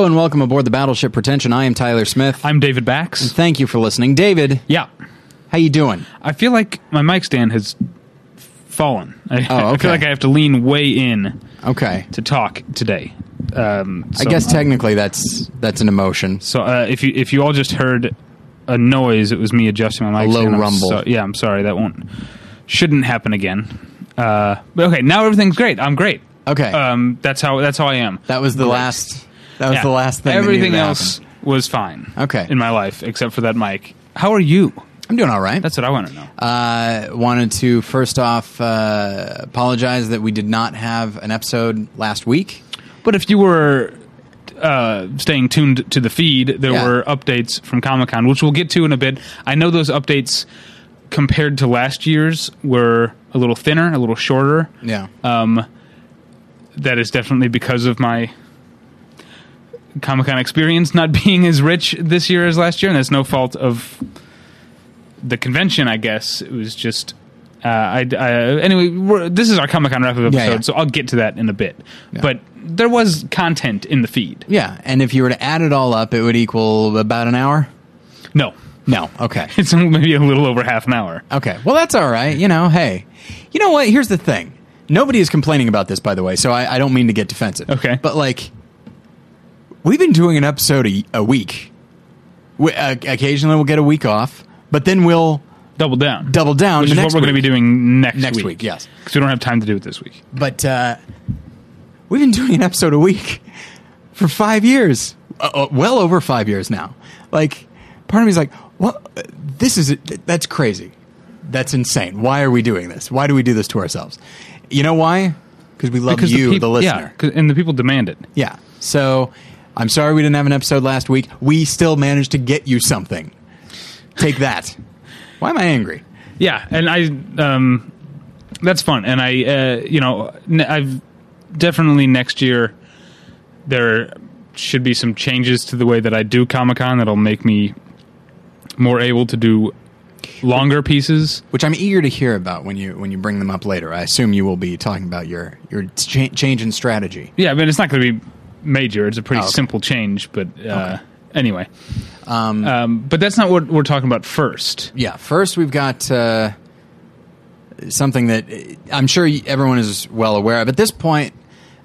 Hello and welcome aboard the Battleship Pretension. I am Tyler Smith. I'm David Bax. Thank you for listening, David. Yeah, How you doing? I feel like my mic stand has fallen. I, Oh, I feel like I have to lean way in Okay. to talk today. Um, I guess technically that's that's an emotion. so. Uh, if you if you all just heard a noise, it was me adjusting my mic. A low stand. I'm rumble. so- yeah, I'm sorry. That won't shouldn't happen again. Uh, but okay, now everything's great. I'm great. Okay. Um, that's how that's how I am. that was the Great. last. That was Yeah. the last thing. Everything else was fine. Okay. In my life, except for that mic. How are you? I'm doing all right. That's what I want to know. Uh, wanted to first off uh, apologize that we did not have an episode last week. But if you were uh, staying tuned to the feed, there Yeah. were updates from Comic Con, which we'll get to in a bit. I know those updates compared to last year's were a little thinner, a little shorter. Yeah. Um, that is definitely because of my Comic Con experience not being as rich this year as last year, and that's no fault of the convention. I guess it was just. Uh, I, I anyway. This is our Comic Con wrap up episode, Yeah, yeah. so I'll get to that in a bit. Yeah. But there was content in the feed. yeah. And if you were to add it all up, it would equal about an hour. No, No. Okay. it's maybe a little over half an hour. Okay. Well, that's all right. You know, hey, you know what? Here's the thing. Nobody is complaining about this, by the way, so I, I don't mean to get defensive. Okay. But, like, we've been doing an episode a, a week. We, uh, occasionally we'll get a week off, but then we'll Double down. double down. Which is what we're going to be doing next, Next week. week, yes. Because we don't have time to do it this week. But uh, we've been doing an episode a week for five years. Uh, uh, well over five years now. Like, part of me is like, what? This is, that's crazy. That's insane. Why are we doing this? Why do we do this to ourselves? You know why? Because we love Because you, the, people, listener. Yeah, and the people demand it. Yeah. So I'm sorry we didn't have an episode last week. We still managed to get you something. Take that. Why am I angry? Yeah, and I um, that's fun, and I uh, you know I've definitely next year there should be some changes to the way that I do Comic Con that'll make me more able to do longer pieces. Which I'm eager to hear about when you when you bring them up later. I assume you will be talking about your your cha- change in strategy. Yeah, but it's not going to be major. It's a pretty Oh, okay. simple change, but uh, anyway. Um, Um, but that's not what we're talking about first. Yeah, first we've got uh, something that uh, I'm sure everyone is well aware of. At this point,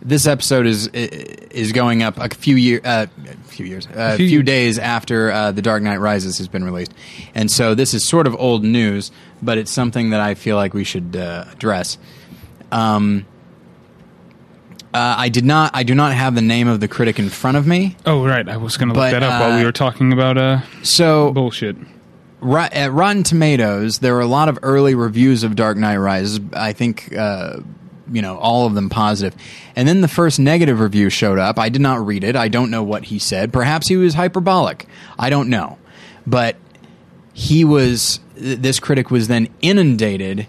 this episode is is going up a few year, uh, a few years, uh, a few few, days after uh, The Dark Knight Rises has been released, and so this is sort of old news, but it's something that I feel like we should uh, address. Um, uh, I did not. I do not have the name of the critic in front of me. Oh, right. I was going to look But, that up while uh, we were talking about uh, So bullshit. At Rotten Tomatoes, there were a lot of early reviews of Dark Knight Rises. I think, uh, you know, all of them positive. And then the first negative review showed up. I did not read it. I don't know what he said. Perhaps he was hyperbolic. I don't know. But he was, this critic was then inundated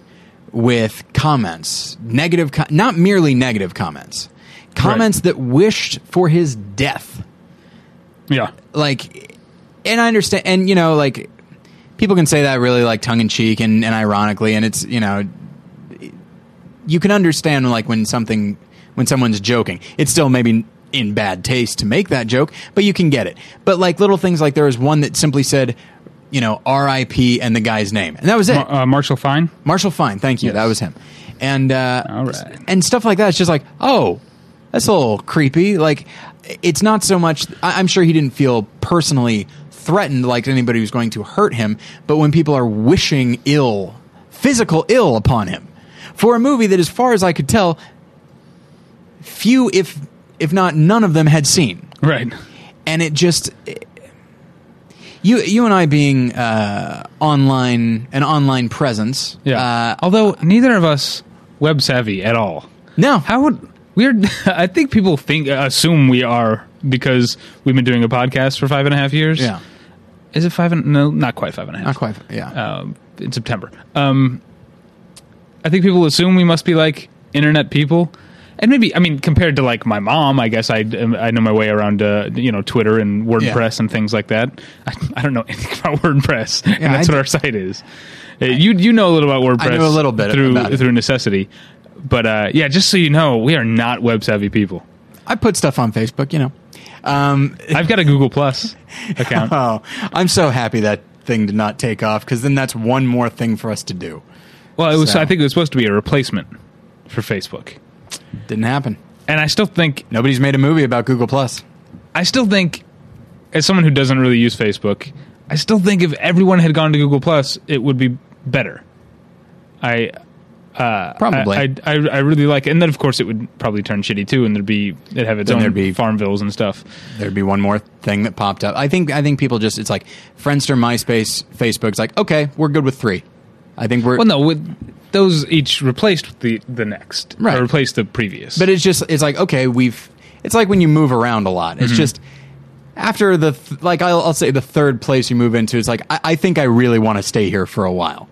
with comments, negative, not merely negative comments, comments that wished for his death Yeah. like and i understand and you know like people can say that really like tongue-in-cheek and, and ironically and it's you know you can understand like when something when someone's joking it's still maybe in bad taste to make that joke but you can get it but like little things like there was one that simply said you know rip and the guy's name and that was it uh, Marshall Fine. Marshall Fine, thank you. Yes. That was him. And uh, All right. and stuff like that. It's just like, oh, that's a little creepy. Like, it's not so much. I- I'm sure he didn't feel personally threatened like anybody was going to hurt him, but when people are wishing ill, physical ill upon him, for a movie that, as far as I could tell, few, if if not none of them had seen Right. and it just you you and I being uh, online an online presence. Yeah. Uh, Although neither of us web savvy at all. no. How would we're? I think people think assume we are because we've been doing a podcast for five and a half years. yeah. Is it five and no? Not quite five and a half. Not quite. Yeah. Um, in September. Um, I think people assume we must be like internet people. And maybe, I mean, compared to like my mom, I guess I, I know my way around, uh, you know, Twitter and WordPress Yeah. and things like that. I, I don't know anything about WordPress, and that's I what our site is. Uh, you you know a little about WordPress. I know a little bit through about it. through necessity, but uh, yeah, just so you know, we are not web savvy people. I put stuff on Facebook, you know. Um, I've got a Google Plus account. oh, I'm so happy that thing did not take off because then that's one more thing for us to do. Well, it was. So- I think it was supposed to be a replacement for Facebook, Didn't happen. and I still think Nobody's made a movie about Google Plus. I still think, as someone who doesn't really use Facebook, I still think if everyone had gone to Google Plus, it would be better. I uh, Probably. I, I, I really like, it. and then of course it would probably turn shitty too, and there'd be it'd have its Then own there'd be- Farmvilles and stuff. There'd be one more thing that popped up. I think. I think people just. It's like Friendster, MySpace, Facebook's like, okay, we're good with three. I think we're. Well, no, with those each replaced the the next, Right. Or replaced the previous. But it's just it's like okay, we've. It's like when you move around a lot. Mm-hmm. It's just after the th- like I'll, I'll say the third place you move into. It's like I, I think I really want to stay here for a while,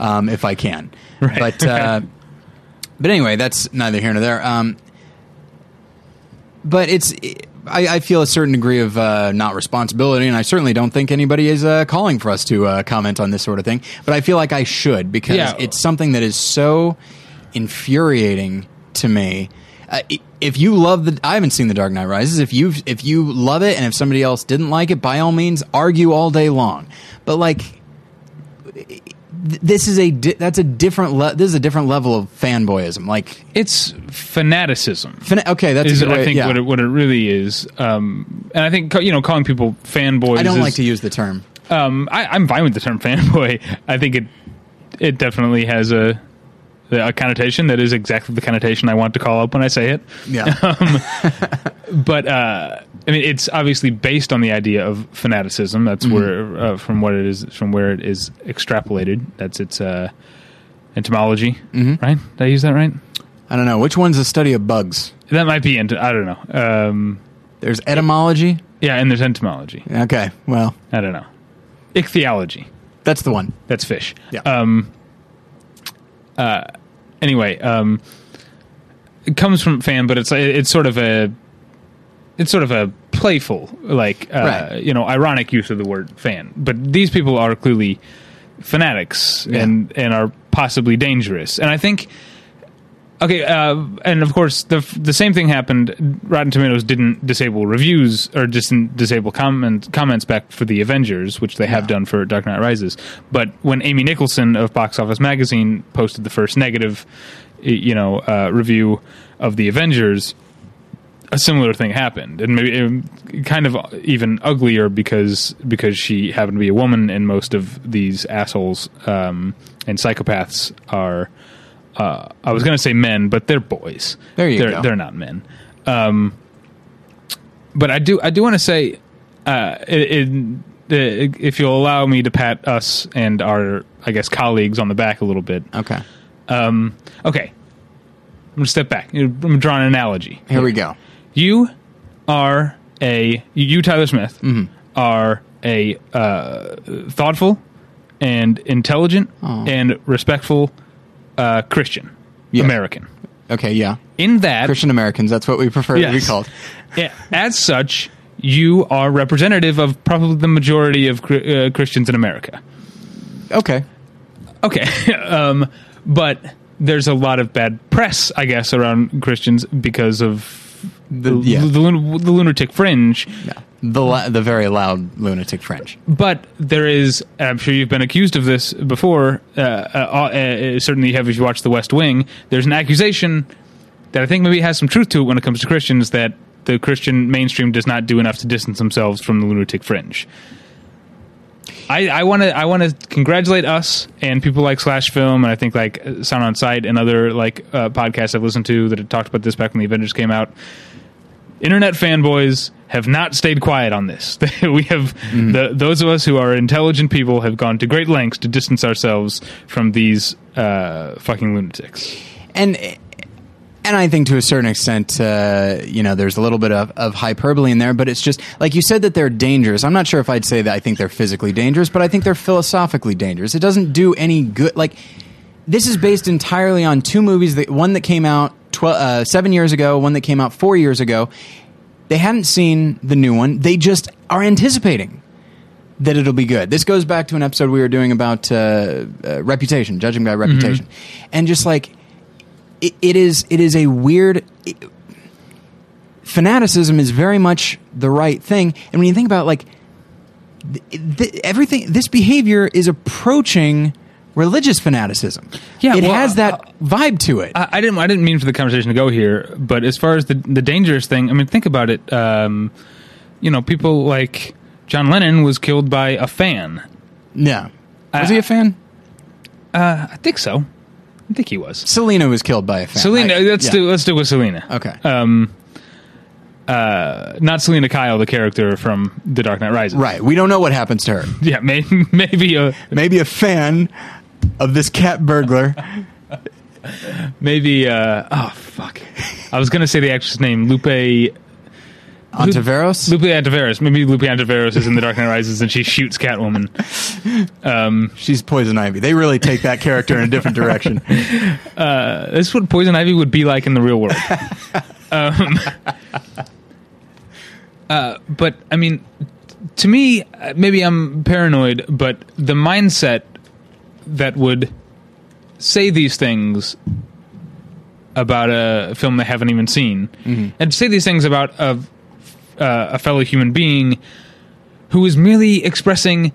um, if I can. Right. But uh, but anyway, that's neither here nor there. Um, but it's. I, I feel a certain degree of uh, not responsibility, and I certainly don't think anybody is uh, calling for us to uh, comment on this sort of thing. But I feel like I should because Yeah. it's something that is so infuriating to me. Uh, if you love the, I haven't seen the Dark Knight Rises. If you if you love it, and if somebody else didn't like it, by all means, argue all day long. But like, this is a di- that's a different le- this is a different level of fanboyism. Like, it's fanaticism. fan- okay, that's is way, I think yeah. what it, what it really is, um, and I think you know calling people fanboys. I don't is, like to use the term. Um, I, I'm fine with the term fanboy. I think it it definitely has a a connotation that is exactly the connotation I want to call up when I say it. Yeah, But uh, I mean, it's obviously based on the idea of fanaticism. That's Mm-hmm. where uh, from what it is from where it is extrapolated. That's its uh, entomology, Mm-hmm. right? Did I use that right? I don't know which one's the study of bugs. That might be. Ent- I don't know. Um, There's etymology. yeah, and there's entomology. Okay, well, I don't know. Ichthyology. that's the one. That's fish. Yeah. Um. Uh. Anyway, um, it comes from fan, but it's it's sort of a it's sort of a playful, like uh, Right. you know, ironic use of the word fan. But these people are clearly fanatics Yeah. and and are possibly dangerous. And I think. Okay, uh, and of course the the same thing happened. Rotten Tomatoes didn't disable reviews or didn't disable comment, comments back for the Avengers, which they have Yeah. done for Dark Knight Rises. But when Amy Nicholson of Box Office Magazine posted the first negative, you know, uh, review of the Avengers, a similar thing happened, and maybe um, kind of even uglier because because she happened to be a woman, and most of these assholes um, and psychopaths are. Uh, I was going to say men, but they're boys. There you they're, go. They're not men. Um, but I do I do want to say, uh, it, it, if you'll allow me to pat us and our I guess colleagues on the back a little bit. Okay, Um, okay, I'm gonna step back. I'm gonna draw an analogy. here we go. You are a you Tyler Smith Mm-hmm. are a uh, thoughtful and intelligent and respectful uh, Christian Yes. American. Okay, yeah, In that, Christian Americans. That's what we prefer to be called. Yeah, as such, you are representative of probably the majority of uh, Christians in America. Okay, Okay, um, but there's a lot of bad press, I guess, around Christians because of The- the, yeah. the, lun- the lunatic fringe. yeah. the la- the very loud lunatic fringe. But there is, and I'm sure you've been accused of this before. Uh, uh, uh, certainly, you have if you watch The West Wing. There's an accusation that I think maybe has some truth to it when it comes to Christians that the Christian mainstream does not do enough to distance themselves from the lunatic fringe. I want to I want to congratulate us and people like Slash Film and I think like uh, Sound on Sight and other like uh, podcasts I've listened to that have talked about this back when the Avengers came out. Internet fanboys have not stayed quiet on this. we have the, those of us who are intelligent people have gone to great lengths to distance ourselves from these uh, fucking lunatics. and and I think to a certain extent, uh, you know, there's a little bit of, of hyperbole in there, but it's just like you said that they're dangerous. I'm not sure if I'd say that I think they're physically dangerous, but I think they're philosophically dangerous. It doesn't do any good. Like this is based entirely on two movies. That one that came out tw- uh, seven years ago, one that came out four years ago. They hadn't seen the new one. They just are anticipating that it'll be good. This goes back to an episode we were doing about uh, uh, reputation, judging by reputation, and just like it, it is, it is a weird. It, fanaticism is very much the right thing. And when you think about like th- th- everything, this behavior is approaching religious fanaticism. Yeah, it well, uh, has that vibe to it. I, I didn't. I didn't mean for the conversation to go here, but as far as the the dangerous thing, I mean, think about it. Um, you know, people like John Lennon was killed by a fan. yeah, was uh, he a fan? Uh, I think so. I think he was. Selena was killed by a fan. Selena. I- let's yeah. do. Let's do with Selena. Okay. Um. Uh, not Selina Kyle, the character from The Dark Knight Rises. right. We don't know what happens to her. Yeah. May, maybe a Maybe a fan of this cat burglar. maybe. Uh, oh fuck. I was gonna say the actress name Lupe Ontiveros? Lupe Antiveros. Maybe Lupe Antiveros is in The Dark Knight Rises and she shoots Catwoman. Um, She's Poison Ivy. They really take that character in a different direction. uh, this is what Poison Ivy would be like in the real world. um, uh, but I mean, to me, uh, maybe I'm paranoid, but the mindset that would say these things about a film they haven't even seen, and say these things about a, uh, a fellow human being who is merely expressing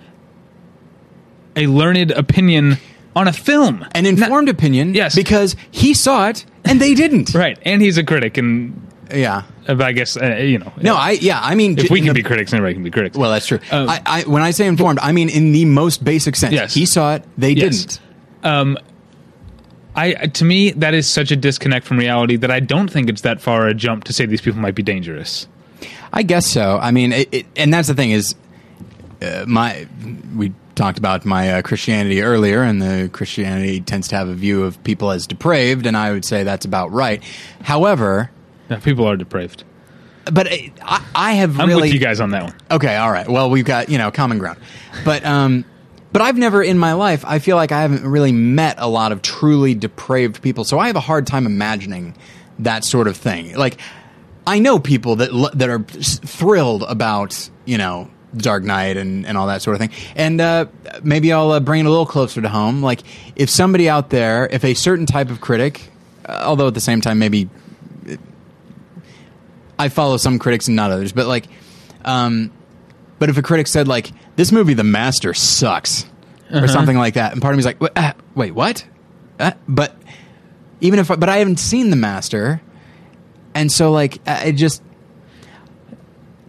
a learned opinion on a film, An informed opinion. Yes. Because he saw it and they didn't. right? And he's a critic, and Yeah. uh, I guess uh, you know. No, I, yeah, I mean, if we can the- be critics, anybody can be critics. Well, that's true. Um, I, I, when I say informed, I mean in the most basic sense. Yes. He saw it, they Yes. didn't. um, I to me that is such a disconnect from reality that I don't think it's that far a jump to say these people might be dangerous. I guess so. I mean, it, it, and that's the thing is, uh, my we talked about my uh, Christianity earlier, and the Christianity tends to have a view of people as depraved, and I would say that's about right. However, People are depraved. but I, I- I have I'm really with you guys on that one. Okay, all right. Well, we've got you know common ground, but um, but I've never in my life. I feel like I haven't really met a lot of truly depraved people, so I have a hard time imagining that sort of thing. Like, I know people that lo- that are thrilled about you know Dark Knight and and all that sort of thing, and uh, maybe I'll uh, bring it a little closer to home. Like, if somebody out there, if a certain type of critic, uh, although at the same time maybe I follow some critics and not others, but like, um, but if a critic said like this movie, The Master sucks, or something like that, and part of me's like, "Wait, uh, wait what? Uh, but even if, but I haven't seen The Master, and so like, uh, it just,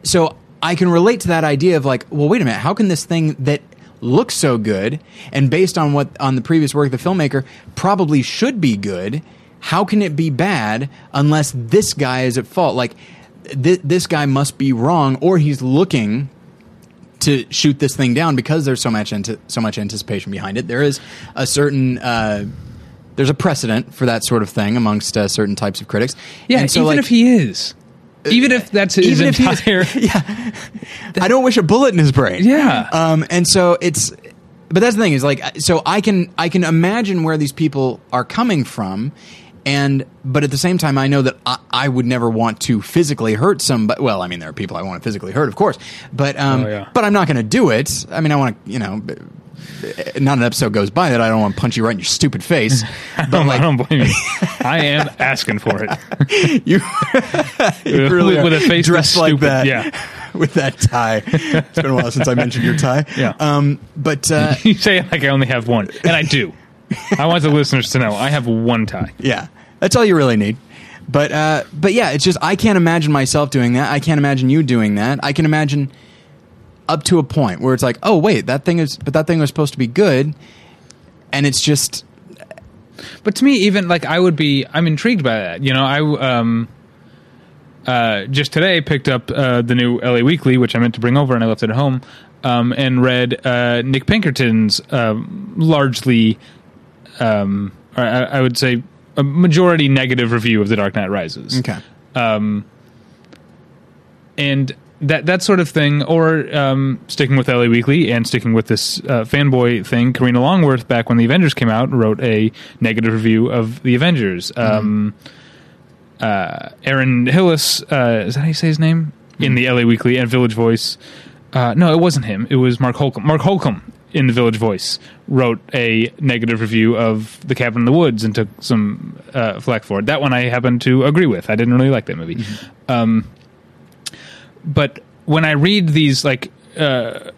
so I can relate to that idea of like, well, wait a minute, how can this thing that looks so good and based on what on the previous work of the filmmaker probably should be good how can it be bad unless this guy is at fault like th- this guy must be wrong or he's looking to shoot this thing down because there's so much ante- so much anticipation behind it there is a certain uh, there's a precedent for that sort of thing amongst uh, certain types of critics Yeah, And so, even like, if he is, even if that's his even if he is- entire. yeah, I don't wish a bullet in his brain. Yeah. Um, and so it's, but that's the thing is like, so I can I can imagine where these people are coming from, and but at the same time, I know that I, I would never want to physically hurt somebody. Well, I mean, there are people I want to physically hurt, of course, but um, Oh, yeah. but I'm not going to do it. I mean, I want to, you know. Not an episode goes by that I don't want to punch you right in your stupid face. But I like don't blame you. I am asking for it. you, you really With- with a face dressed like that. yeah. with that tie. It's been a while since I mentioned your tie. Yeah. Um, but uh, You say like I only have one, and I do. I want the listeners to know I have one tie. yeah, that's all you really need. But uh, but yeah, it's just I can't imagine myself doing that. I can't imagine you doing that. I can imagine up to a point where it's like, oh wait, that thing is, but that thing was supposed to be good, and it's just But to me, even like I would be, I'm intrigued by that. You know, I um, uh, just today picked up uh, the new LA Weekly, which I meant to bring over, and I left it at home, um, and read uh, Nick Pinkerton's um, largely, um, or I, I would say, a majority negative review of The Dark Knight Rises. okay. and that that sort of thing, or um, sticking with LA Weekly and sticking with this uh, fanboy thing. Karina Longworth, back when the Avengers came out, wrote a negative review of the Avengers. Um, uh, Aaron Hillis, uh, is that how you say his name? In the LA Weekly and Village Voice. Uh, no, it wasn't him. It was Mark Holcomb. Mark Holcomb in the Village Voice wrote a negative review of The Cabin in the Woods and took some uh, flack for it. That one I happen to agree with. I didn't really like that movie. Um, but when I read these, like, uh,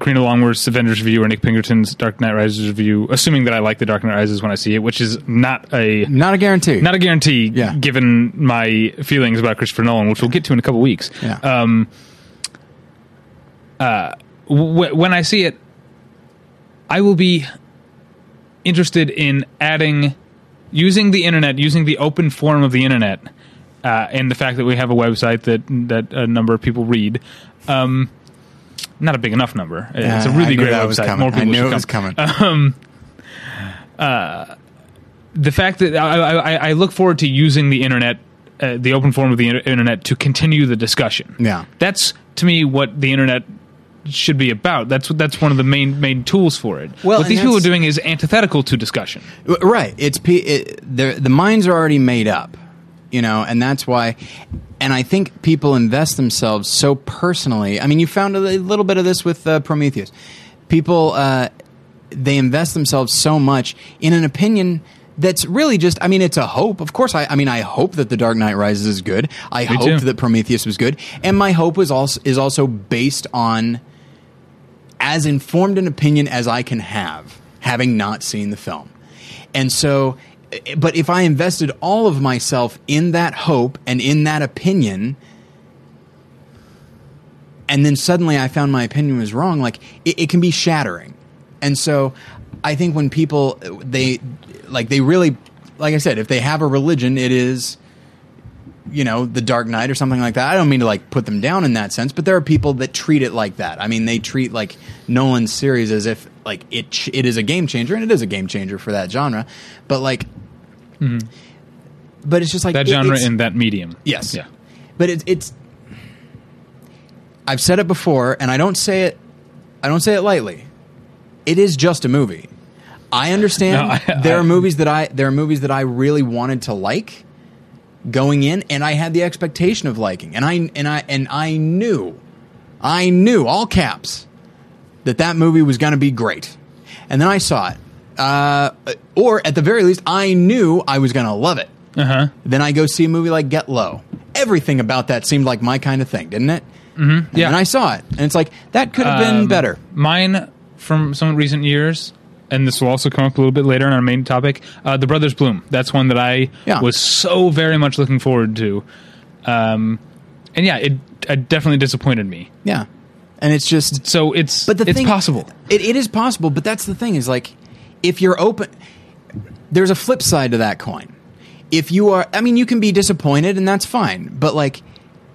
Karina Longworth's Avengers review or Nick Pinkerton's Dark Knight Rises review, assuming that I like The Dark Knight Rises when I see it, which is not a Not a guarantee. not a guarantee Yeah. given my feelings about Christopher Nolan, which we'll get to in a couple weeks. Yeah. Um, uh, w- when I see it, I will be interested in adding, using the internet, using the open forum of the internet, uh, and the fact that we have a website that that a number of people read. Um, not a big enough number. it's a Yeah, really great website. More people I knew it was come coming. the fact that I, I, I look forward to using the internet, uh, the open forum of the inter- internet, to continue the discussion. Yeah. that's to me what the internet should be about. That's that's one of the main main tools for it. Well, what these people are doing is antithetical to discussion. Right. It's it, the the minds are already made up, you know, and that's why. And I think people invest themselves so personally. I mean, you found a little bit of this with uh, Prometheus. People uh, they invest themselves so much in an opinion that's really just. I mean, it's a hope. Of course, I. I mean, I hope that The Dark Knight Rises is good. I too. hoped that Prometheus was good, and my hope was also is also based on as informed an opinion as I can have, having not seen the film. And so, eh, but if I invested all of myself in that hope and in that opinion, and then suddenly I found my opinion was wrong, like it, it can be shattering. And so, I think when people eh, they like they really, like I said, if they have a religion, it is you know, the Dark Knight or something like that. I don't mean to like put them down in that sense, but there are people that treat it like that. I mean, they treat like Nolan's series as if like it ch- it is a game changer, and it is a game changer for that genre. But like, mm-hmm. but it's just like That it- genre in that medium. Yes. Yeah. but it's it's. I've said it before, and I don't say it. I don't say it lightly. It is just a movie. I understand No, I- there I- are movies that I there are movies that I really wanted to like going in, and I had the expectation of liking, and I and I and I knew, I knew all caps that that movie was going to be great, and then I saw it, uh, or at the very least, I knew I was going to love it. Uh huh. Then I go see a movie like Get Low. Everything about that seemed like my kind of thing, didn't it? Mm-hmm. Yeah. And I saw it, and it's like that could have been Um, better. Mine from some recent years, and this will also come up a little bit later on our main topic. Uh, the Brothers Bloom. That's one that I Yeah. was so very much looking forward to. Um, and yeah, it, it definitely disappointed me. Yeah, and it's just So it's But the it's thing, possible. It, it is possible, but that's the thing is like, if you're open, there's a flip side to that coin. If you are, I mean, you can be disappointed, and that's fine. But like,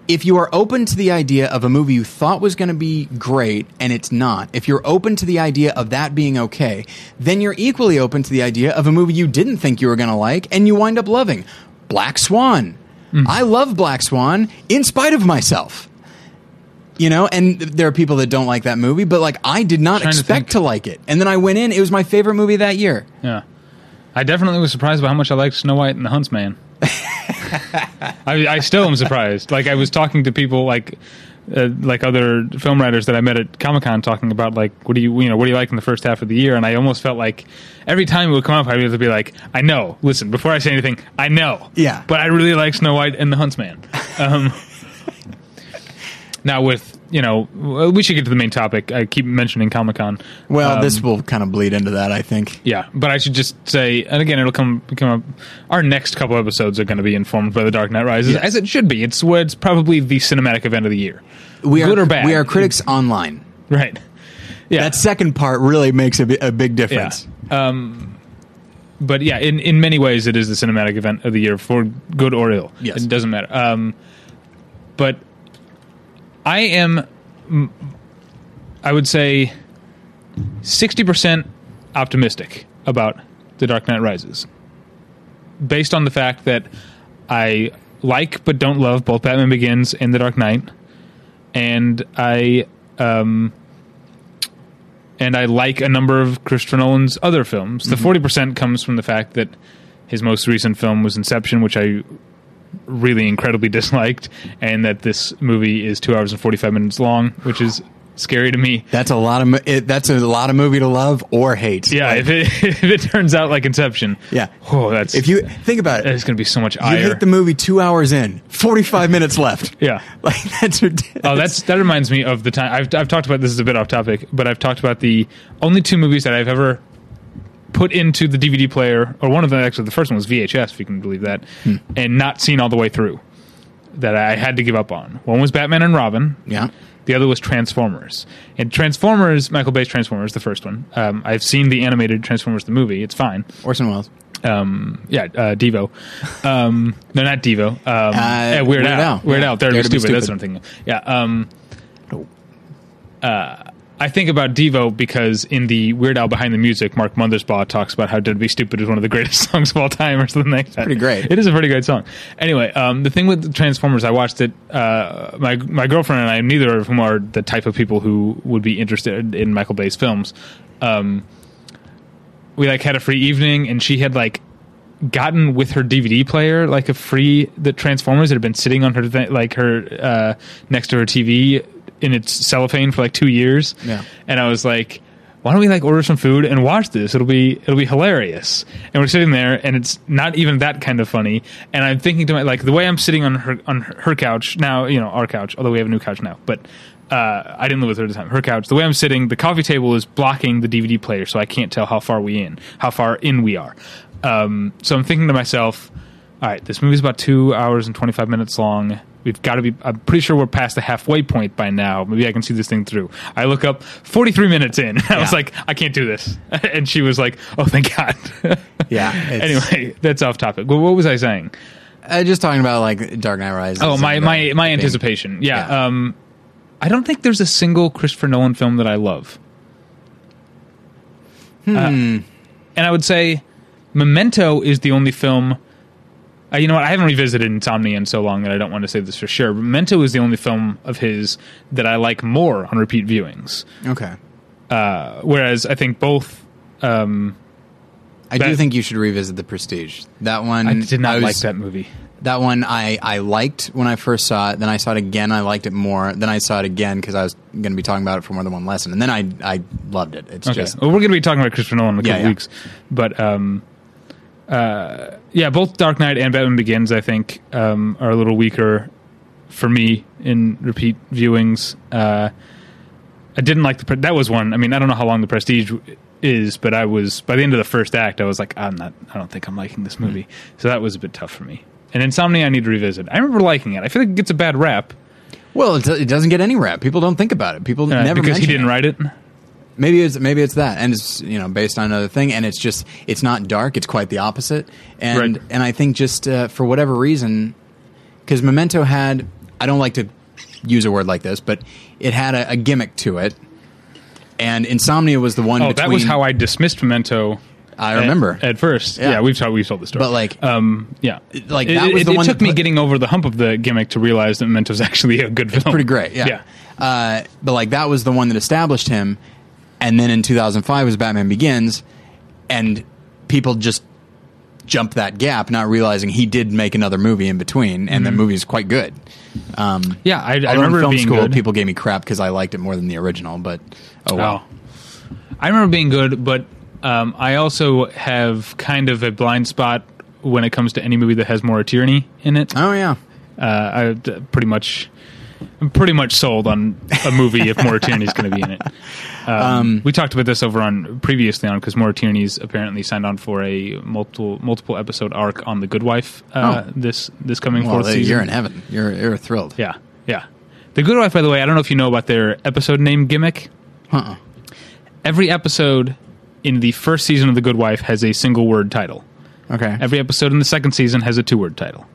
if you are open to the idea of a movie you thought was going to be great and it's not, if you're open to the idea of that being okay, then you're equally open to the idea of a movie you didn't think you were going to like and you wind up loving. Black Swan. Hmm. I love Black Swan in spite of myself you know and there are people that don't like that movie but like i did not Trying to expect to, like it and then i went in it was my favorite movie that year Yeah. I definitely was surprised by how much I liked Snow White and the Huntsman. I, I still am surprised. Like I was talking to people like uh, like other film writers that I met at Comic Con talking about like what do you you know what do you like in the first half of the year and I almost felt like every time it would come up I'd be like I know listen before I say anything I know Yeah. but I really like Snow White and the Huntsman. Um, now with you know we should get to the main topic. I keep mentioning Comic Con. well Um, this will kind of bleed into that i think yeah, but I should just say, and again, it'll come come up. Our next couple episodes are going to be informed by The Dark Knight Rises, Yes. as it should be. It's it's probably the cinematic event of the year. we are or bad? we are critics online Right. Yeah. that second part really makes a, bi- a big yeah. difference Um, but yeah, in in many ways, it is the cinematic event of the year for good or ill. Yes. it doesn't matter. Um, but I am, I would say, sixty percent optimistic about The Dark Knight Rises, based on the fact that I like but don't love both Batman Begins and The Dark Knight, and I um, and I like a number of Christopher Nolan's other films. The forty percent comes from the fact that his most recent film was Inception, which I really incredibly disliked, and that this movie is two hours and forty five minutes long, which is scary to me. That's a lot of it, that's a lot of movie to love or hate. Yeah, Like, if it if it turns out like Inception, yeah. oh, that's If you think about it, it's going to be so much you ire. hit the movie two hours in, forty five minutes left. yeah. Like that's ridiculous. Oh, that's that reminds me of the time I've I've talked about this is a bit off topic, but I've talked about the only two movies that I've ever put into the DVD player, or one of them actually the first one was VHS, if you can believe that, Hmm. and not seen all the way through. That I had to give up on. One was Batman and Robin. yeah. The other was Transformers. And Transformers, Michael Bay's Transformers, the first one. Um, I've seen the animated Transformers the movie. It's fine. Orson Welles. Um, yeah, uh, Devo. Um, no, not Devo. Um, yeah, Weird, Weird Al. Al. Weird Yeah. Al. Dare to Dare be to stupid. That's what I'm thinking. Yeah. Um, uh, I think about Devo because in the Weird Al Behind the Music, Mark Mothersbaugh talks about how to Be Stupid is one of the greatest songs of all time or something like that. Pretty great. It is a pretty great song. Anyway, um, the thing with Transformers, I watched it. Uh, my my girlfriend and I, neither of whom are the type of people who would be interested in Michael Bay's films. Um, we like had a free evening, and she had like gotten with her DVD player like a free the Transformers that had been sitting on her th- like her uh, next to her TV in its cellophane for like two years. Yeah. and I was like. Why don't we like order some food and watch this? It'll be it'll be hilarious. And we're sitting there, and it's not even that kind of funny. And I'm thinking to my like the way I'm sitting on her on her couch now, you know, our couch. Although we have a new couch now, but uh, I didn't live with her at the time. Her couch. The way I'm sitting, the coffee table is blocking the DVD player, so I can't tell how far we in, how far in we are. Um, so I'm thinking to myself, all right, this movie's about two hours and 25 minutes long. We've got to be. I'm pretty sure we're past the halfway point by now. Maybe I can see this thing through. I look up, 43 minutes in. I was like, I can't do this. And she was like, Oh, thank God. Yeah. anyway, that's off topic. Well, what was I saying? uh, just talking about like Dark Knight Rises. Oh, my my my being- anticipation. Yeah. Yeah. Um, I don't think there's a single Christopher Nolan film that I love. Hmm. Uh, and I would say Memento is the only film. Uh, you know what? I haven't revisited Insomnia in so long that I don't want to say this for sure. But Memento is the only film of his that I like more on repeat viewings. Okay. Uh, whereas I think both. Um, I do think you should revisit The Prestige. That one I did not was- like that movie. That one I, I liked when I first saw it. Then I saw it again. I liked it more. Then I saw it again because I was going to be talking about it for more than one lesson. And then I I loved it. It's Okay. just well, we're going to be talking about Christopher Nolan in a Yeah, couple yeah. weeks, but um, uh, yeah, both Dark Knight and Batman Begins, I think, um, are a little weaker for me in repeat viewings. Uh, I didn't like the pre- that was one. I mean, I don't know how long the Prestige is, but I was by the end of the first act, I was like, I'm not. I don't think I'm liking this movie. So that was a bit tough for me. And Insomnia, I need to revisit. I remember liking it. I feel like it gets a bad rap well, it, it doesn't get any rap. People don't think about it. People uh, never because he didn't it. write it. Maybe it's maybe it's that, and it's you know based on another thing, and it's just it's not dark. It's quite the opposite, and Right. and I think just uh, for whatever reason, because Memento had I don't like to use a word like this, but it had a, a gimmick to it, and Insomnia was the one. Oh, between, that was how I dismissed Memento. I remember. at, first. Yeah. Yeah, we've told we've told the story. But, like- um, yeah, like, It- that was it, the it one It took me put- getting over the hump of the gimmick to realize that Memento's actually a good film. pretty great. Yeah. yeah. Uh, but like that was the one that established him, and then in 2005 was Batman Begins, and people just jumped that gap, not realizing he did make another movie in between, and the movie is quite good. Um, Yeah, I, I remember film being school, good. people gave me crap because I liked it more than the original. But oh well. Oh. I remember being good, but um, I also have kind of a blind spot when it comes to any movie that has Maura Tierney in it. Oh yeah. Uh, I pretty much, I'm pretty much sold on a movie if Maura Tierney is going to be in it. Um, we talked about this over on previously on because Maura Tierney's apparently signed on for a multiple multiple episode arc on the Good Wife uh, Oh. this this coming Well, fourth they- season. you're in heaven. You're you're thrilled. Yeah, yeah. The Good Wife, by the way, I don't know if you know about their episode name gimmick. Uh-uh. Every episode in the first season of The Good Wife has a single word title. Okay. Every episode in the second season has a two word title.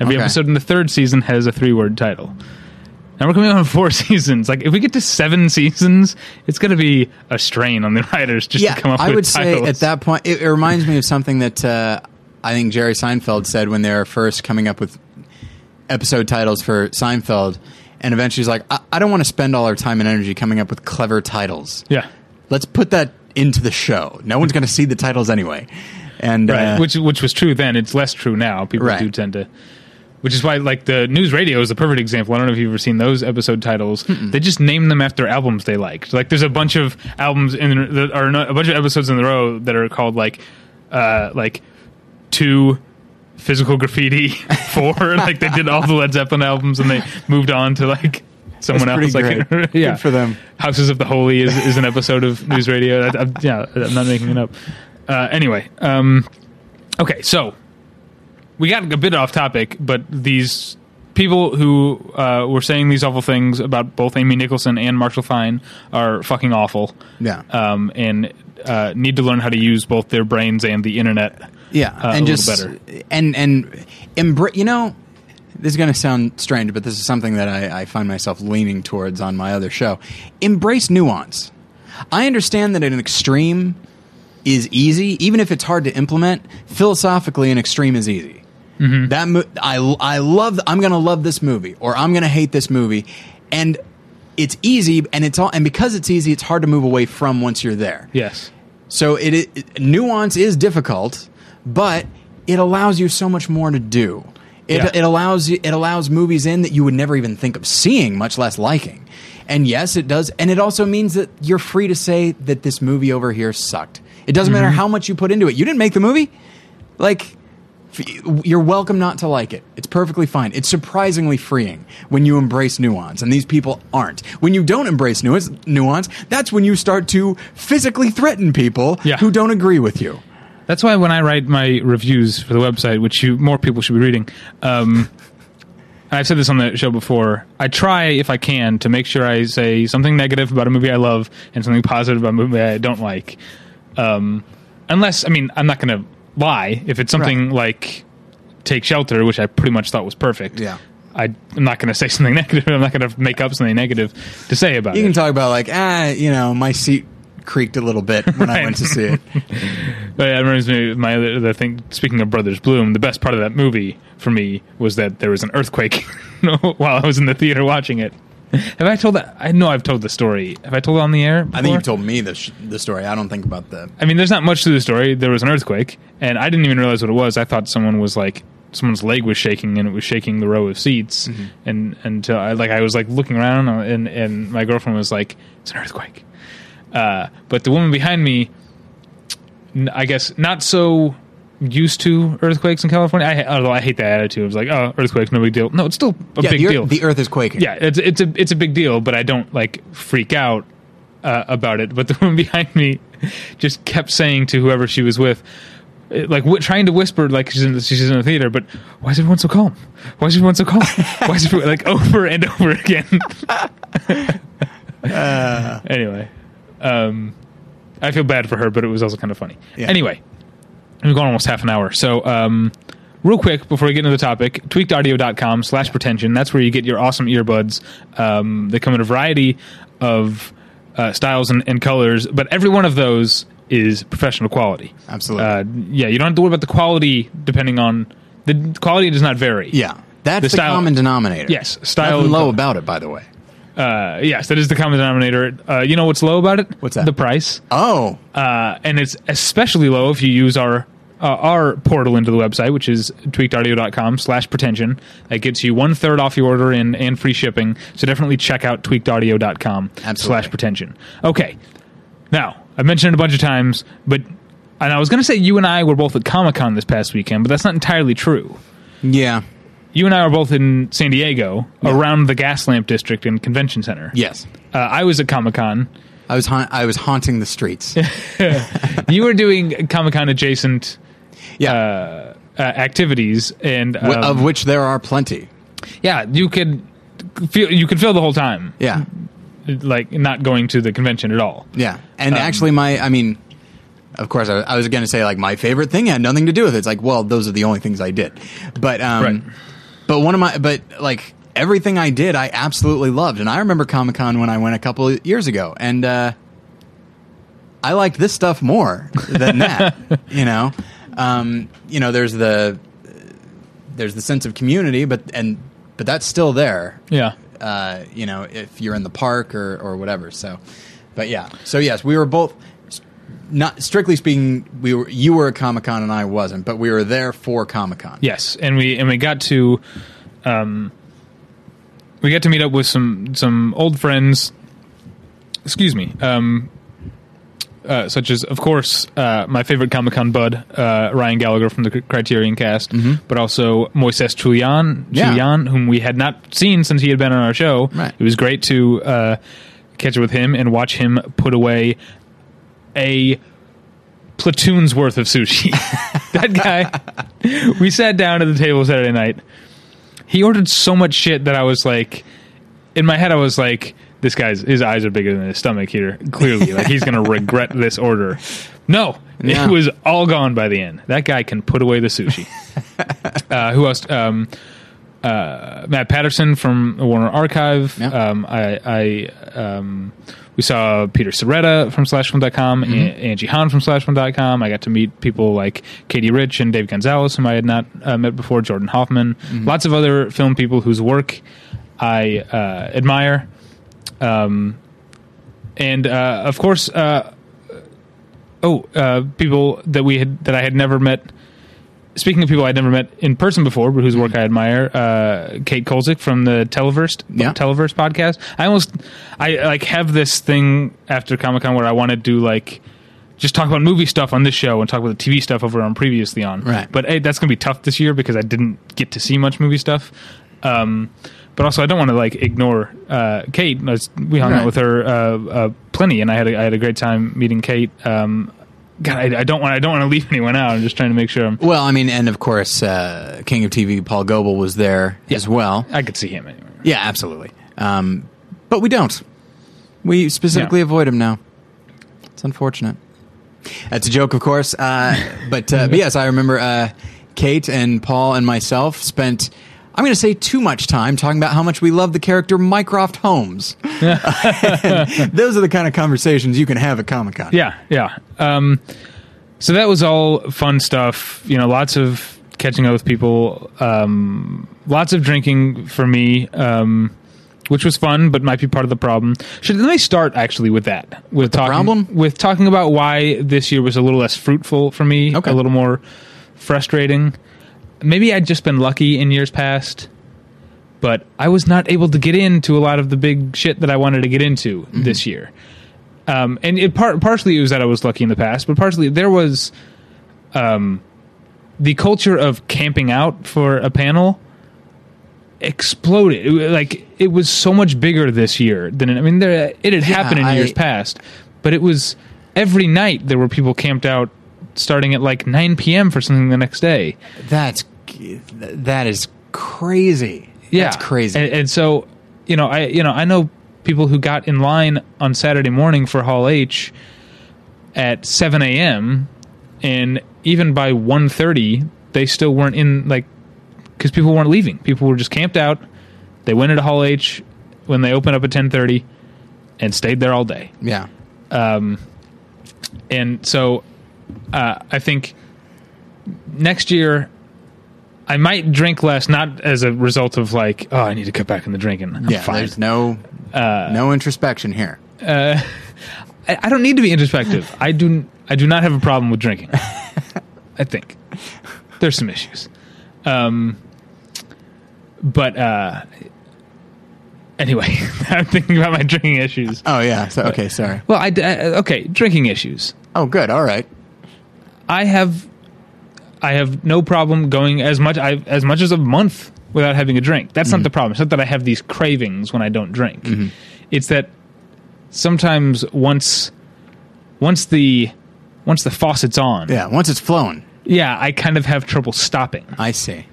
Every Okay. episode in the third season has a three word title. Now we're coming on four seasons. Like if we get to seven seasons, it's going to be a strain on the writers just yeah, to come up with the title. I with would titles. say at that point, it, it reminds me of something that uh, I think Jerry Seinfeld said when they were first coming up with episode titles for Seinfeld, and eventually he's like, I, I don't want to spend all our time and energy coming up with clever titles. yeah, Let's put that into the show. No one's going to see the titles anyway. And right. uh, which which was true then. It's less true now. People Right. do tend to which is why like the NewsRadio is the perfect example. I don't know if you've ever seen those episode titles. They just name them after albums they liked. Like there's a bunch of albums in that are not, a bunch of episodes in the row that are called like uh like two physical graffiti four like they did all the Led Zeppelin albums and they moved on to like someone else like yeah Good for them. Houses of the Holy is, is an episode of NewsRadio. I, I, yeah, I'm not making it up. Uh, anyway, um, okay, so we got a bit off topic, but these people who uh, were saying these awful things about both Amy Nicholson and Marshall Fine are fucking awful. Yeah. Um, and uh, need to learn how to use both their brains and the internet. Yeah, uh, and a just better. and and embrace. You know, this is going to sound strange, but this is something that I, I find myself leaning towards on my other show. Embrace nuance. I understand that an extreme is easy, even if it's hard to implement. Philosophically, an extreme is easy. Mm-hmm. That mo- I I love. I'm going to love this movie, or I'm going to hate this movie, and it's easy, and it's all, and because it's easy, it's hard to move away from once you're there. Yes. So it, it nuance is difficult, but it allows you so much more to do. It, Yeah. it allows you, it allows movies in that you would never even think of seeing, much less liking. And yes, it does. And it also means that you're free to say that this movie over here sucked. It doesn't matter mm-hmm. how much you put into it. You didn't make the movie. Like you're welcome not to like it. It's perfectly fine. It's surprisingly freeing when you embrace nuance, and these people aren't. When you don't embrace nuance, nuance, that's when you start to physically threaten people Yeah. who don't agree with you. That's why when I write my reviews for the website, which you more people should be reading, um, I've said this on the show before, I try if I can to make sure I say something negative about a movie I love and something positive about a movie I don't like. Um, unless, I mean, I'm not going to lie. If it's something like Take Shelter, which I pretty much thought was perfect, Yeah. I, I'm not going to say something negative. I'm not going to make up something negative to say about You it. can talk about like, ah, you know, my seat creaked a little bit when I went to see it. But it reminds me of my other, other thing. Speaking of Brothers Bloom, the best part of that movie for me was that there was an earthquake while I was in the theater watching it. Have I told that? I know I've told the story. Have I told it on the air? I think you've told me the sh- the story. I don't think about the. I mean, there's not much to the story. There was an earthquake, and I didn't even realize what it was. I thought someone was like someone's leg was shaking, and it was shaking the row of seats. Mm-hmm. And until I like I was like looking around, uh, and and my girlfriend was like, "It's an earthquake." Uh, but the woman behind me, I guess, not so used to earthquakes in California. I, although I hate that attitude. It's like, "Oh, earthquakes, no big deal." No, it's still a Yeah, big the, ear- deal. the Earth is quaking. Yeah, it's it's a it's a big deal, but I don't like freak out uh, about it. But the woman behind me just kept saying to whoever she was with, eh, like w- trying to whisper, like she's in the, she's in the theater, but why is everyone so calm? Why is everyone so calm? Why is everyone like over and over again? anyway, um, I feel bad for her, but it was also kind of funny. Yeah. Anyway, we've gone almost half an hour, so. Um, Real quick before we get into the topic, tweakedaudio.com slash pretension. That's where you get your awesome earbuds. Um, they come in a variety of uh, styles and, and colors, but every one of those is professional quality. Absolutely. Uh, yeah, you don't have to worry about the quality depending on the quality does not vary. Yeah, that's The the, style- common denominator. Yes, style Nothing low about it, by the way. Uh, yes, that is the common denominator. Uh, you know what's low about it? What's that? The price. Oh, uh, and it's especially low if you use our uh, our portal into the website, which is tweakedaudio.com slash pretension. That gets you one third off your order and, and free shipping. So definitely check out tweakedaudio.com slash pretension. Okay. Now, I've mentioned it a bunch of times, but and I was going to say you and I were both at Comic Con this past weekend, but that's not entirely true. yeah, You and I were both in San Diego around the Gaslamp District and Convention Center. yes. Uh, I was at Comic Con. I was ha- I was haunting the streets. You were doing Comic Con adjacent Yeah, uh, uh, activities, and um, of which there are plenty. yeah, you could feel you could feel the whole time, Yeah, like not going to the convention at all. yeah. And Um, actually, my I mean, of course, I, I was going to say like my favorite thing had nothing to do with it. It's like, well, those are the only things I did. But um, Right. But one of my but like everything I did, I absolutely loved. And I remember Comic Con when I went a couple of years ago, and uh, I liked this stuff more than that. you know, um, you know, there's the there's the sense of community, but and but that's still there. Yeah, Uh, you know, if you're in the park or or whatever. So, but yeah. So yes, we were both not strictly speaking, we were you were at Comic Con and I wasn't, but we were there for Comic Con. Yes, and we and we got to, um, we got to meet up with some some old friends. Excuse me. Um, uh, such as, of course, uh, my favorite Comic Con bud, uh, Ryan Gallagher from the Criterion Cast, but also Moises Chiullan, Mm-hmm. Yeah. Chiullan, whom we had not seen since he had been on our show. Right. It was great to uh, catch up with him and watch him put away a platoon's worth of sushi. that guy, we sat down at the table Saturday night. He ordered so much shit that I was like, in my head, I was like, this guy's his eyes are bigger than his stomach here. Clearly, like he's gonna regret this order. No, Yeah. it was all gone by the end. That guy can put away the sushi. uh, who else? Um, uh, Matt Patterson from the Warner Archive. Yeah. Um, I, I um, we saw Peter Sciretta from SlashFilm.com, Mm-hmm. Angie Han from SlashFilm.com. I got to meet people like Katey Rich and Dave Gonzalez, whom I had not uh, met before, Jordan Hoffman, Mm-hmm. lots of other film people whose work I uh, admire. Um, and uh, of course, uh, oh, uh, people that we had that I had never met. Speaking of people I'd never met in person before, but whose work I admire, uh, Kate Kulzick from the Televerse Yeah. Televerse podcast. I almost I like have this thing after Comic Con where I want to do like just talk about movie stuff on this show and talk about the TV stuff over on previously on. Right. But hey, that's gonna be tough this year because I didn't get to see much movie stuff. Um, but also, I don't want to like ignore uh, Kate. We hung Right. out with her uh, uh, plenty, and I had a, I had a great time meeting Kate. Um, God, I, I don't want I don't want to leave anyone out. I'm just trying to make sure I'm, Well, I mean, and of course, uh, King of TV Paul Goebel was there as well. I could see him anyway. Yeah, absolutely. Um, but we don't. We specifically Yeah. avoid him now. It's unfortunate. That's a joke, of course. Uh, but, uh, but yes, I remember uh, Kate and Paul and myself spent. I'm going to say too much time talking about how much we love the character Mycroft Holmes. Those are the kind of conversations you can have at Comic Con. Yeah, yeah. Um, so that was all fun stuff. You know, lots of catching up with people, um, lots of drinking for me, um, which was fun, but might be part of the problem. Should let me start actually with that. With, talking problem? with talking about why this year was a little less fruitful for me, Okay. a little more frustrating. Maybe I'd just been lucky in years past. But I was not able to get into a lot of the big shit that I wanted to get into this year um, and it par- partially it was that I was lucky in the past, but partially there was um, the culture of camping out for a panel exploded. It, like it was so much bigger this year than it, I mean, there it had happened in I- years past, but it was every night there were people camped out starting at like 9 p.m. for something the next day. That's that is crazy. Yeah, That's crazy. And, and so, you know, I you know I know people who got in line on Saturday morning for Hall H at seven a.m. and even by 1.30, they still weren't in like because people weren't leaving. People were just camped out. They went into Hall H when they opened up at ten thirty and stayed there all day. yeah. Um, And so, uh, I think next year. I might drink less, not as a result of like, oh, I need to cut back on the drinking. I'm Yeah, fine. there's no Uh, no introspection here. I, I don't need to be introspective. I do. I do not have a problem with drinking. I think there's some issues, um, but uh, anyway, I'm thinking about my drinking issues. Oh yeah. So okay, sorry. Well, I, I okay, drinking issues. Oh good. All right. I have, I have no problem going as much I, as much as a month without having a drink. That's not mm-hmm. the problem. It's not that I have these cravings when I don't drink. Mm-hmm. It's that sometimes once, once the, once the faucet's on, Yeah. Once it's flown, yeah, I kind of have trouble stopping. I see.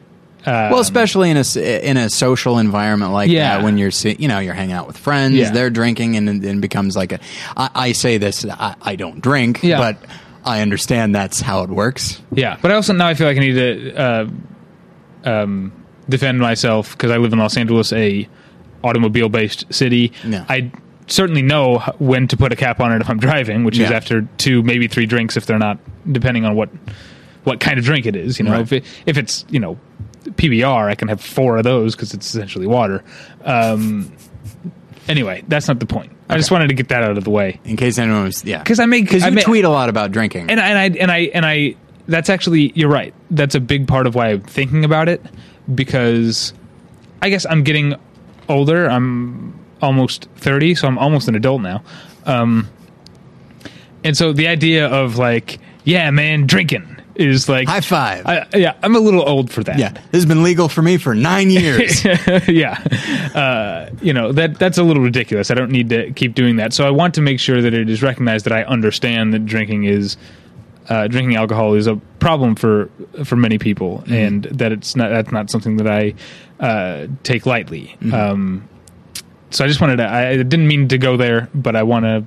Um, well, especially in a in a social environment like Yeah. that, when you're you know you're hanging out with friends, Yeah. they're drinking, and it becomes like a. I, I say this, I, I don't drink, Yeah. but I understand that's how it works. Yeah, but I also now I feel like I need to uh, um, defend myself because I live in Los Angeles, a automobile based city. Yeah. I certainly know when to put a cap on it if I'm driving, which is after two, maybe three drinks if they're not, depending on what what kind of drink it is. You know, Right. if it, if it's you know PBR, I can have four of those because it's essentially water. Um, Anyway, that's not the point. I just wanted to get that out of the way In case anyone was, yeah, 'Cause I make- because you tweet a lot about drinking. and I, and I and I and I that's actually you're right. That's a big part of why I'm thinking about it because I guess I'm getting older. I'm almost 30, so I'm almost an adult now. Um and so the idea of like, yeah, man, drinking is like High five. I, yeah, I'm a little old for that. yeah, this has been legal for me for nine years. yeah, uh, you know that that's a little ridiculous. I don't need to keep doing that. So I want to make sure that it is recognized that I understand that drinking is uh, drinking alcohol is a problem for for many people, and that it's not that's not something that I uh, take lightly. Um, so I just wanted to. I didn't mean to go there, but I want to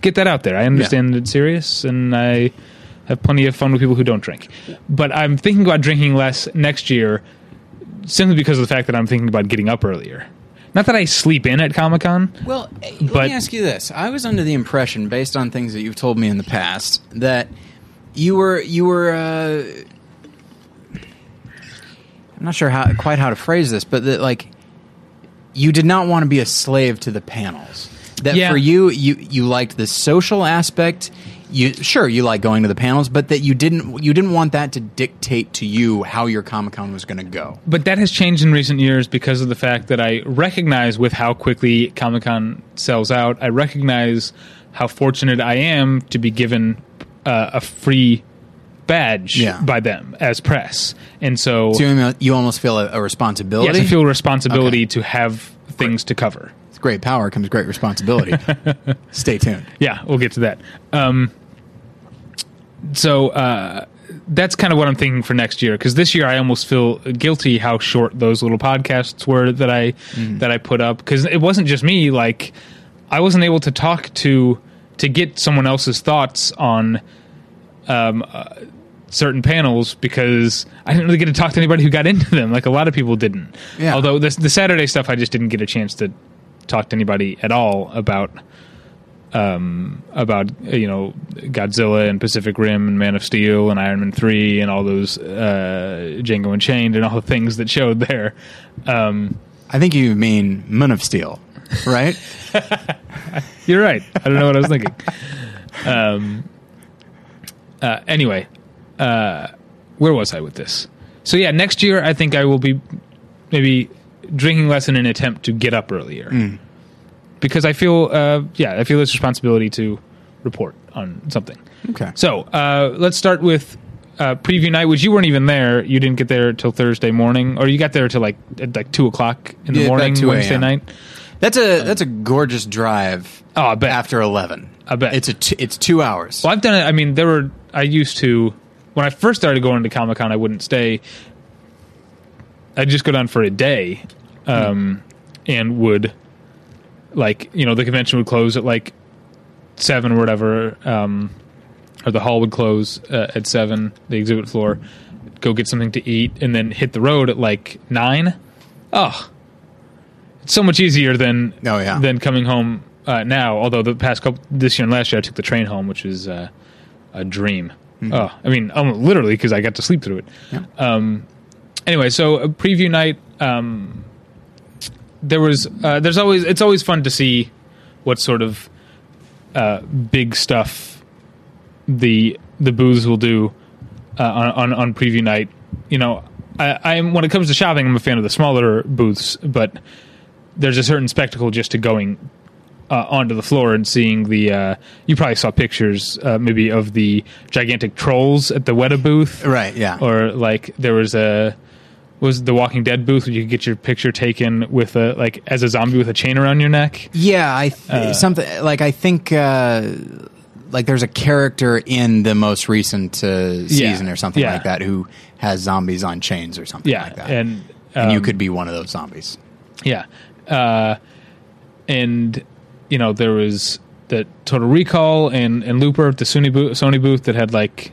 get that out there. I understand that it's serious, and I have plenty of fun with people who don't drink. But I'm thinking about drinking less next year simply because of the fact that I'm thinking about getting up earlier. Not that I sleep in at Comic Con. Well, eh, let me ask you this: I was under the impression, based on things that you've told me in the past, that you were you were. Uh, I'm not sure how quite how to phrase this, but that like you did not want to be a slave to the panels. That Yeah. for you, you you liked the social aspect. You sure you like going to the panels, but that you didn't you didn't want that to dictate to you how your Comic Con was going to go. But that has changed in recent years because of the fact that I recognize with how quickly Comic Con sells out, I recognize how fortunate I am to be given uh, a free badge Yeah. by them as press. And so, So you, almost feel a, a responsibility. yes, I feel a responsibility Okay. to have things to cover. Great power comes great responsibility. Stay tuned. Yeah, we'll get to that. Um, so uh, that's kind of what I'm thinking for next year because this year I almost feel guilty how short those little podcasts were that I that I put up because it wasn't just me. Like I wasn't able to talk to to get someone else's thoughts on um, uh, certain panels because I didn't really get to talk to anybody who got into them. Like a lot of people didn't. Yeah. Although this, the Saturday stuff, I just didn't get a chance to talk to anybody at all about um, about you know Godzilla and Pacific Rim and Man of Steel and Iron Man three and all those uh, Django Unchained and all the things that showed there. Um, I think you mean Man of Steel, right? you're right. I don't know what I was thinking. Um, uh, anyway, uh, where was I with this? So yeah, next year I think I will be maybe drinking less in an attempt to get up earlier because I feel uh, yeah I feel this responsibility to report on something. Okay. So uh, let's start with uh, preview night, which you weren't even there. You didn't get there till Thursday morning, or you got there till like at like two o'clock in the Yeah, about morning 2 Wednesday a.m. night. That's a that's a gorgeous drive. Oh, I bet. After eleven, I bet. it's a t- it's two hours. Well, I've done it. I mean, there were. I used to when I first started going to Comic Con. I wouldn't stay. I'd just go down for a day, um, and would like you know the convention would close at like seven or whatever, um, or the hall would close uh, at seven, the exhibit floor. Go get something to eat, and then hit the road at like nine. Oh, it's so much easier than Oh, yeah. than coming home uh, now. Although the past couple this year and last year, I took the train home, which is uh, a dream. Oh, I mean, um, literally because I got to sleep through it. Yeah. Um, anyway, so a preview night. Um, there was uh, there's always it's always fun to see what sort of uh, big stuff the the booths will do uh, on, on on preview night. You know, I, I'm when it comes to shopping, I'm a fan of the smaller booths, but there's a certain spectacle just to going uh, onto the floor and seeing the. Uh, you probably saw pictures, uh, maybe of the gigantic trolls at the Weta booth, Right. Yeah. or like there was a was the Walking Dead booth where you could get your picture taken with a like as a zombie with a chain around your neck. yeah. I th- Uh, something like I think uh, like there's a character in the most recent uh, season or something Yeah. like that who has zombies on chains or something Yeah, like that. and and you um, could be one of those zombies. Yeah. Uh, and, you know, there was the Total Recall and, and Looper at the Sony booth, Sony booth that had like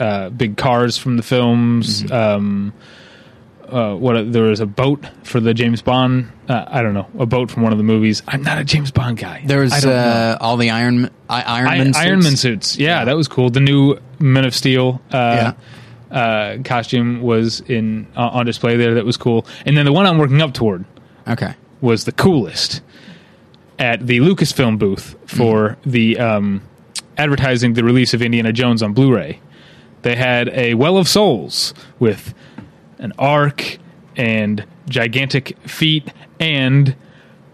uh, big cars from the films. Um, uh, what there was a boat for the James Bond. Uh, I don't know a boat from one of the movies. I'm not a James Bond guy. There was uh, all the Iron I, Iron I- Man suits. Iron Man suits. Yeah, Yeah. that was cool. The new Men of Steel uh, Yeah. uh, costume was in uh, on display there. That was cool. And then the one I'm working up toward Okay. was the coolest. at the Lucasfilm booth for the um, advertising the release of Indiana Jones on Blu-ray. They had a Well of Souls with an ark and gigantic feet and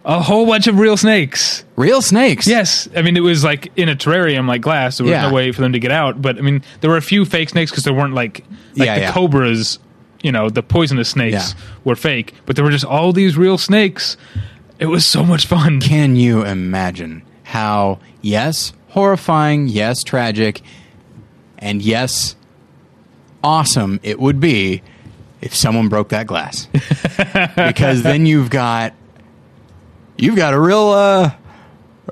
a whole bunch of real snakes. Real snakes. Yes, I mean it was like in a terrarium like glass. There was Yeah. no way for them to get out. But I mean there were a few fake snakes because there weren't like like Yeah, the yeah. cobras. You know the poisonous snakes Yeah. were fake, but there were just all these real snakes. It was so much fun. Can you imagine how, yes, horrifying, yes, tragic, and yes, awesome it would be if someone broke that glass? because then you've got you've got a real uh,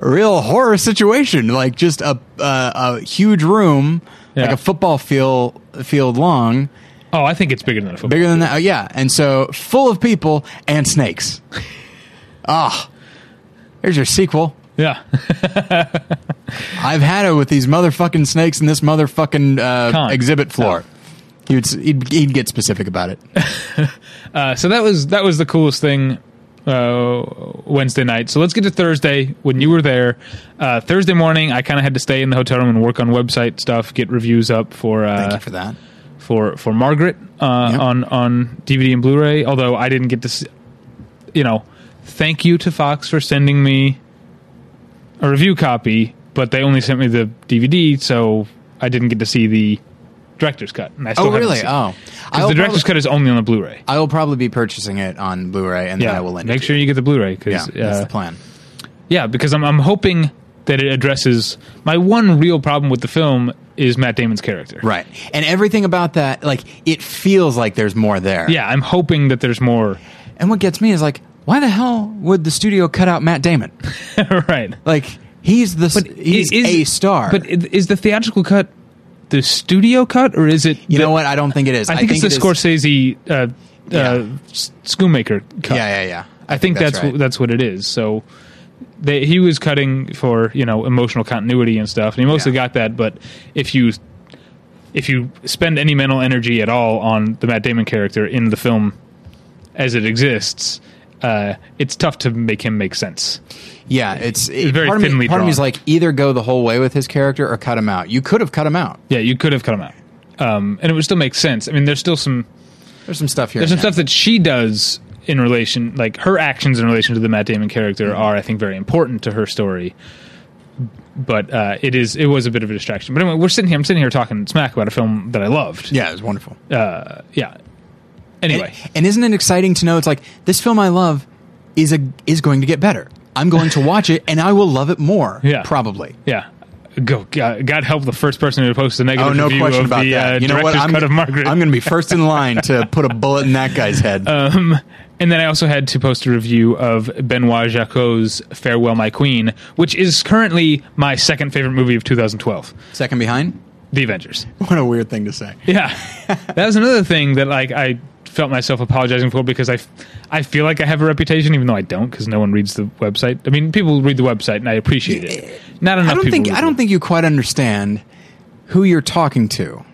a real horror situation, like just a uh, a huge room, like a football field field long, Oh, I think it's bigger than a football. bigger than that. Oh, yeah, and so full of people and snakes. Ah, there's your sequel. Yeah, I've had it with these motherfucking snakes in this motherfucking uh, exhibit floor. He would, he'd, he'd get specific about it. uh, so that was that was the coolest thing uh, Wednesday night. So let's get to Thursday when you were there. Uh, Thursday morning, I kind of had to stay in the hotel room and work on website stuff, get reviews up for uh, Thank you for that. for for Margaret uh, Yep. on on DVD and Blu-ray. Although I didn't get to, see, you know, thank you to Fox for sending me a review copy, but they only sent me the DVD, so I didn't get to see the director's cut. And I still Oh, haven't really? seen- Oh, 'cause I'll the director's probably, cut is only on the Blu-ray. I will probably be purchasing it on Blu-ray, and then I will lend make sure you get the Blu-ray because Yeah, that's uh, the plan. yeah, because I'm I'm hoping that it addresses my one real problem with the film is Matt Damon's character. Right, and everything about that, like, it feels like there's more there. Yeah, I'm hoping that there's more. And what gets me is like, why the hell would the studio cut out Matt Damon? right. Like, he's the s- he's is- a star. But is the theatrical cut the studio cut, or is it? you the- know what? I don't think it is. I think, it's the it is- Scorsese uh, Yeah. uh, Schoonmaker cut. Yeah, yeah, yeah. I think that's right. wh- that's what it is. So they, he was cutting for you know emotional continuity and stuff, and he mostly Yeah. got that. But if you if you spend any mental energy at all on the Matt Damon character in the film as it exists, uh, it's tough to make him make sense. Yeah, it's, it, very part of me, thinly part of me is like either go the whole way with his character or cut him out. You could have cut him out. Yeah, you could have cut him out, um, and it would still make sense. I mean, there's still some There's some stuff here. there's some there. stuff that she does in relation, like her actions in relation to the Matt Damon character, Mm-hmm. are I think very important to her story. But uh, it is it was a bit of a distraction. But anyway, we're sitting here. I'm sitting here talking smack about a film that I loved. Yeah, it was wonderful. Uh, yeah. Anyway, And, and isn't it exciting to know it's like this film I love is a is going to get better. I'm going to watch it and I will love it more. Yeah. probably. yeah. Go God, God help the first person who posts a negative Oh, no review question of about the that. Uh, you know what? I'm, cut of Margaret. I'm going to be first in line to put a bullet in that guy's head. Um, and then I also had to post a review of Benoit Jacquot's Farewell My Queen, which is currently my second favorite movie of 2012, Second behind. The Avengers. What a weird thing to say. Yeah, that was another thing that like I felt myself apologizing for because I, I feel like I have a reputation even though I don't because no one reads the website. I mean, people read the website and I appreciate it. Not enough. I don't people think I don't it. think you quite understand who you're talking to.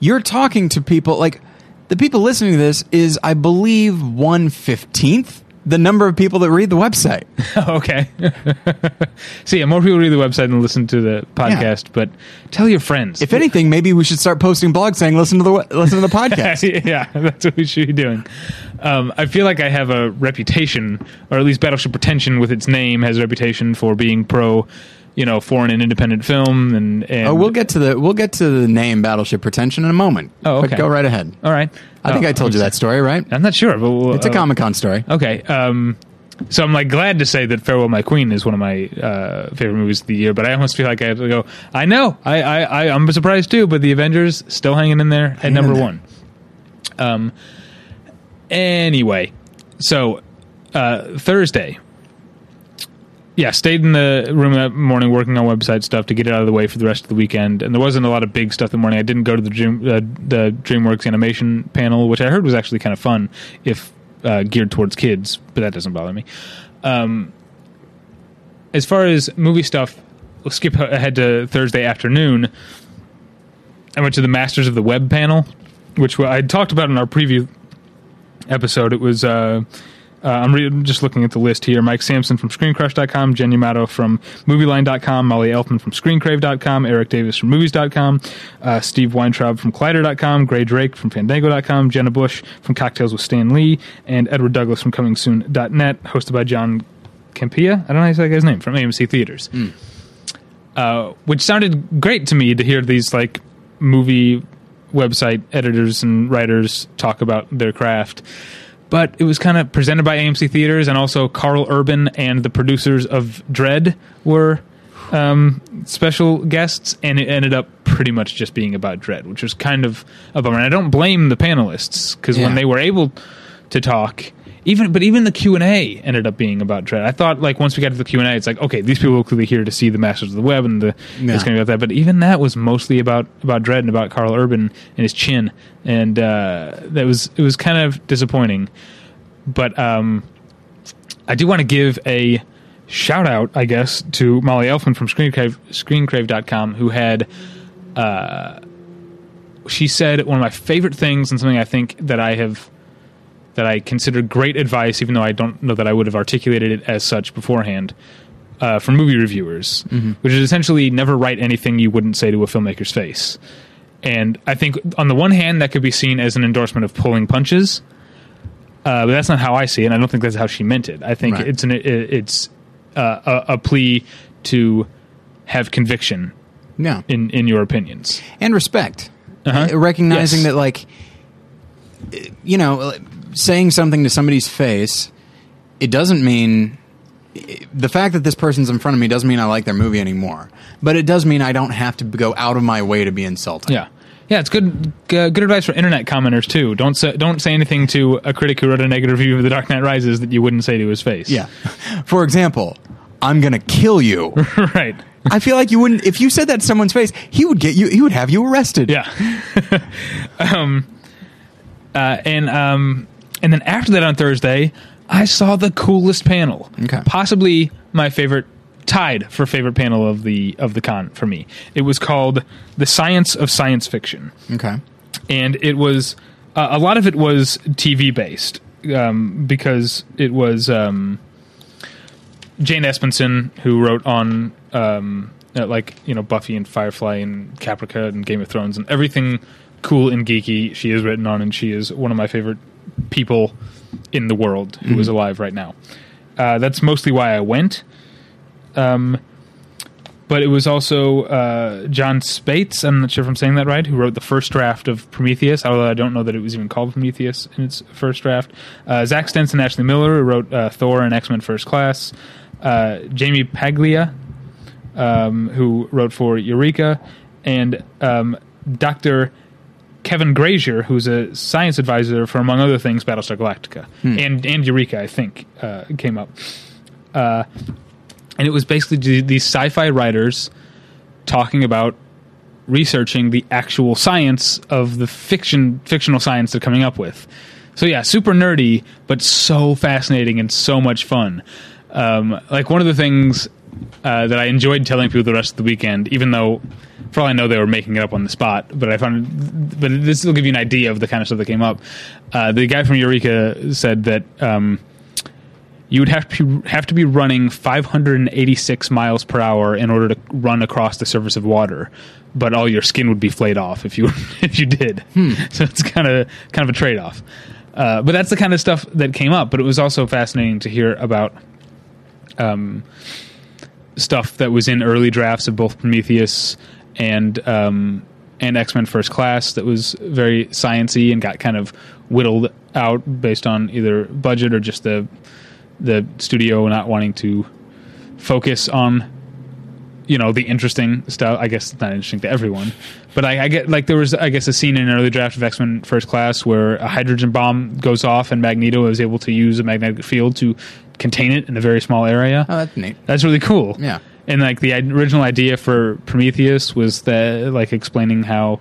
You're talking to people like the people listening to this is I believe one fifteenth the number of people that read the website. okay. so yeah, more people read the website than listen to the podcast. But tell your friends. If anything, maybe we should start posting blogs saying listen to the listen to the podcast. yeah, that's what we should be doing. Um, I feel like I have a reputation, or at least Battleship Pretension, with its name, has a reputation for being pro, you know, foreign and independent film. And, and oh, we'll get to the we'll get to the name Battleship Pretension in a moment. Oh, But okay. go right ahead. all right. I think Oh, I told you that story, right? I'm not sure, but we'll, It's a uh, Comic Con story. Okay. Um, so I'm like glad to say that Farewell My Queen is one of my uh, favorite movies of the year, but I almost feel like I have to go. I know, I, I, I I'm surprised too, but the Avengers still hanging in there at number there. one. Um. Anyway, so uh, Thursday. Yeah, stayed in the room that morning working on website stuff to get it out of the way for the rest of the weekend. And there wasn't a lot of big stuff the morning. I didn't go to the Dream, uh, the DreamWorks animation panel, which I heard was actually kind of fun, if uh, geared towards kids. But that doesn't bother me. Um, as far as movie stuff, we'll skip ahead to Thursday afternoon. I went to the Masters of the Web panel, which I talked about in our preview episode. It was uh, Uh, I'm re- just looking at the list here. Mike Sampson from ScreenCrush.com, Jen Yamato from MovieLine.com, Mali Elfman from ScreenCrave.com, Eric Davis from Movies.com, uh, Steve Weintraub from Collider.com, Grae Drake from Fandango.com, Jenna Busch from Cocktails with Stan Lee, and Edward Douglas from ComingSoon.net, hosted by John Campea. I don't know how you say that guy's name from AMC Theaters. Uh, which sounded great to me to hear these like movie website editors and writers talk about their craft. But it was kind of presented by AMC Theaters, and also Karl Urban and the producers of Dread were um, special guests, and it ended up pretty much just being about Dread, which was kind of a bummer. And I don't blame the panelists because Yeah. when they were able to talk, even but even the Q and A ended up being about Dread. I thought like once we got to the Q and A, it's like okay, these people are clearly here to see the Masters of the Web and the Yeah. it's going to be about that. But even that was mostly about about Dread and about Karl Urban and his chin, and uh, that was it was kind of disappointing. But um, I do want to give a shout out, I guess, to Mali Elfman from Screencrave, ScreenCrave.com, who had. Uh, she said one of my favorite things and something I think that I have that I consider great advice, even though I don't know that I would have articulated it as such beforehand, uh, for movie reviewers, which is essentially never write anything you wouldn't say to a filmmaker's face. And I think on the one hand, that could be seen as an endorsement of pulling punches, uh, but that's not how I see it. And I don't think that's how she meant it. I think Right. it's an it, it's uh, a, a plea to have conviction Yeah. in in your opinions. and respect. Uh-huh. Uh, Recognizing Yes. that, like, uh, you know, saying something to somebody's face, it doesn't mean the fact that this person's in front of me doesn't mean I like their movie anymore. But it does mean I don't have to go out of my way to be insulting. Yeah. Yeah, it's good. Uh, good advice for internet commenters too. Don't say don't say anything to a critic who wrote a negative review of The Dark Knight Rises that you wouldn't say to his face. Yeah. For example, I'm gonna kill you. right. I feel like you wouldn't. If you said that to someone's face, he would get you. He would have you arrested. Yeah. um, uh, and um, and then after that on Thursday, I saw the coolest panel. Okay. Possibly my favorite, tied for favorite panel of the of the con for me. It was called "The Science of Science Fiction." Okay. and it was uh, a lot of it was TV based um, because it was um, Jane Espenson who wrote on um, uh, like you know Buffy and Firefly and Caprica and Game of Thrones and everything cool and geeky she has written on, and she is one of my favorite people in the world who is alive right now. Uh, that's mostly why I went. Um, but it was also uh, Jon Spaihts. I'm not sure if I'm saying that right. Who wrote the first draft of Prometheus? Although I don't know that it was even called Prometheus in its first draft. Uh, Zack Stentz, and Ashley Miller, who wrote uh, Thor and X Men First Class. Uh, Jaime Paglia, um, who wrote for Eureka, and um, Doctor Kevin Grazier, who's a science advisor for, among other things, Battlestar Galactica and and Eureka. I think uh, came up. Uh, and it was basically these sci-fi writers talking about researching the actual science of the fiction fictional science they're coming up with. So yeah, super nerdy, but so fascinating and so much fun. Um, like one of the things uh, that I enjoyed telling people the rest of the weekend, even though for all I know they were making it up on the spot, but I found, but this will give you an idea of the kind of stuff that came up. Uh, the guy from Eureka said that. Um, you would have to have to be running 586 miles per hour in order to run across the surface of water, but all your skin would be flayed off if you if you did. So it's kind of kind of a trade off. Uh, but that's the kind of stuff that came up. But it was also fascinating to hear about um, stuff that was in early drafts of both Prometheus and um, and X Men First Class that was very sciency and got kind of whittled out based on either budget or just the the studio not wanting to focus on you know the interesting stuff. I guess it's not interesting to everyone, but I, I get like there was I guess a scene in an early draft of X Men First Class where a hydrogen bomb goes off and Magneto is able to use a magnetic field to contain it in a very small area. Oh, that's neat. That's really cool. Yeah. And like the original idea for Prometheus was that like explaining how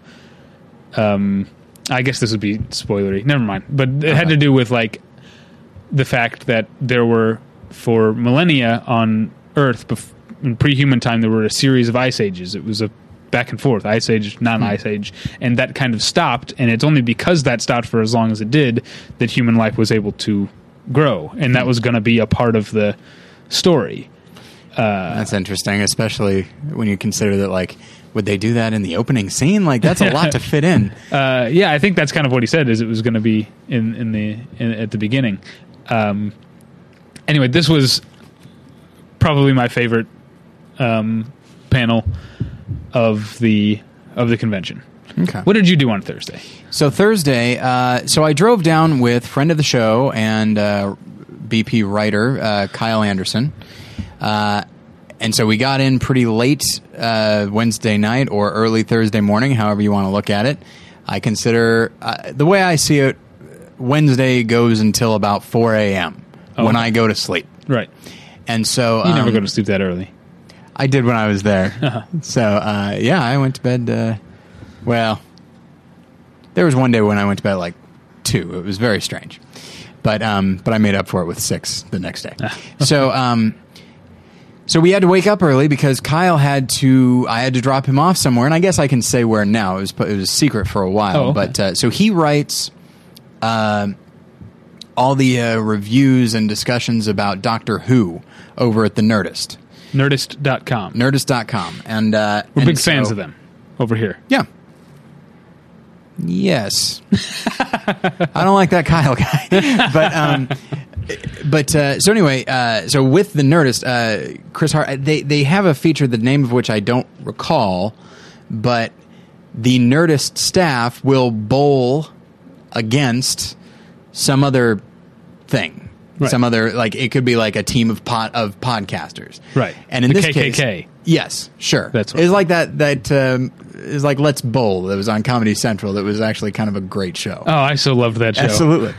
um I guess this would be spoilery. Never mind. But it had to do with like the fact that there were for millennia on Earth bef- in pre-human time there were a series of ice ages. It was a back and forth ice age non-ice age and that kind of stopped and it's only because that stopped for as long as it did that human life was able to grow, and that was going to be a part of the story. That's interesting, especially when you consider that like would they do that in the opening scene? Like that's a lot to fit in. Uh, yeah, I think that's kind of what he said. Is it was going to be in in the in, at the beginning. Um, anyway, this was probably my favorite um, panel of the of the convention. Okay. What did you do on Thursday? So Thursday, uh, so I drove down with friend of the show and uh, BP writer uh, Kyle Anderson, uh, and so we got in pretty late uh, Wednesday night or early Thursday morning, however you want to look at it. I consider uh, the way I see it, Wednesday goes until about four a.m. when Okay. I go to sleep, Right, and so you never um, go to sleep that early. I did when I was there. Uh-huh. So uh, yeah, I went to bed. Uh, well, there was one day when I went to bed at like two. It was very strange, but um, but I made up for it with six the next day. so um, so we had to wake up early because Kyle had to. I had to drop him off somewhere, and I guess I can say where now. It was it was a secret for a while, Oh, okay. but uh, so he writes. um all the uh, reviews and discussions about Doctor Who over at the Nerdist. Nerdist.com. Nerdist.com. And uh, We're and big fans of them over here. Yeah. Yes. I don't like that Kyle guy. but um but uh, so anyway, uh, so with the Nerdist, uh, Chris Hart, they they have a feature, the name of which I don't recall, but the Nerdist staff will bowl against some other thing, Right. some other like it could be like a team of pod, of podcasters, Right. And in The this KKK. case, yes, sure, That's what- it's like that that um, is like Let's Bowl that was on Comedy Central. That was actually kind of a great show. Oh, I so loved that show. Absolutely.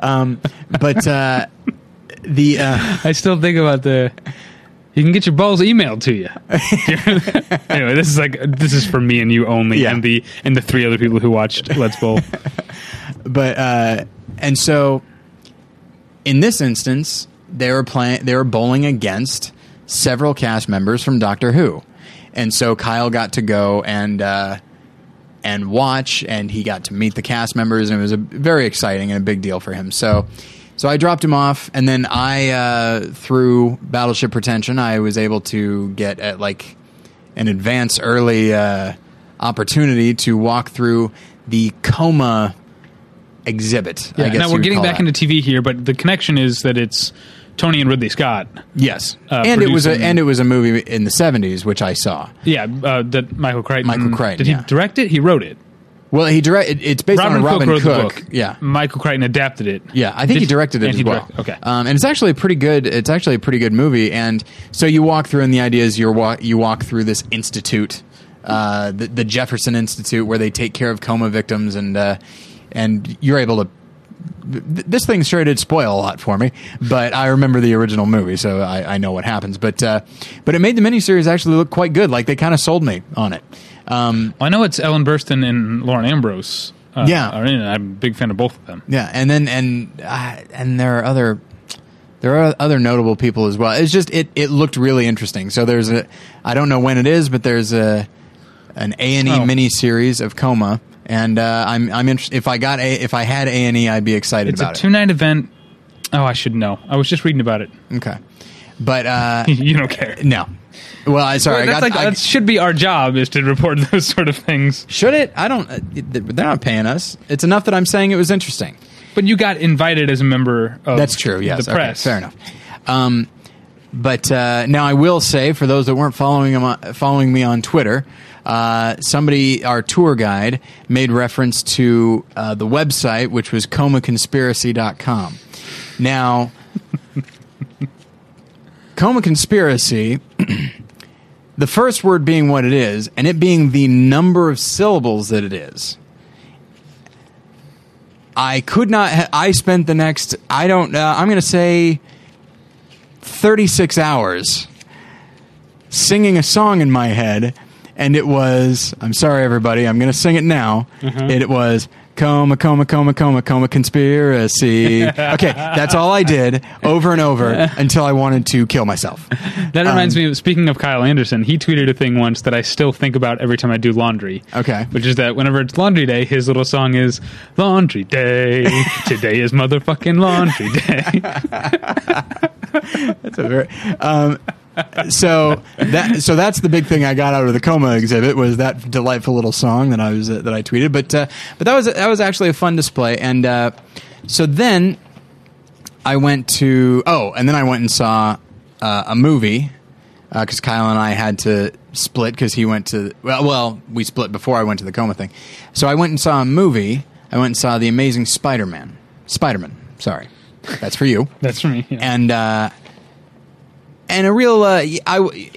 um, but uh, the uh, I still think about the. You can get your balls emailed to you. anyway, this is like this is for me and you only, Yeah. and the and the three other people who watched Let's Bowl. but uh, and so in this instance, they were playing. They were bowling against several cast members from Doctor Who, and so Kyle got to go and. Uh, and watch, and he got to meet the cast members, and it was a very exciting and a big deal for him. So, so I dropped him off, and then I, uh, through Battleship Pretension, I was able to get at like an advance early uh, opportunity to walk through the coma exhibit. I guess now we're getting back that. into TV here, but the connection is that it's Tony and Ridley Scott. yes, uh, and it was a and it was a movie in the seventies, which I saw. Yeah, uh, that Michael Crichton. Michael Crichton, Did he direct it? He wrote it. Well, he directed. It's based Robin on a Cook Robin Cook. book. Yeah, Michael Crichton adapted it. Yeah, I think Did- he directed it as well. directed- okay. um, and it's actually a pretty good. It's actually a pretty good movie. And so you walk through, and the idea is you walk you walk through this institute, uh, the, the Jefferson Institute, where they take care of coma victims, and uh, and you're able to. This thing sure did spoil a lot for me, but I remember the original movie, so I, I know what happens. But uh, but it made the miniseries actually look quite good. Like they kind of sold me on it. Um, Well, I know it's Ellen Burstyn and Lauren Ambrose. Uh, Yeah. are in it. I'm a big fan of both of them. Yeah, and then and uh, and there are other there are other notable people as well. It's just it it looked really interesting. So there's a I don't know when it is, but there's a an A and E Oh. mini series of Coma, and uh, I'm I'm interested. If I got a if I had A and E, I'd be excited about it. It's a two night event. Oh, I should know. I was just reading about it. Okay, but uh, you don't care. no. Well, I sorry, I That's got. like, I- that should be our job is to report those sort of things. should it? I don't. Uh, they're not paying us. It's enough that I'm saying it was interesting. But you got invited as a member of That's true. Yes, the Okay, press. fair enough. Um, but uh, now I will say, for those that weren't following him on, following me on Twitter, uh, somebody, our tour guide, made reference to uh, the website, which was comaconspiracy.com. Now, Coma Conspiracy, the first word being what it is, and it being the number of syllables that it is. I could not. Ha- I spent the next. I don't. Uh, I'm going to say. 36 hours singing a song in my head and it was I'm sorry everybody I'm going to sing it now it was coma, coma, coma, coma, coma, conspiracy. Okay, that's all I did over and over until I wanted to kill myself. That reminds me of speaking of Kyle Anderson, he tweeted a thing once that I still think about every time I do laundry. Okay. Which is that whenever it's laundry day, his little song is Laundry Day. Today is motherfucking laundry day. That's a very. Um, so that so that's the big thing I got out of the coma exhibit was that delightful little song that I was uh, that I tweeted. But uh, but that was that was actually a fun display. And uh, so then I went to oh, and then I went and saw uh, a movie because Kyle and I had to split because he went to well well we split before I went to the coma thing. So I went and saw a movie. I went and saw the Amazing Spider-Man. Spider-Man. Sorry, that's for you That's for me. yeah. and uh, and a real uh, I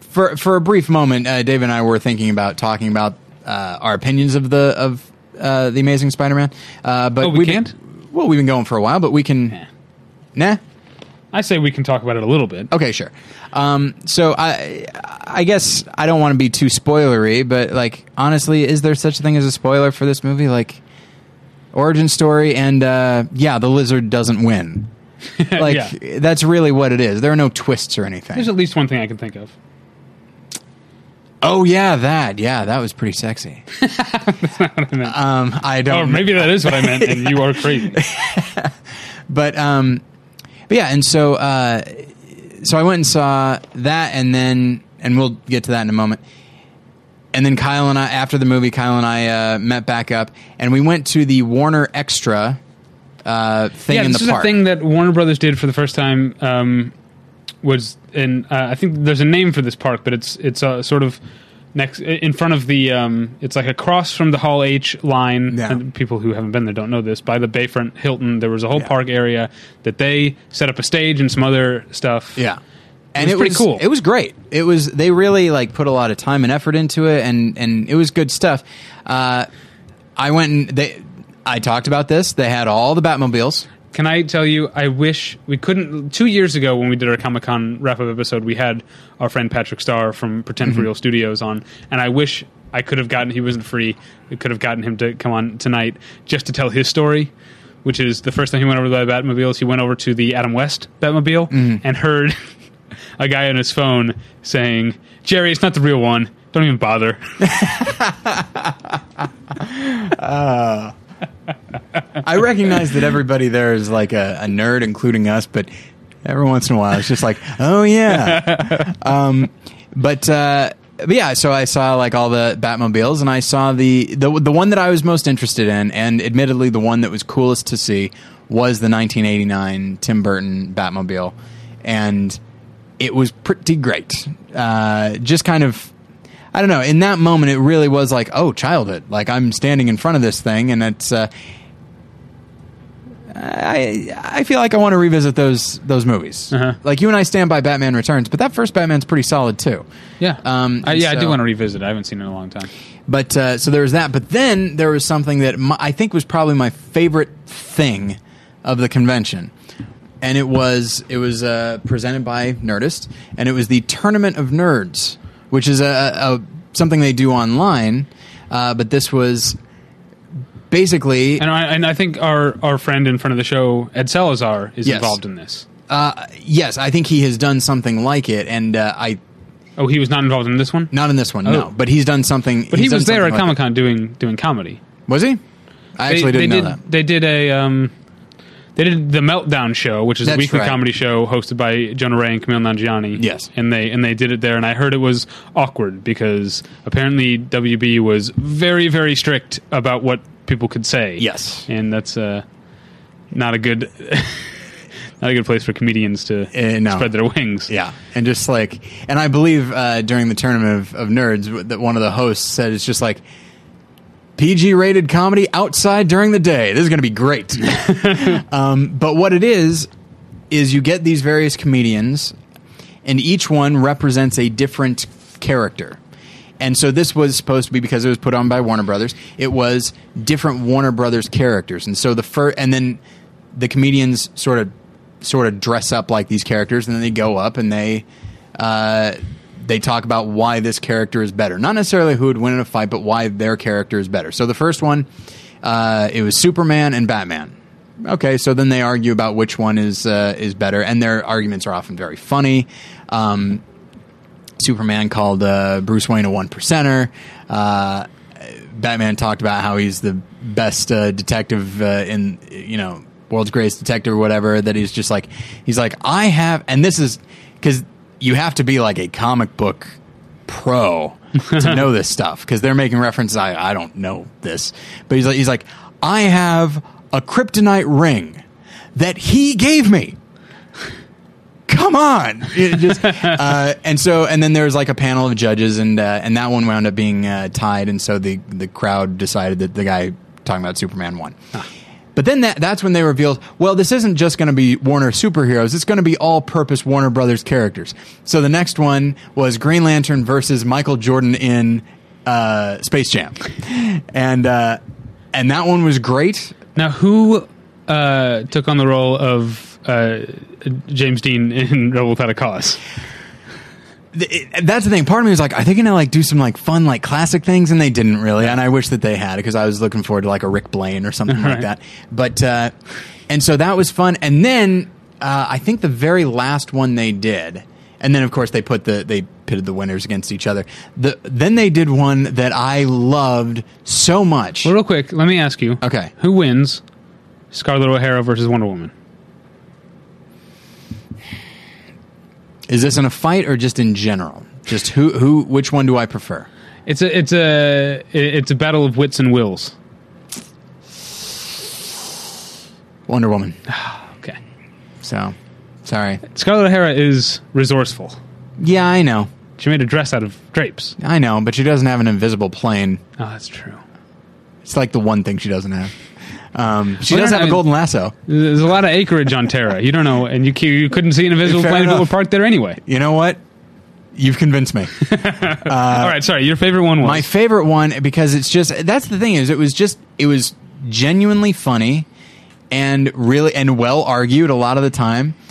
for for a brief moment, uh, Dave and I were thinking about talking about uh, our opinions of the of uh, the Amazing Spider-Man. Uh, but Oh, we can't? Been, well, we've been going for a while, but we can. Yeah. Nah. I say we can talk about it a little bit. Okay, sure. Um, so I, I guess I don't want to be too spoilery, but like honestly, is there such a thing as a spoiler for this movie? Like origin story, and uh, yeah, the lizard doesn't win. Like Yeah. that's really what it is. There are no twists or anything. There's at least one thing I can think of. Oh yeah, that yeah, that was pretty sexy. um, I don't. Or maybe that is what I meant, and you are crazy. but um, but yeah, and so uh, so I went and saw that, and then and we'll get to that in a moment. And then Kyle and I, after the movie, Kyle and I uh, met back up, and we went to the Warner Extra uh, thing yeah, in this the is park. a thing that Warner Brothers did for the first time. Um, was in uh, I think there's a name for this park, but it's it's uh, sort of next in front of the. Um, it's like across from the Hall H line. Yeah. And people who haven't been there don't know this. By the Bayfront Hilton, there was a whole Yeah. park area that they set up a stage and some other stuff. Yeah. And it was pretty cool. It was great. It was they really like put a lot of time and effort into it and and it was good stuff. Uh, I went and they I talked about this. They had all the Batmobiles. Can I tell you? I wish we couldn't. Two years ago, when we did our Comic Con wrap up episode, we had our friend Patrick Starr from Pretend Mm-hmm. for Real Studios on, and I wish I could have gotten. He wasn't free. We could have gotten him to come on tonight just to tell his story. Which is the first time he went over to the Batmobiles. He went over to the Adam West Batmobile Mm-hmm. and heard a guy on his phone saying, "Jerry, it's not the real one. Don't even bother." I recognize that everybody there is like a, a nerd, including us, but every once in a while it's just like, oh yeah. um, but, uh, but yeah, so I saw like all the Batmobiles, and I saw the, the the one that I was most interested in, and admittedly the one that was coolest to see was the 1989 Tim Burton Batmobile, and it was pretty great. Uh, just kind of I don't know. In that moment, it really was like, oh, childhood. Like I'm standing in front of this thing, and it's. Uh, I I feel like I want to revisit those those movies. Uh-huh. Like you and I stand by Batman Returns, but that first Batman's pretty solid too. Yeah, Um, Uh, yeah, I do want to revisit. it. I haven't seen it in a long time. But uh, so there was that. But then there was something that my, I think was probably my favorite thing of the convention, and it was it was uh, presented by Nerdist, and it was the Tournament of Nerds, which is a, a something they do online. Uh, but this was basically And I, and I think our, our friend in front of the show, Ed Salazar, is Yes. involved in this. uh, yes, I think he has done something like it, and uh, I Oh, he was not involved in this one, not in this one, Oh. no, but he's done something. but he he's was there at something Comic Con doing doing comedy. Was he? I actually they, didn't they know did, that. They did a um, they did the Meltdown show, which is a weekly right. comedy show hosted by Jonah Ray and Kumail Nanjiani. Yes. and they and they did it there, and I heard it was awkward because apparently WB was very very strict about what people could say. Yes. and that's uh, not a good. Not a good place for comedians to Uh, no. spread their wings. Yeah, and just like, and I believe uh, during the tournament of, of nerds that one of the hosts said it's just like PG rated comedy outside during the day. This is going to be great. um, but what it is is you get these various comedians, and each one represents a different character. And so this was supposed to be because it was put on by Warner Brothers. It was different Warner Brothers characters, and so the first, and then the comedians sort of sort of dress up like these characters, and then they go up and they uh, they talk about why this character is better. Not necessarily who would win in a fight, but why their character is better. So the first one uh, it was Superman and Batman. Okay, so then they argue about which one is uh, is better, and their arguments are often very funny. Um, Superman called uh, Bruce Wayne a one percenter. Uh, Batman talked about how he's the best uh, detective uh, in you know world's greatest detective or whatever. That he's just like he's like I have, and this is because you have to be like a comic book pro to know this stuff because they're making references. I I don't know this, but he's like he's like I have a kryptonite ring that he gave me. Come on! It just, uh, and so and then there was like a panel of judges and uh, and that one wound up being uh, tied and so the the crowd decided that the guy talking about superman won but then that, that's when they revealed well this isn't just going to be warner superheroes it's going to be all purpose warner brothers characters. So the next one was green lantern versus michael jordan in uh, space jam. And uh, and that one was great. Now, who uh, took on the role of uh, James Dean in Rebel Without a Cause? It- that's the thing. Part of me was like, are they gonna like do some like fun like classic things? And they didn't really. And I wish that they had because I was looking forward to like a Rick Blaine or something like that. But uh, and so that was fun. And then uh, I think the very last one they did, and then of course they put the they pitted the winners against each other. The then they did one that I loved so much. Well, real quick, let me ask you. Okay. Who wins Scarlett O'Hara versus Wonder Woman? Is this in a fight or just in general? Just who who which one do I prefer? It's a it's a it's a battle of wits and wills. Wonder Woman. Okay. So sorry. Scarlett O'Hara is resourceful. Yeah, I know. She made a dress out of drapes. I know, but she doesn't have an invisible plane. Oh, that's true. It's like the one thing she doesn't have. Um, she Well, does have a golden lasso. There's a lot of acreage on Tara. You don't know, and you you couldn't see an invisible Fair plane if it enough. were parked there anyway. You know what? You've convinced me. All right, sorry. Your favorite one was My favorite one because it's just that's the thing is it was just it was genuinely funny and really and well argued a lot of the time.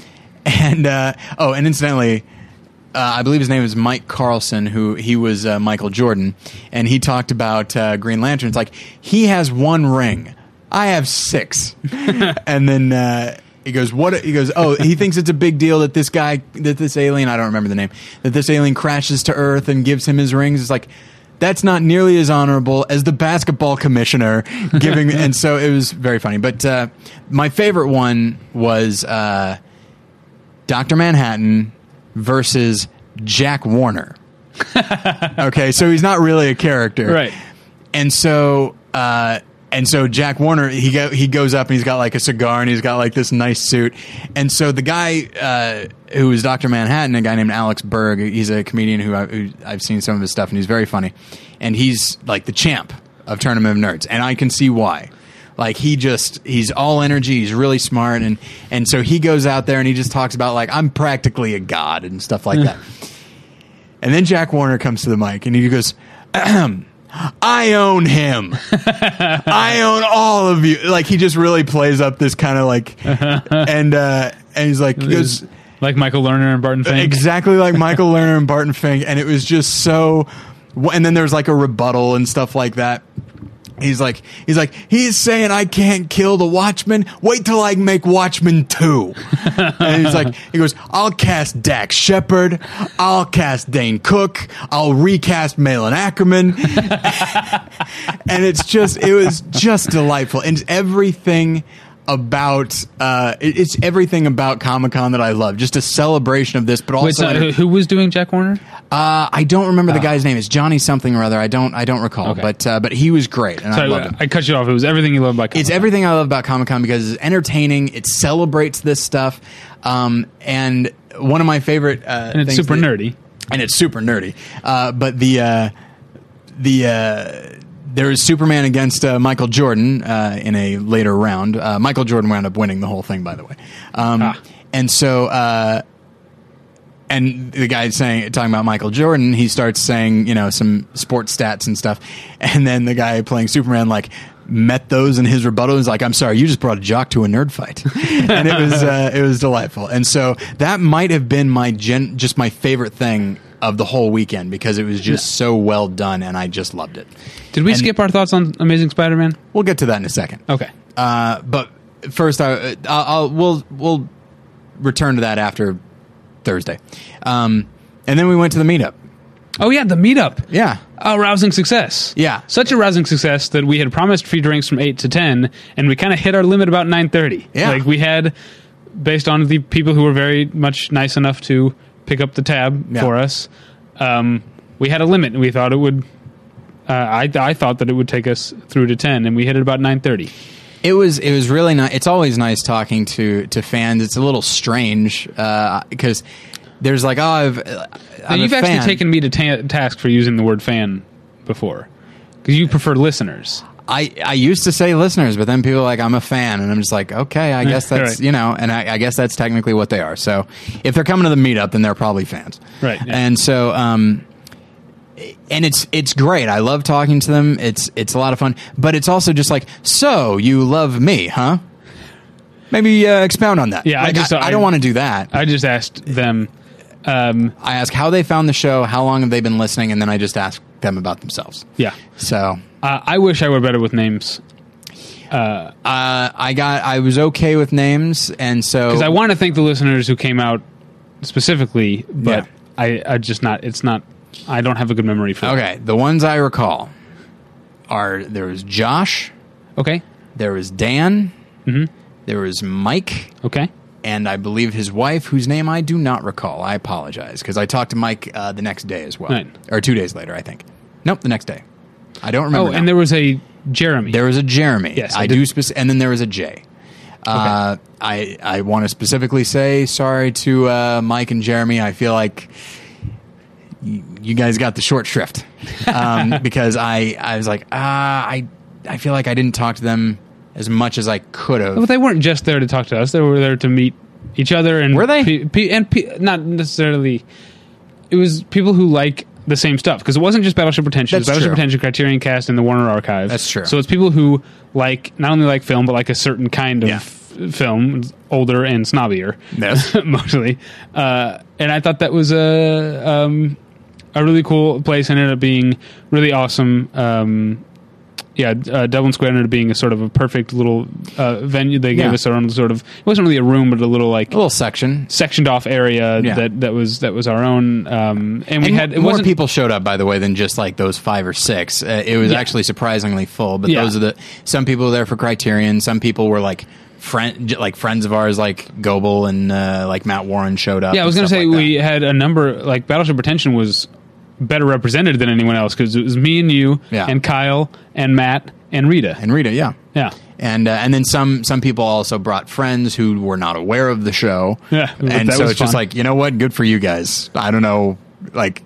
And uh, oh, and incidentally, uh, I believe his name is Mike Carlson, who he was uh, Michael Jordan, and he talked about uh, Green Lantern. It's like he has one ring, I have six, and then. Uh, he goes, what? He goes, oh, he thinks it's a big deal that this guy, that this alien, I don't remember the name, that this alien crashes to Earth and gives him his rings. It's like, that's not nearly as honorable as the basketball commissioner giving. and so it was very funny. But uh, my favorite one was uh, Dr. Manhattan versus Jack Warner. okay, so he's not really a character, Right. And so, uh, and so Jack Warner, he go, he goes up and he's got like a cigar and he's got like this nice suit. And so the guy uh, who is Doctor Manhattan, a guy named Alex Berg, he's a comedian who, I, who I've seen some of his stuff and he's very funny. And he's like the champ of Tournament of Nerds, and I can see why. Like he just he's all energy, he's really smart, and and so he goes out there and he just talks about like I'm practically a god and stuff like that. And then Jack Warner comes to the mic and he goes, Ahem, I own him. I own all of you. Like he just really plays up this kind of like, and uh, and he's like, goes like Michael Lerner and Barton Fink. exactly like Michael Lerner and Barton Fink, and it was just so. And then there's like a rebuttal and stuff like that. He's like, he's like, he's saying I can't kill the Watchmen. Wait till I make Watchmen two. and he's like, he goes, I'll cast Dax Shepard. I'll cast Dane Cook. I'll recast Malin Akerman. and it's just, it was just delightful. And everything about, uh, it- it's everything about Comic Con that I love. Just a celebration of this, but also. Wait, so who, who was doing Jack Warner? Uh, I don't remember the guy's name. It's Johnny something or other. I don't. I don't recall. Okay. But uh, but he was great, and I Sorry, loved him. I cut you off. It was everything you love about. It's Comic-Con. It's everything I love about Comic Con because it's entertaining. It celebrates this stuff, um, and one of my favorite. Uh, and it's super that- nerdy. and it's super nerdy. Uh, but the uh, the uh, there is Superman against uh, Michael Jordan uh, in a later round. Uh, Michael Jordan wound up winning the whole thing, by the way. Um, Ah. And so. Uh, and the guy saying talking about Michael Jordan, he starts saying you know some sports stats and stuff, and then the guy playing Superman like met those in his rebuttal. He's like, "I'm sorry, you just brought a jock to a nerd fight," and it was uh, it was delightful. And so that might have been my gen- just my favorite thing of the whole weekend because it was just so well done and I just loved it. Did we And- skip our thoughts on Amazing Spider-Man? We'll get to that in a second. Okay. Uh, but first, I, I'll, I'll we'll we'll return to that after Thursday, um, and then we went to the meetup. Oh yeah, the meetup. Yeah, A rousing success. Yeah. Such a rousing success that we had promised free drinks from 8 to 10 and we kind of hit our limit about 9:30. Yeah. Like we had based on the people who were very much nice enough to pick up the tab Yeah. for us. Um, we had a limit and we thought it would uh, I, I thought that it would take us through to 10 and we hit it about 9:30. it was it was really nice. It's always nice talking to to fans. It's a little strange because there's like oh I've I'm a you've actually taken me to ta- task for using the word fan before. Cuz you prefer listeners. I, I used to say listeners, but then people are like I'm a fan, and I'm just like, okay, I guess that's Right. you know, and I, I guess that's technically what they are. So if they're coming to the meetup, then they're probably fans, Right, yeah. And so, um, and it's it's great. I love talking to them. It's it's a lot of fun, but it's also just like, so you love me, huh? Maybe uh, expound on that. Yeah, I just- I, I- don't want to do that. I just asked them um, I ask how they found the show, how long have they been listening, and then I just ask them about themselves. yeah. So Uh, I wish I were better with names uh, I got I was okay with names, and so because I want to thank the listeners who came out specifically, but Yeah. I, I just not. It's not. I don't have a good memory for. that. Okay, the ones I recall are there was Josh, Okay. there was Dan, Mm-hmm. there was Mike, Okay. and I believe his wife, whose name I do not recall. I apologize because I talked to Mike uh, the next day as well, Right. or two days later, I think. Nope, the next day. I don't remember. Oh, now. and there was a Jeremy. There was a Jeremy. Yes, I I, do. Spec- and then there was a J. Uh, I I want to specifically say sorry to uh, Mike and Jeremy. I feel like you guys got the short shrift um, because I I was like ah I I feel like I didn't talk to them as much as I could have. Well, they weren't just there to talk to us. They were there to meet each other and Were they? pe- pe- and pe- not necessarily. It was people who like the same stuff because it wasn't just Battleship Pretension. It was Battleship true. Pretension, Criterion Cast, and the Warner Archive. That's true. So it's people who like not only like film but like a certain kind of Yeah. f- film, older and snobbier, Yes. mostly. Uh, and I thought that was a um, a really cool place. Ended up being really awesome. Um, yeah, uh, Dublin Square ended up being a sort of a perfect little uh, venue. They gave Yeah. us our own sort of. It wasn't really a room, but a little like a little section. sectioned off area Yeah. that that was that was our own. Um, and we And had it more wasn't people showed up, by the way, than just like those five or six. Uh, it was Yeah. actually surprisingly full. But those are the some people were there for Criterion. Some people were like friend, like friends of ours, like Goebel and uh, like Matt Warren showed up. Yeah, I was going going to to say we had a number like Battleship Pretension was better represented than anyone else because it was me and you Yeah. and Kyle and Matt and Rita. and Rita, yeah. yeah. And uh, and then some some people also brought friends who were not aware of the show. Yeah, and so it's just like you know what, good for you guys. I don't know, like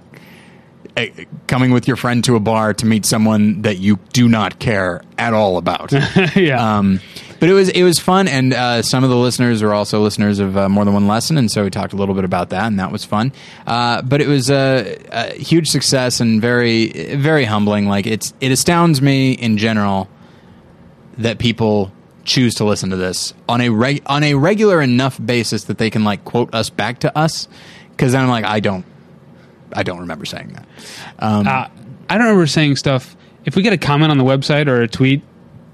eh, coming with your friend to a bar to meet someone that you do not care at all about. yeah. Um, but it was it was fun, and uh, some of the listeners were also listeners of uh, more than one lesson, and so we talked a little bit about that, and that was fun. Uh, but it was a, a huge success and very very humbling. Like it's it astounds me in general that people choose to listen to this on a reg- on a regular enough basis that they can like quote us back to us. Because then I'm like I don't I don't remember saying that. Um, Uh, I don't remember saying stuff. If we get a comment on the website or a tweet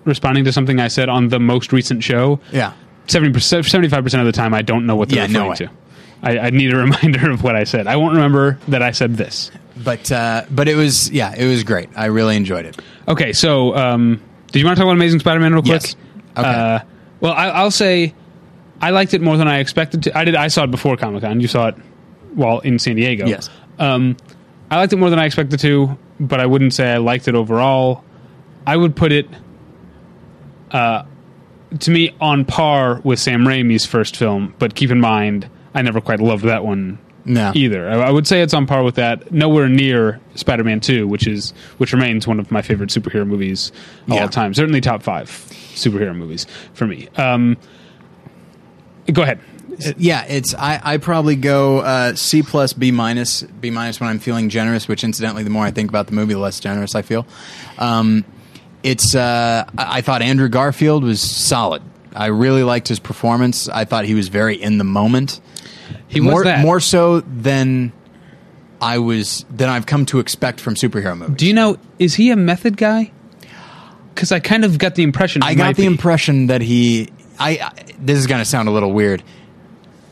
responding to something I said on the most recent show, yeah. 70%, 75% of the time I don't know what they're Yeah, referring way. to. I, I need a reminder of what I said. I won't remember that I said this. But uh, but it was yeah it was great. I really enjoyed it. Okay, so um, did you want to talk about Amazing Spider-Man real quick? Yes. Okay. Uh, well, I, I'll say I liked it more than I expected to. I did. I saw it before Comic Con. You saw it while in San Diego. Yes. Um, I liked it more than I expected to, but I wouldn't say I liked it overall. I would put it, uh, to me, on par with Sam Raimi's first film. But keep in mind, I never quite loved that one No. either. I, I would say it's on par with that. Nowhere near Spider-Man Two, which is which remains one of my favorite superhero movies of Yeah. all time. Certainly top five superhero movies for me. Um, go ahead. Yeah, it's I, I probably go uh, C plus B minus B minus when I'm feeling generous. Which incidentally, the more I think about the movie, the less generous I feel. Um, it's uh, I, I thought Andrew Garfield was solid. I really liked his performance. I thought he was very in the moment. He was more that. more so than I was than I've come to expect from superhero movies. Do you know? Is he a method guy? Because I kind of got the impression. I got the be. impression that he. I, I this is going to sound a little weird.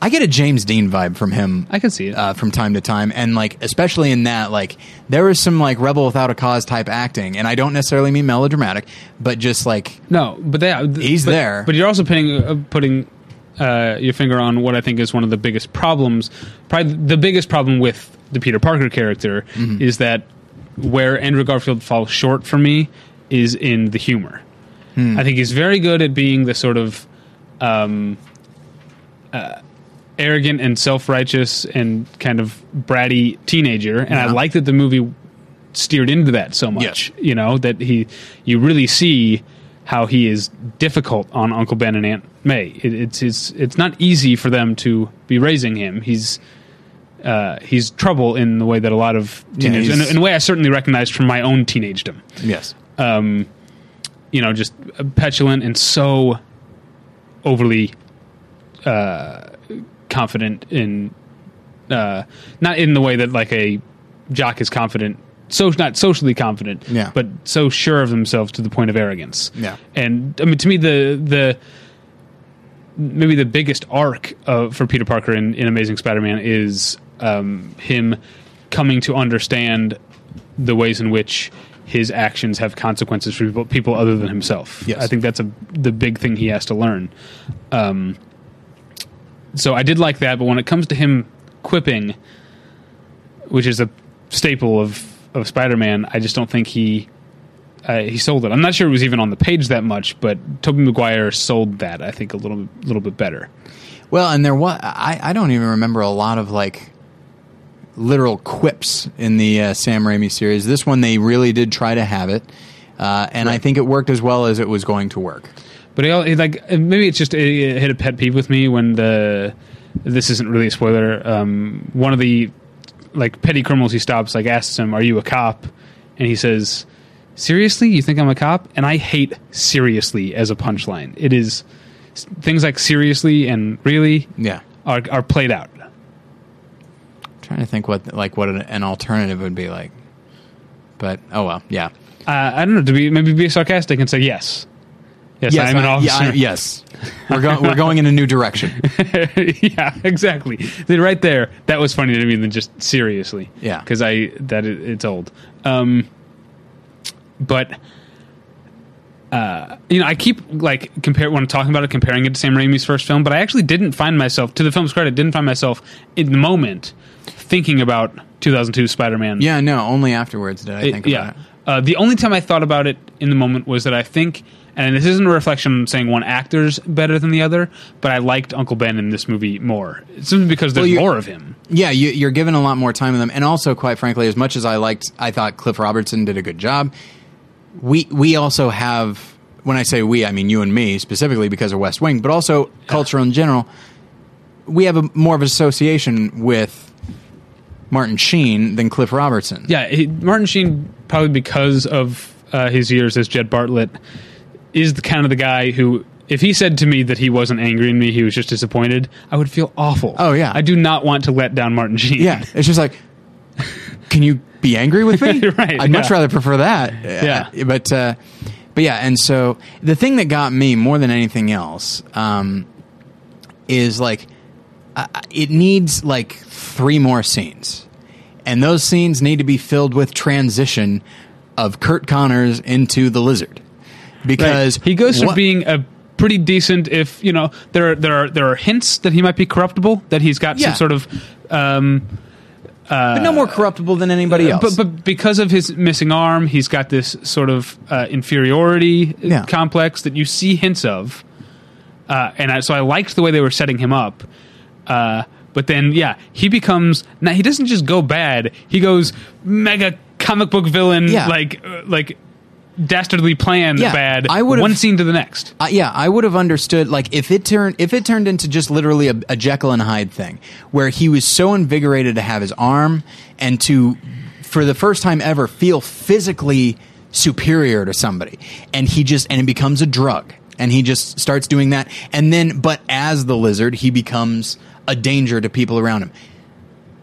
I get a James Dean vibe from him. I can see it. uh, from time to time, and like especially in that, like there was some like rebel without a cause type acting, and I don't necessarily mean melodramatic, but just like No, but they, He's but- there. But you're also putting uh, putting uh, your finger on what I think is one of the biggest problems. Probably the biggest problem with the Peter Parker character Mm-hmm. is that where Andrew Garfield falls short for me is in the humor. Hmm. I think he's very good at being the sort of um, uh, arrogant and self righteous and kind of bratty teenager, and I like that the movie steered into that so much. Yes. You know that he, you really see how he is difficult on Uncle Ben and Aunt May. It, it's it's it's not easy for them to be raising him. He's uh, he's trouble in the way that a lot of teenagers, he's- in, in a way I certainly recognized from my own teenagedom. yes, Um, you know, just petulant and so overly uh, confident in uh, not in the way that like a jock is confident so not socially confident Yeah. but so sure of themselves to the point of arrogance Yeah. and i mean to me the the maybe the biggest arc of, for peter parker in, in amazing spider-man is um, him coming to understand the ways in which his actions have consequences for people, people other than himself. Yes. I think that's a the big thing he has to learn. Um, so I did like that, but when it comes to him quipping, which is a staple of of Spider-Man, I just don't think he uh, he sold it. I'm not sure it was even on the page that much, but Tobey Maguire sold that I think a little little bit better. Well, and there was I, I don't even remember a lot of like literal quips in the uh, Sam Raimi series. This one they really did try to have it, uh, and I think it worked as well as it was going to work. But he, he, like maybe it's just it, it hit a pet peeve with me when the this isn't really a spoiler. Um, one of the like petty criminals he stops like asks him, "Are you a cop?" And he says, "Seriously, you think I'm a cop?" And I hate seriously as a punchline. It is things like seriously and really Yeah, are are played out. trying to think what like what an, an alternative would be like, but oh well, yeah. Uh, I don't know to be maybe be sarcastic and say yes. Yes, Yes, I'm an I- officer. yeah, I- yes. We're going. We're going in a new direction. yeah, exactly. Right there, that was funny to me than just seriously. Yeah. because I that it, it's old. Um, but uh, you know, I keep like compare when I'm talking about it, comparing it to Sam Raimi's first film. But I actually didn't find myself, to the film's credit, didn't find myself in the moment thinking about 2002 Spider-Man. Yeah, no. Only afterwards did I It- think yeah. about it. Uh, the only time I thought about it in the moment was that I think, and this isn't a reflection saying one actor's better than the other, but I liked Uncle Ben in this movie more. Simply because there's Well, more of him. Yeah, you, you're given a lot more time with them, and also, quite frankly, as much as I liked, I thought Cliff Robertson did a good job. We we also have, when I say we, I mean you and me specifically because of West Wing, but also culture in general. We have a more of an association with Martin Sheen than Cliff Robertson. Yeah, he, Martin Sheen, probably because of uh, his years as Jed Bartlet, is the kind of the guy who, if he said to me that he wasn't angry in me, he was just disappointed, I would feel awful. Oh, yeah. I do not want to let down Martin Sheen. Yeah, it's just like, can you be angry with me? Right, I'd much rather prefer that. Yeah. Uh, but uh, but yeah, and so the thing that got me more than anything else um, is like uh, it needs like three more scenes, and those scenes need to be filled with transition of Curt Connors into the Lizard Right. because he goes from being a pretty decent if you know there are there are there are hints that he might be corruptible that he's got Yeah. some sort of um but no more corruptible than anybody else. but but because of his missing arm he's got this sort of uh, inferiority Yeah. complex that you see hints of uh, and I, so I liked the way they were setting him up uh, but then yeah he becomes now he doesn't just go bad he goes mega comic book villain Yeah. like uh, like dastardly plan Yeah, bad I would've- one scene to the next Uh, yeah, I would have understood like if it turned if it turned into just literally a, a Jekyll and Hyde thing, where he was so invigorated to have his arm and to, for the first time ever, feel physically superior to somebody, and he just and it becomes a drug, and he just starts doing that, and then but as the lizard, he becomes a danger to people around him.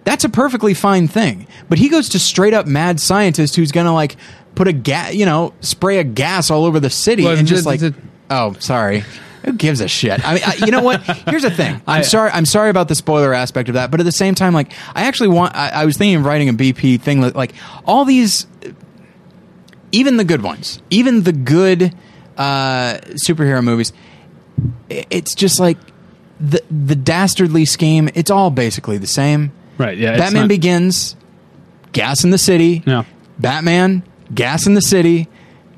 That's a perfectly fine thing. But he goes to straight up mad scientist who's going to like put a gas, you know, spray a gas all over the city Well, and just like, oh, sorry. Who gives a shit? I mean, I, you know what? Here's the thing. I'm I- sorry. I'm sorry about the spoiler aspect of that, but at the same time, like, I actually want. I, I was thinking of writing a BP thing. Like, all these, even the good ones, even the good uh, superhero movies, it's just like the the dastardly scheme. It's all basically the same. Right, yeah, Batman not- Begins, gas in the city. Yeah. Batman, gas in the city.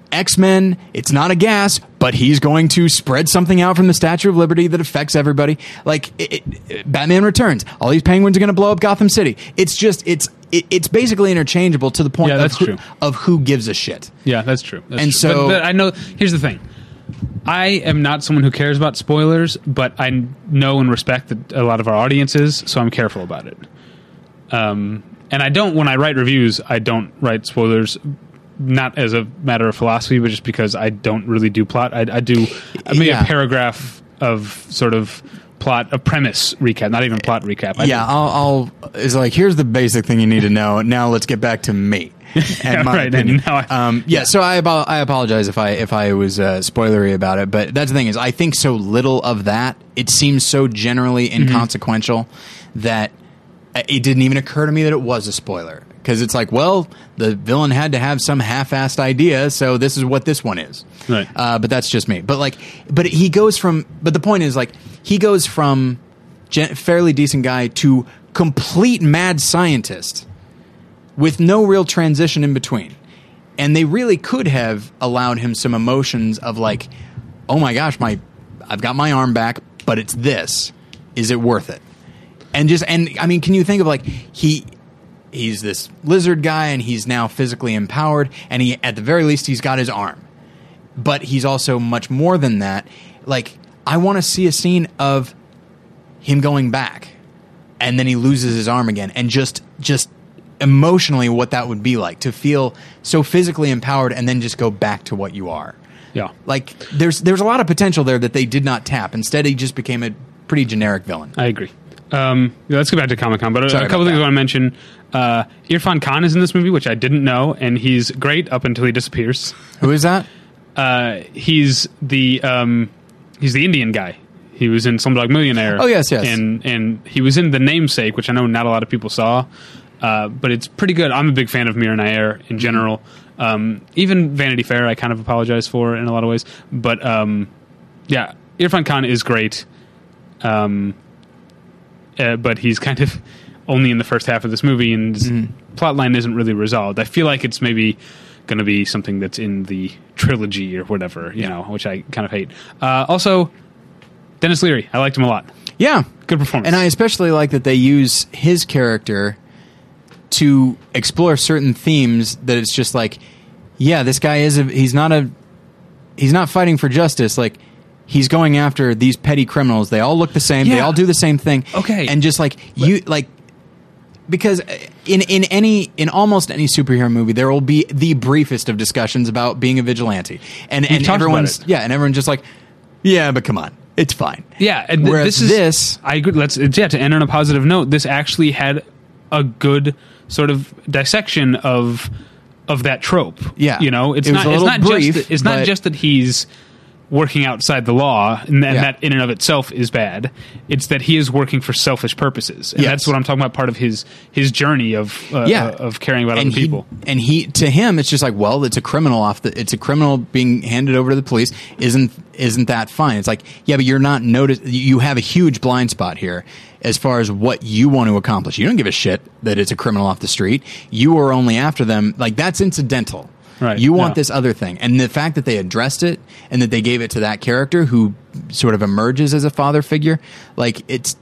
X Men, it's not a gas, but he's going to spread something out from the Statue of Liberty that affects everybody. Like it, it- Batman Returns, all these penguins are going to blow up Gotham City. It's just it's it, it's basically interchangeable to the point Yeah, of, that's who, true. of who gives a shit. Yeah, that's true. That's And true. so- but, but I know. Here's the thing. I am not someone who cares about spoilers, but I know and respect that a lot of our audiences, so I'm careful about it. Um, and I don't when I write reviews, I don't write spoilers. Not as a matter of philosophy, but just because I don't really do plot. I, I do maybe Yeah. a paragraph of sort of plot, a premise recap, not even plot recap. I yeah, I'll, I'll. It's like here's the basic thing you need to know. Now let's get back to me. And my right, opinion. I- um, yeah, so I I apologize if I if I was uh, spoilery about it, but that's the thing is I think so little of that. It seems so generally Mm-hmm. inconsequential that uh, it didn't even occur to me that it was a spoiler because it's like, well, the villain had to have some half-assed idea, so this is what this one is. Right. Uh, but that's just me. But like, but he goes from. But the point is, like, he goes from gen- fairly decent guy to complete mad scientist with no real transition in between. And they really could have allowed him some emotions of like, oh my gosh, my I've got my arm back, but it's this. Is it worth it? And just and I mean, can you think of like he he's this lizard guy and he's now physically empowered and he at the very least he's got his arm. But he's also much more than that. Like I want to see a scene of him going back and then he loses his arm again and just just emotionally what that would be like to feel so physically empowered and then just go back to what you are yeah. like there's there's a lot of potential there that they did not tap instead he just became a pretty generic villain I agree. Um, yeah, let's go back to Comic Con. But a, Sorry a couple things that. I want to mention. Uh, Irfan Khan is in this movie, which I didn't know, and he's great up until he disappears. who is that Uh, he's the um, he's the Indian guy. He was in Slumdog Millionaire. Oh, yes, yes. And and he was in The Namesake, which I know not a lot of people saw, uh, but it's pretty good. I'm a big fan of Mira Nair in general. Um, even Vanity Fair, I kind of apologize for in a lot of ways, but um, yeah, Irfan Khan is great. Um, uh, but he's kind of only in the first half of this movie, and his plot line isn't really resolved. I feel like it's maybe going to be something that's in the trilogy or whatever, you know, which I kind of hate. Uh, also, Denis Leary, I liked him a lot. yeah Good performance. and i especially like that they use his character to explore certain themes that it's just like yeah this guy is a he's not a he's not fighting for justice like he's going after these petty criminals they all look the same they all do the same thing Okay. and just like you like because in in any in almost any superhero movie there will be the briefest of discussions about being a vigilante and and talked about everyone's yeah and everyone's just like yeah but come on it's fine yeah, and th- this is this- I agree. Let's yeah to end on a positive note. This actually had a good sort of dissection of of that trope. Yeah. you know, it's It not it's not brief, just that, it's not just that he's working outside the law, and, and Yeah. that in and of itself is bad. It's that he is working for selfish purposes, and Yes. that's what I'm talking about. Part of his his journey of uh, yeah, uh, of caring about and other people. And he to him, it's just like, well, it's a criminal off the, it's a criminal being handed over to the police. Isn't isn't that fine? It's like, yeah, but you're not notice. You have a huge blind spot here as far as what you want to accomplish. You don't give a shit that it's a criminal off the street. You are only after them. Like that's incidental. Right, You want yeah. this other thing, and the fact that they addressed it and that they gave it to that character who sort of emerges as a father figure, like it's.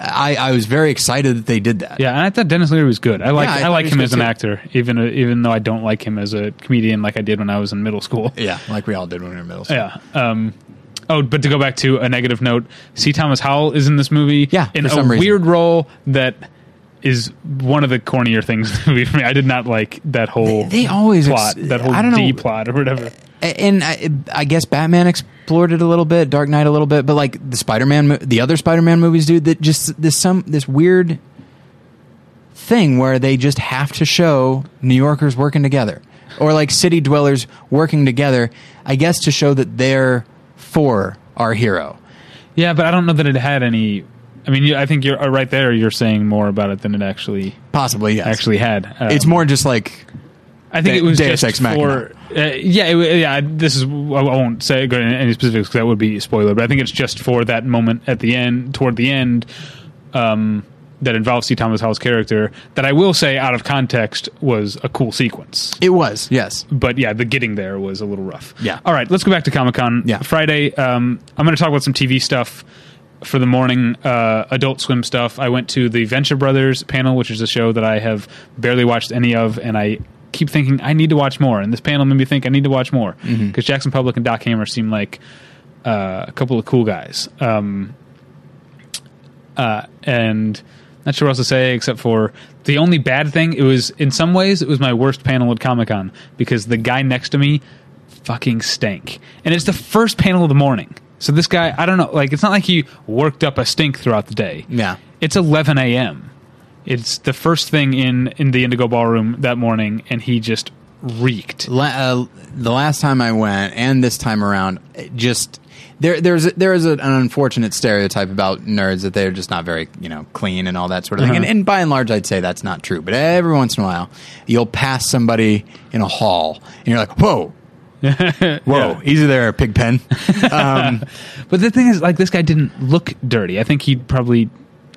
I, I was very excited that they did that. Yeah, and I thought Denis Leary was good. I like Yeah, I I, like him as an too. actor, even even though I don't like him as a comedian like I did when I was in middle school. Yeah, like we all did when we were in middle school. Yeah. Um, oh, but to go back to a negative note, C. Thomas Howell is in this movie. Yeah, in a reason. weird role that is one of the cornier things in the movie for me. I did not like that whole They- they always plot, ex- that whole I don't know. D plot or whatever. and I, I guess Batman explored it a little bit, Dark Knight a little bit, but like the Spider-Man, the other Spider-Man movies, dude, that just this some this weird thing where they just have to show New Yorkers working together or like city dwellers working together, I guess to show that they're for our hero. Yeah, but I don't know that it had any. I mean, I think you're uh, right there. You're saying more about it than it actually Possibly, yes. actually had. Um, it's more just like I think De- it was Deus just for. Uh, yeah, it, yeah. This is. I won't say go into any specifics because that would be a spoiler. But I think it's just for that moment at the end, toward the end, um, that involves C. Thomas Howell's character. That I will say, out of context, was a cool sequence. it was. Yes. But yeah, the getting there was a little rough. Yeah. All right, let's go back to Comic Con. Yeah. Friday. Um, I'm going to talk about some TV stuff for the morning uh, Adult Swim stuff. I went to the Venture Brothers panel, which is a show that I have barely watched any of, and I keep thinking I need to watch more. And this panel made me think I need to watch more because Jackson Publick and Doc Hammer seem like uh, a couple of cool guys. Um, uh, and not sure what else to say except for the only bad thing. It was in some ways it was my worst panel at Comic Con because the guy next to me fucking stank, and it's the first panel of the morning. So this guy, I don't know, like it's not like he worked up a stink throughout the day. Yeah. It's 11 a.m. It's the first thing in in the Indigo Ballroom that morning, and he just reeked. La- uh, the last time I went and this time around, it just there there's there is a, an unfortunate stereotype about nerds that they're just not very you know clean and all that sort of thing. Uh-huh. And, and by and large, I'd say that's not true. But every once in a while, you'll pass somebody in a hall and you're like, whoa. Whoa, Yeah. easy there, pig Pigpen. But the thing is, like, this guy didn't look dirty. I think he'd probably,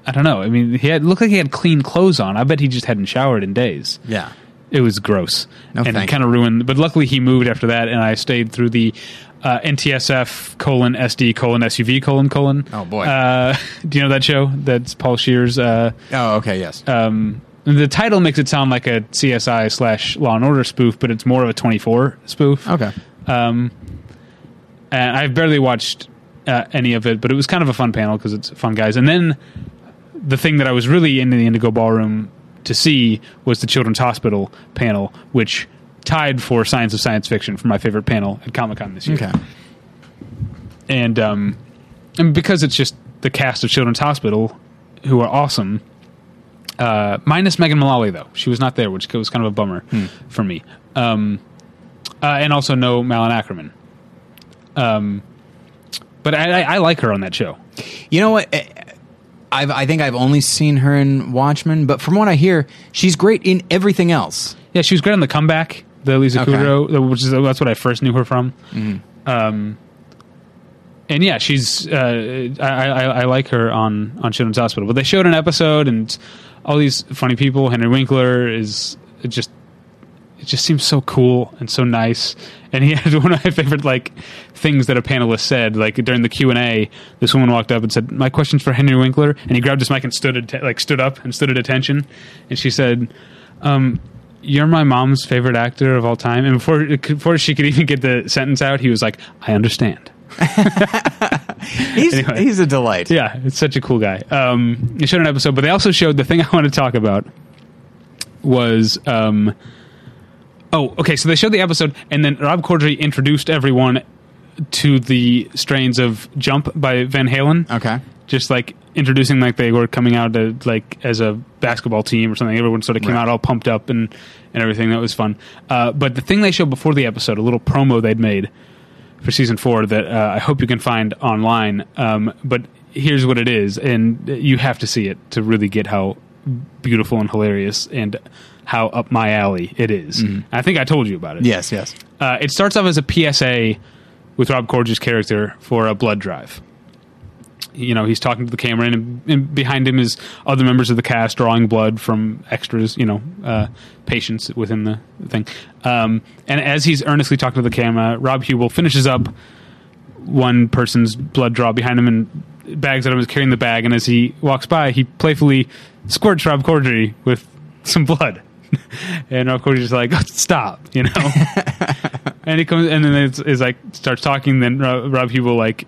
I don't know. I mean, he had looked like he had clean clothes on. I bet he just hadn't showered in days. yeah. It was gross No, and kind of ruined. But luckily, he moved after that, and I stayed through the uh, NTSF colon SD colon SUV colon colon. Oh, boy. Uh, do you know that show? That's Paul Scheer's. Uh, Oh, okay, yes. um, the title makes it sound like a CSI slash Law and Order spoof, but it's more of a twenty four spoof. okay. Um, and I've barely watched uh, any of it, but it was kind of a fun panel because it's fun guys. And then the thing that I was really in the Indigo Ballroom to see was the Children's Hospital panel, which tied for Science of Science Fiction for my favorite panel at Comic Con this year. Okay. And um, and because it's just the cast of Children's Hospital, who are awesome. Uh, minus Megan Mullally though, she was not there, which was kind of a bummer for me. Um, uh, and also no Malin Akerman. Um, but I, I, I like her on that show. You know what? I've, I think I've only seen her in Watchmen, but from what I hear, she's great in everything else. Yeah, she was great on the comeback, the Lisa Okay. Kudrow, which is that's what I first knew her from. Um, and yeah, she's uh, I, I, I like her on on Children's Hospital. But they showed an episode and all these funny people. Henry Winkler is just it just seems so cool and so nice. And he had one of my favorite like things that a panelist said. Like during the Q and A, this woman walked up and said, "My question's for Henry Winkler," and he grabbed his mic and stood at, like stood up and stood at attention. And she said, um, "You're my mom's favorite actor of all time." And before before she could even get the sentence out, he was like, "I understand." He's Anyway. he's a delight. Yeah, it's such a cool guy. Um, they showed an episode, but they also showed the thing I want to talk about was. Um, oh, okay. So they showed the episode, and then Rob Corddry introduced everyone to the strains of "Jump" by Van Halen. Okay. Just like introducing, like they were coming out to, like as a basketball team or something. Everyone sort of came Right. out all pumped up and and everything. That was fun. Uh, but the thing they showed before the episode, a little promo they'd made for season four that uh, I hope you can find online. Um, but here's what it is, and you have to see it to really get how beautiful and hilarious and how up my alley it is. I think I told you about it. Yes, yes. Uh, it starts off as a PSA with Rob Corddry's character for a blood drive. You know, he's talking to the camera, and, and behind him is other members of the cast drawing blood from extras, you know, uh, patients within the thing. Um, and as he's earnestly talking to the camera, Rob Huebel finishes up one person's blood draw behind him and bags at him is carrying the bag. And as he walks by, he playfully squirts Rob Corddry with some blood. and Rob Corddry's just like, stop, you know? and he comes and then it's, it's like starts talking. Then Rob, Rob Huebel like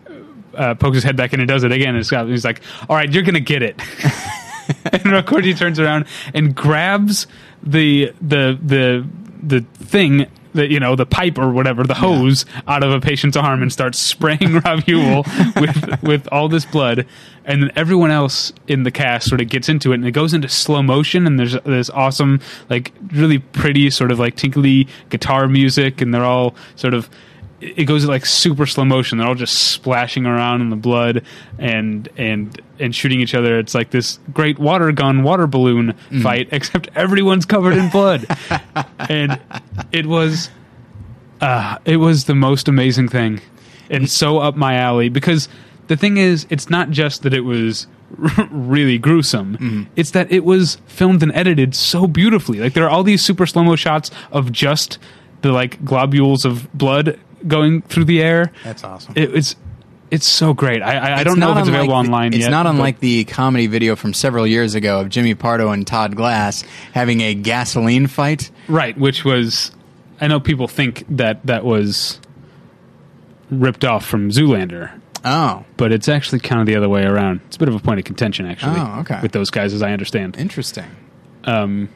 uh, pokes his head back in and does it again. And Scott, he's like, "All right, you're gonna get it." and Corddry turns around and grabs the the the the thing that you know the pipe or whatever the hose out of a patient's arm and starts spraying Rob Huebel with with all this blood, and then everyone else in the cast sort of gets into it, and it goes into slow motion, and there's this awesome like really pretty sort of like tinkly guitar music, and they're all sort of it goes like super slow motion. They're all just splashing around in the blood and and and shooting each other. It's like this great water gun, water balloon fight, except everyone's covered in blood. and it was, uh, it was the most amazing thing, and so up my alley. Because the thing is, it's not just that it was really gruesome. It's that it was filmed and edited so beautifully. Like there are all these super slow mo shots of just the like globules of blood going through the air. That's awesome. It, it's it's so great. I I, I don't know if it's available the- online It's yet. It's not unlike the comedy video from several years ago of Jimmy Pardo and Todd Glass having a gasoline fight. right, which was I know people think that that was ripped off from Zoolander, Oh, but it's actually kind of the other way around. It's a bit of a point of contention actually. Oh, okay. With those guys, as I understand. interesting. Um,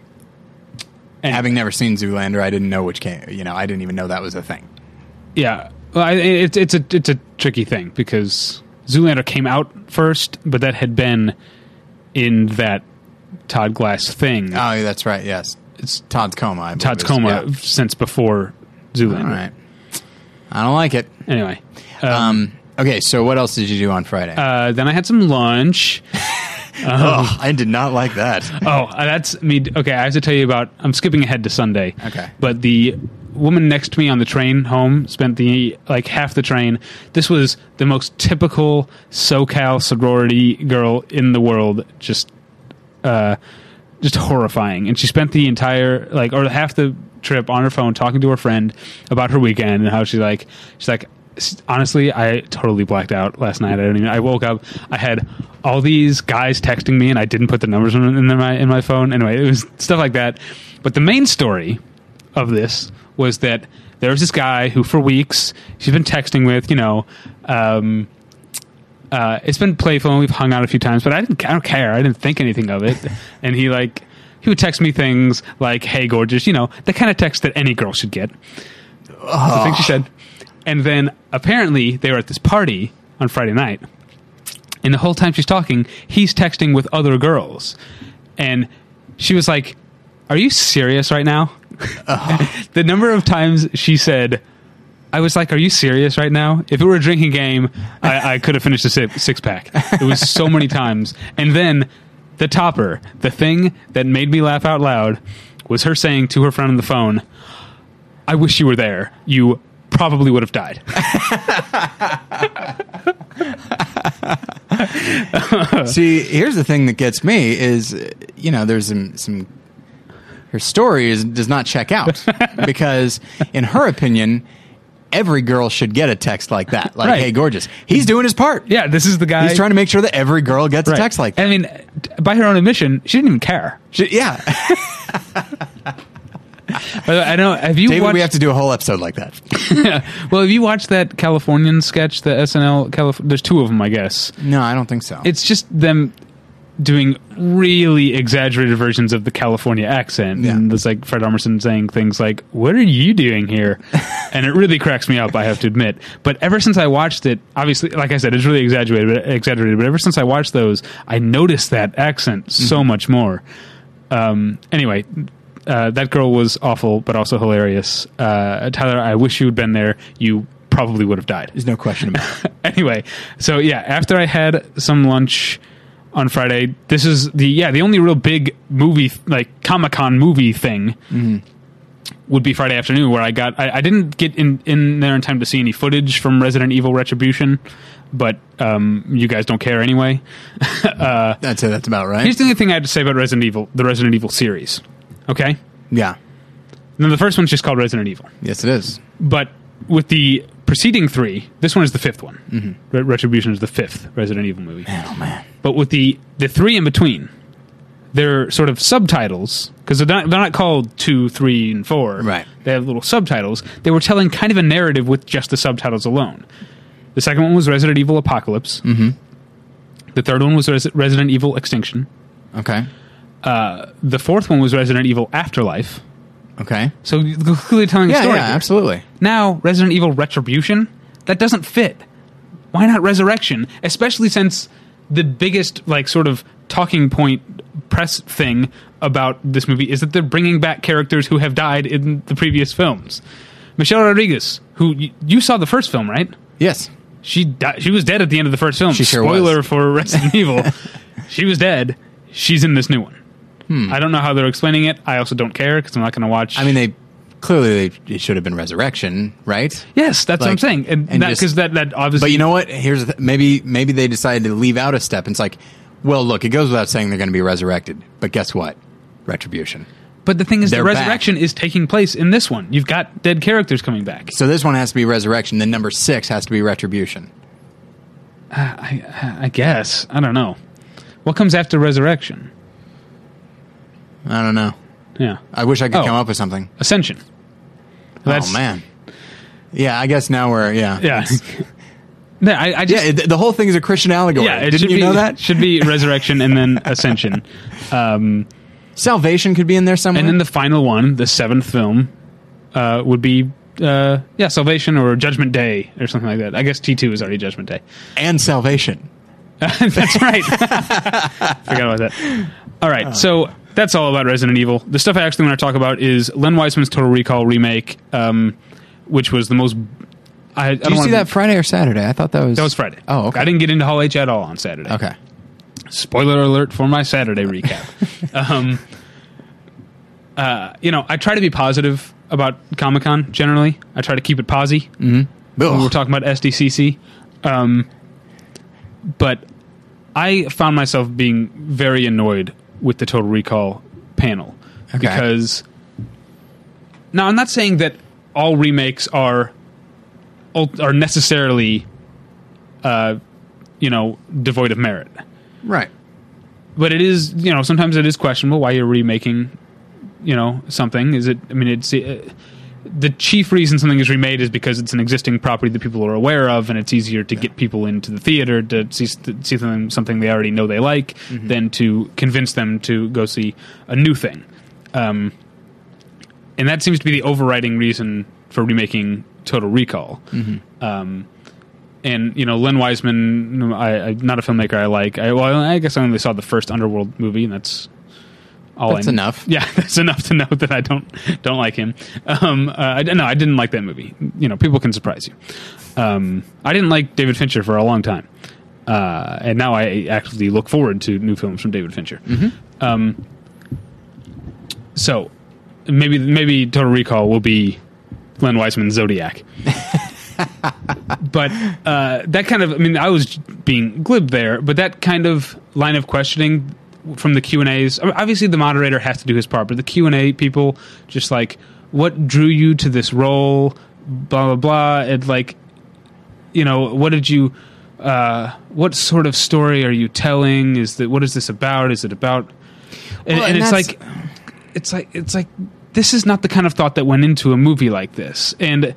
and- Having never seen Zoolander, I didn't know which came. You know, I didn't even know that was a thing. Yeah, well, I, it's it's a it's a tricky thing because Zoolander came out first, but that had been in that Todd Glass thing. Oh, yeah, that's right. Yes, it's Todd's coma. I Todd's coma yeah. since before Zoolander. All right. I don't like it. Anyway, um, Um, okay, so what else did you do on Friday? uh, then I had some lunch. oh, I did not like that. Oh, that's me. Okay, I have to tell you about. I'm skipping ahead to Sunday. Okay. but the woman next to me on the train home spent the like half the train. This was the most typical SoCal sorority girl in the world. Just, uh, just horrifying. And she spent the entire like or half the trip on her phone talking to her friend about her weekend and how she like she's like honestly I totally blacked out last night. I don't even I woke up I had all these guys texting me and I didn't put the numbers in, in my in my phone. Anyway, it was stuff like that. But the main story of this was that there was this guy who for weeks she's been texting with, you know, um, uh, it's been playful and we've hung out a few times, but I didn't. I don't care. I didn't think anything of it. and he like he would text me things like "Hey, gorgeous," you know, the kind of text that any girl should get. That's the thing she said. And then apparently they were at this party on Friday night, and the whole time she's talking, he's texting with other girls, and she was like, "Are you serious right now?" the number of times she said. I was like, "Are you serious right now? If it were a drinking game, I, I could have finished a six, six pack." It was so many times, and then the topper, the thing that made me laugh out loud, was her saying to her friend on the phone, "I wish you were there. You probably would have died." See, here's the thing that gets me is, you know, there's some some. Her story is, does not check out because, in her opinion, every girl should get a text like that. Like, Right. "Hey, gorgeous." He's doing his part. yeah, this is the guy. He's trying to make sure that every girl gets Right. a text like that. I mean, by her own admission, she didn't even care. She- yeah, I know. Have you David, watched? we have to do a whole episode like that. well, have you watched that Californian sketch, the SNL? Calif- There's two of them, I guess. No, I don't think so. It's just them doing really exaggerated versions of the California accent. Yeah. And it's like Fred Armisen saying things like, What are you doing here? and it really cracks me up, I have to admit. But ever since I watched it, obviously, like I said, it's really exaggerated, but, exaggerated, but ever since I watched those, I noticed that accent so Mm-hmm. much more. Um, anyway, uh, that girl was awful, but also hilarious. Uh, Tyler, I wish you had been there. You probably would have died There's no question about it. anyway, so yeah, after I had some lunch on Friday, this is the yeah the only real big movie like Comic Con movie thing would be Friday afternoon where I got I, I didn't get in in there in time to see any footage from Resident Evil Retribution, but um, you guys don't care anyway. Uh, that's it. That's about right. Here's the only thing I had to say about Resident Evil, the Resident Evil series. Okay, yeah. then the first one's just called Resident Evil. Yes, it is. But with the preceding three, this one is the fifth one. Re- Retribution is the fifth Resident Evil movie. Oh man. But with the the three in between, they're sort of subtitles because they're not they're not called two, three, and four. Right. They have little subtitles. They were telling kind of a narrative with just the subtitles alone. The second one was Resident Evil Apocalypse. Mm-hmm. The third one was Res- Resident Evil Extinction. Okay. The fourth one was Resident Evil Afterlife. Okay. So you're clearly telling a Yeah, story. yeah, here. absolutely. Now, Resident Evil Retribution, that doesn't fit. Why not Resurrection? Especially since the biggest, like, sort of talking point press thing about this movie is that they're bringing back characters who have died in the previous films. Michelle Rodriguez, who y- you saw the first film, right? Yes. She di- she was dead at the end of the first film. She sure Spoiler for Resident Evil. She was dead. She's in this new one. I don't know how they're explaining it. I also don't care because I'm not going to watch. Hmm. I mean, they clearly they, it should have been resurrection, right? yes, that's what I'm saying, and and because just- that that obviously. But you know what? Here's the th- maybe maybe they decided to leave out a step. And it's like, well, look, it goes without saying they're going to be resurrected, but guess what? Retribution. But the thing is, the They're back. resurrection is taking place in this one. You've got dead characters coming back. So this one has to be resurrection. Then number six has to be retribution. I, I guess I don't know. What comes after resurrection? I don't know. Yeah, I wish I could Oh. come up with something. ascension. That's- oh man. Yeah, I guess now we're yeah Yeah. yeah, I, I just yeah. it- the whole thing is a Christian allegory. yeah. It Didn't should you be, know that? should be resurrection and then ascension. Um, Salvation could be in there somewhere. and then the final one, the seventh film, uh, would be uh, yeah, salvation or Judgment Day or something like that. I guess T two is already Judgment Day. and salvation. that's right. Forgot about that. All right, so that's all about Resident Evil. The stuff I actually want to talk about is Len Wiseman's Total Recall remake, um, which was the most. I, I Did you see that Friday or Saturday? I thought that was That was Friday. Oh, okay. I didn't get into Hall H at all on Saturday. Okay. Spoiler alert for my Saturday recap. um, uh, you know, I try to be positive about Comic Con generally. I try to keep it posy. when we're talking about SDCC. Um, but I found myself being very annoyed with the Total Recall panel Okay. because now I'm not saying that all remakes are are necessarily, uh, you know, devoid of merit. Right. But it is, you know, sometimes it is questionable why you're remaking, you know, something. Is it? I mean, it's uh, the chief reason something is remade is because it's an existing property that people are aware of, and it's easier to get people into the theater to see to see something something they already know they like than to convince them to go see a new thing. Um, and that seems to be the overriding reason for remaking Total Recall. Um, and you know, Len Wiseman, I, not a filmmaker I like. I, well, I guess I only saw the first Underworld movie, and that's all. That's I, enough. Yeah, that's enough to know that I don't don't like him. Um, uh, I, no, I didn't like that movie. You know, people can surprise you. Um, I didn't like David Fincher for a long time, uh, and now I actively look forward to new films from David Fincher. Um, so maybe maybe Total Recall will be Len Wiseman's Zodiac. but uh, that kind of I mean I was being glib there, but that kind of line of questioning from the Q and A's. Obviously, the moderator has to do his part, but the Q and A people just like what drew you to this role, blah blah blah, and like you know what did you. Uh, what sort of story are you telling? Is that what is this about? Is it about? And, Well, and and it's like, it's like it's like this is not the kind of thought that went into a movie like this, and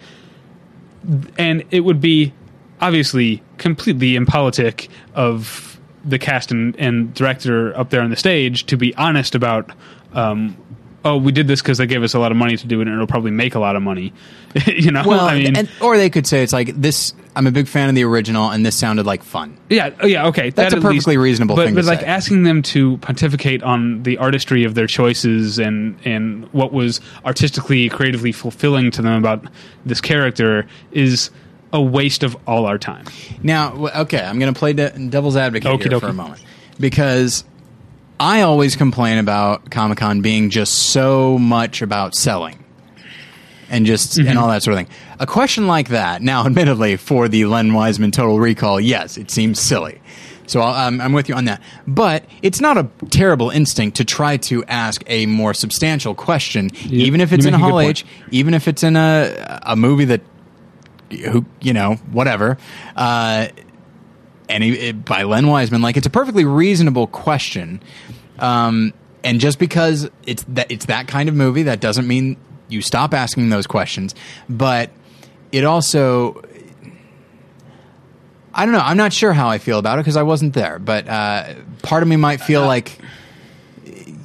and it would be obviously completely impolitic of the cast and, and director up there on the stage to be honest about um, oh we did this because they gave us a lot of money to do it and it'll probably make a lot of money you know Well, i mean and, or they could say it's like this. I'm a big fan of the original, and this sounded like fun. yeah oh, yeah okay That's that a at least- perfectly reasonable but, thing but to like say. asking them to pontificate on the artistry of their choices and and what was artistically creatively fulfilling to them about this character is a waste of all our time Now, okay, I'm going to play de- devil's advocate Okie here dokie. for a moment because I always complain about Comic Con being just so much about selling and just Mm-hmm. and all that sort of thing. A question like that, now, admittedly, for the Len Wiseman Total Recall, yes, it seems silly. So I'll, I'm, I'm with you on that. But it's not a terrible instinct to try to ask a more substantial question, even if it's in a Hall. H, even if it's in a a movie that who you know whatever. Uh, and he, it, by Len Wiseman, like it's a perfectly reasonable question. Um, and just because it's that it's that kind of movie, that doesn't mean you stop asking those questions. But it also, I don't know. I'm not sure how I feel about it because I wasn't there. But uh, part of me might feel like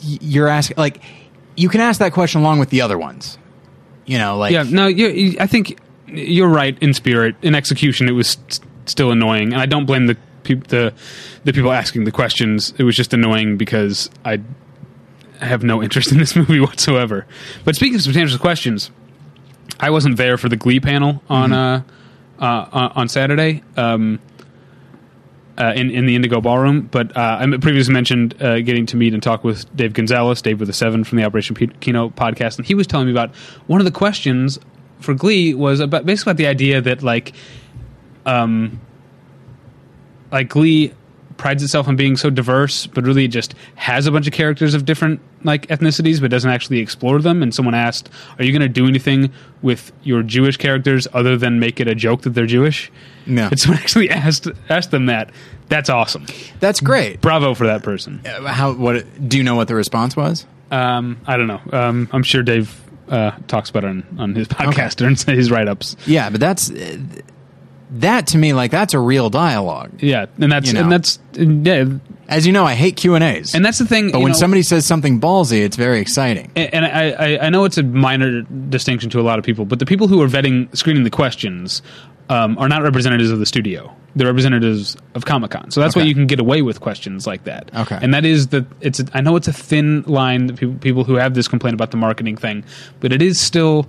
you're asking, like you can ask that question along with the other ones. You know, like Yeah, no, you- I think you're right in spirit. In execution, it was s- still annoying, and I don't blame the peop the the people asking the questions. It was just annoying because I have no interest in this movie whatsoever. But speaking of substantial questions, I wasn't there for the Glee panel on uh, uh, on on Saturday. Um, uh, in in the Indigo Ballroom, but uh, I previously mentioned uh, getting to meet and talk with Dave Gonzalez, Dave with a seven from the Operation P- Kino podcast, and he was telling me about one of the questions for Glee was about basically about the idea that like, um, like Glee prides itself on being so diverse, but really just has a bunch of characters of different like ethnicities, but doesn't actually explore them. And someone asked, "Are you going to do anything with your Jewish characters other than make it a joke that they're Jewish?" No. And someone actually asked asked them that. That's awesome. that's great. Bravo for that person. Uh, How? What? Do you know what the response was? Um, I don't know. Um, I'm sure Dave uh, talks about it on, on his podcast and his write ups. Yeah, but that's uh, that to me. Like that's a real dialogue. Yeah, and that's You know. and that's yeah, As you know, I hate Q and A's, and that's the thing. but when know, somebody says something ballsy, it's very exciting. and and I, I, I know it's a minor distinction to a lot of people, but the people who are vetting, screening the questions, um, are not representatives of the studio. They're representatives of Comic Con. So that's why you can get away with questions like that. Okay. and that is the it's. I know it's a thin line. That people, people who have this complaint about the marketing thing, but it is still.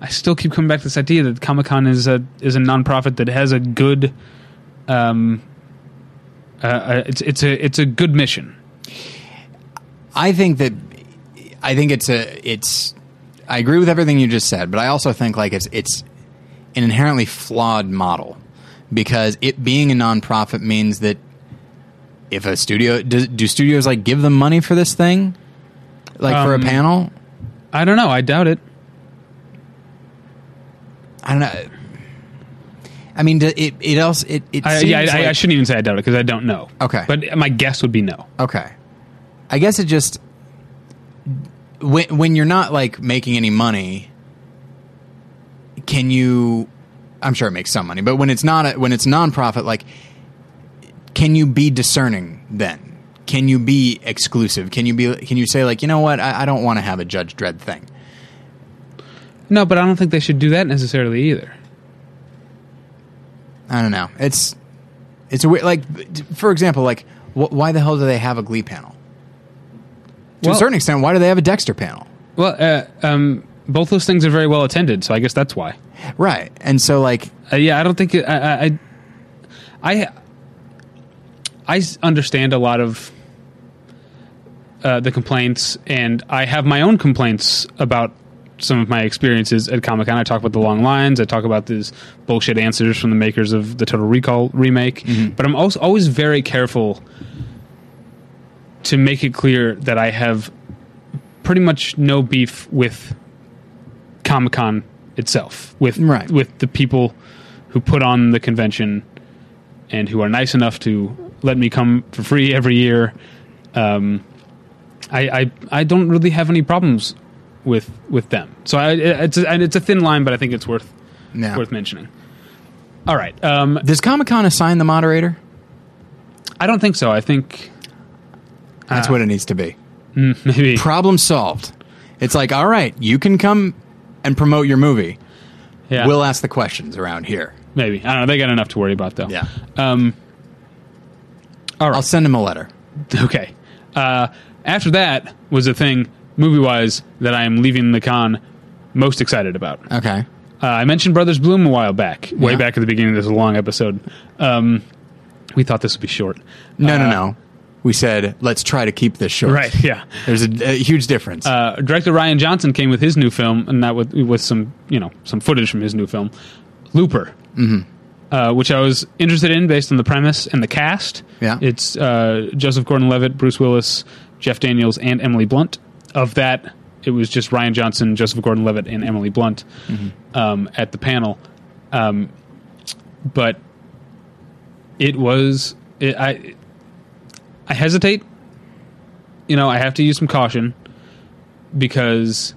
I still keep coming back to this idea that Comic Con is a is a nonprofit that has a good. Um, uh, uh, it's it's a it's a good mission. I think that I think it's a it's I agree with everything you just said, but I also think like it's it's an inherently flawed model because it being a nonprofit means that if a studio do, do studios like give them money for this thing like for a Um, panel I don't know. I doubt it. I don't know I mean it it also it, it I, yeah, I, I, I shouldn't even say I doubt it because I don't know. Okay. but my guess would be no. Okay. I guess it just when when you're not like making any money, can you? I'm sure it makes some money, but when it's not a, when it's nonprofit, like, can you be discerning then? Can you be exclusive? Can you be? Can you say like, you know what? I, I don't want to have a Judge Dredd thing. No, but I don't think they should do that necessarily either. I don't know. It's it's a weird, like for example, like wh- why the hell do they have a Glee panel? To Well- a certain extent, why do they have a Dexter panel? Well, uh, um, both those things are very well attended, so I guess that's why. Right, and so like Uh, yeah, I don't think it, I, I, I, I understand a lot of uh, the complaints, and I have my own complaints about some of my experiences at Comic Con. I talk about the long lines. I talk about these bullshit answers from the makers of the Total Recall remake. But I'm also always very careful to make it clear that I have pretty much no beef with Comic Con itself, with Right. with the people who put on the convention and who are nice enough to let me come for free every year. Um, I, I I don't really have any problems with with them. So I, it's a, and it's a thin line, but I think it's worth Yeah. worth mentioning. All right, um, Does Comic Con assign the moderator? I don't think so. I think That's what it needs to be. maybe Problem solved. It's like, all right, you can come and promote your movie. yeah, We'll ask the questions around here. maybe I don't know. They got enough to worry about though. Yeah. Um. All right. I'll send him a letter. Okay. Uh, after that was the thing, movie wise, that I am leaving the con most excited about. Okay. Uh, I mentioned Brothers Bloom a while back, way Yeah. back at the beginning. Of this is a long episode. Um, we thought this would be short. No, no, Uh, no. We said, let's try to keep this short. Right. Yeah. There's a, a huge difference. Uh, director Rian Johnson came with his new film, and that with with some you know some footage from his new film, Looper, mm-hmm. uh, which I was interested in based on the premise and the cast. Yeah. it's uh, Joseph Gordon-Levitt, Bruce Willis, Jeff Daniels, and Emily Blunt. Of that, it was just Rian Johnson, Joseph Gordon-Levitt, and Emily Blunt um, at the panel. Um, but it was it, I I hesitate. You know, I have to use some caution because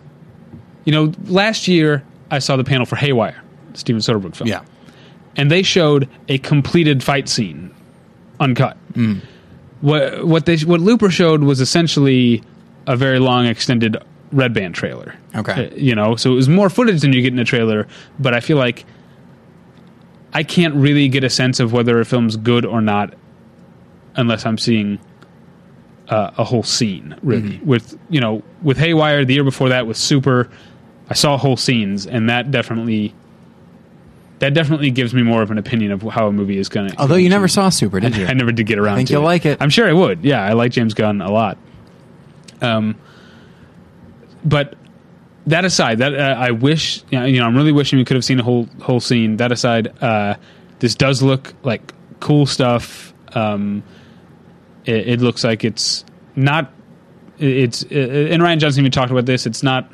you know last year I saw the panel for Haywire, Steven Soderbergh film, yeah. and they showed a completed fight scene, uncut. What what they what Looper showed was essentially a very long extended Red Band trailer. Okay. Uh, you know, so it was more footage than you get in a trailer, but I feel like I can't really get a sense of whether a film's good or not unless I'm seeing uh, a whole scene. Really, with you know, with Haywire the year before that with Super, I saw whole scenes, and that definitely that definitely gives me more of an opinion of how a movie is going to. Although you never saw Super, did you? I never did get around. I think you'll like it. I'm sure I would. Yeah, I like James Gunn a lot. Um, but that aside, that uh, I wish you know, you know, I'm really wishing we could have seen a whole whole scene. That aside, uh, this does look like cool stuff. Um, it, it looks like it's not. It's uh, and Rian Johnson even talked about this. It's not.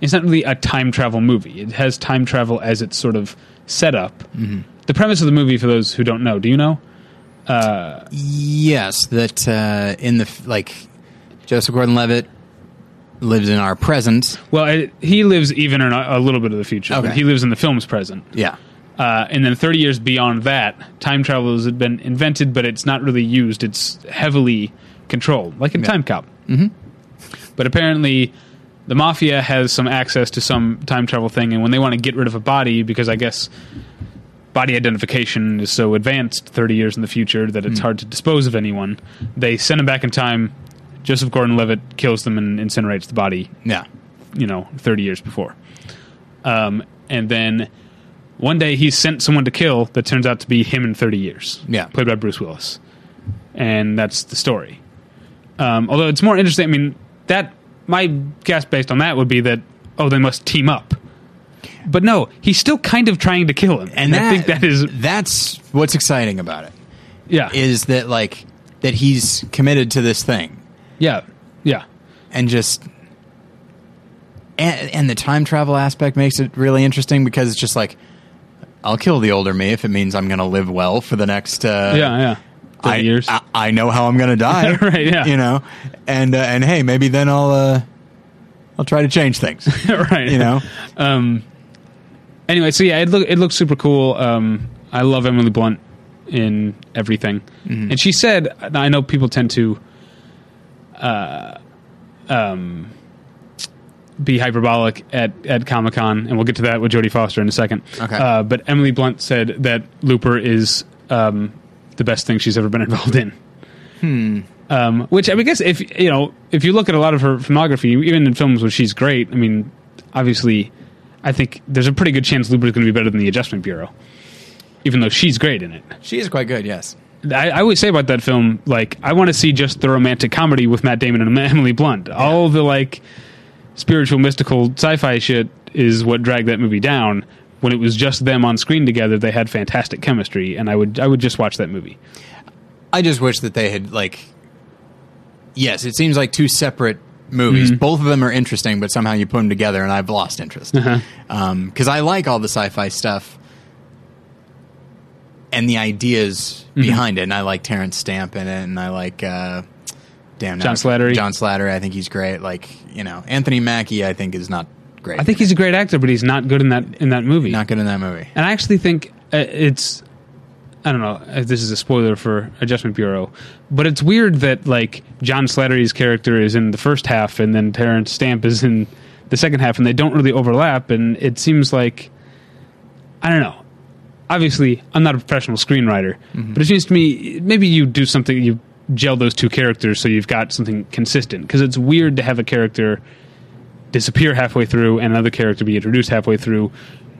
It's not really a time travel movie. It has time travel as its sort of setup. Mm-hmm. The premise of the movie, for those who don't know, do you know? Yes, that uh, in the like Joseph Gordon-Levitt lives in our present. Well, it, he lives even in a, a little bit of the future. Okay. But he lives in the film's present. Yeah. Uh, and then 30 years beyond that, time travel has been invented, but it's not really used. It's heavily controlled, like in Yeah. Timecop. Mm-hmm. But apparently, the mafia has some access to some time travel thing, and when they want to get rid of a body, because I guess body identification is so advanced 30 years in the future that it's hard to dispose of anyone, they send them back in time. Joseph Gordon-Levitt kills them and incinerates the body Yeah. you know, 30 years before. Um, and then one day he sent someone to kill that turns out to be him in 30 years. Yeah. Played by Bruce Willis. And that's the story. Um, although it's more interesting, I mean, that, my guess based on that would be that, oh, they must team up. But no, he's still kind of trying to kill him. And I that, think that is, that's what's exciting about it yeah. is that like that he's committed to this thing yeah. Yeah. and just and, and the time travel aspect makes it really interesting because it's just like I'll kill the older me if it means I'm going to live well for the next uh, Yeah. Yeah. I, years. I, I know how I'm going to die, Right, yeah. You know, and uh, and hey, maybe then I'll uh, I'll try to change things. right. You know, Um, anyway, so yeah, it look it looks super cool. Um, I love Emily Blunt in everything, and she said, I know people tend to, uh, um, be hyperbolic at at Comic Con, and we'll get to that with Jodie Foster in a second. Okay. Uh, but Emily Blunt said that Looper is um, the best thing she's ever been involved in. Um, which I mean, I guess if you know, if you look at a lot of her filmography, even in films where she's great, I mean, obviously, I think there's a pretty good chance Looper is going to be better than the Adjustment Bureau, even though she's great in it. she is quite good. Yes. I, I always say about that film, like, I want to see just the romantic comedy with Matt Damon and Emily Blunt. All the like spiritual, mystical sci-fi shit is what dragged that movie down. When it was just them on screen together, they had fantastic chemistry, and I would I would just watch that movie. I just wish that they had like. Yes, it seems like two separate movies. Mm-hmm. Both of them are interesting, but somehow you put them together, and I've lost interest. Because Uh-huh. I like all the sci-fi stuff and the ideas Mm-hmm. behind it, and I like Terence Stamp in it, and I like. Uh, Damn, John Slattery. John Slattery, I think he's great. Like you know, Anthony Mackie, I think is not great. I think he's a great actor, but he's not good in that in that movie. not good in that movie. And I actually think uh, it's I don't know if this is a spoiler for Adjustment Bureau, but it's weird that like John Slattery's character is in the first half and then Terence Stamp is in the second half, and they don't really overlap. And it seems like I don't know. Obviously, I'm not a professional screenwriter, but it seems to me maybe you do something you gel those two characters so you've got something consistent because it's weird to have a character disappear halfway through and another character be introduced halfway through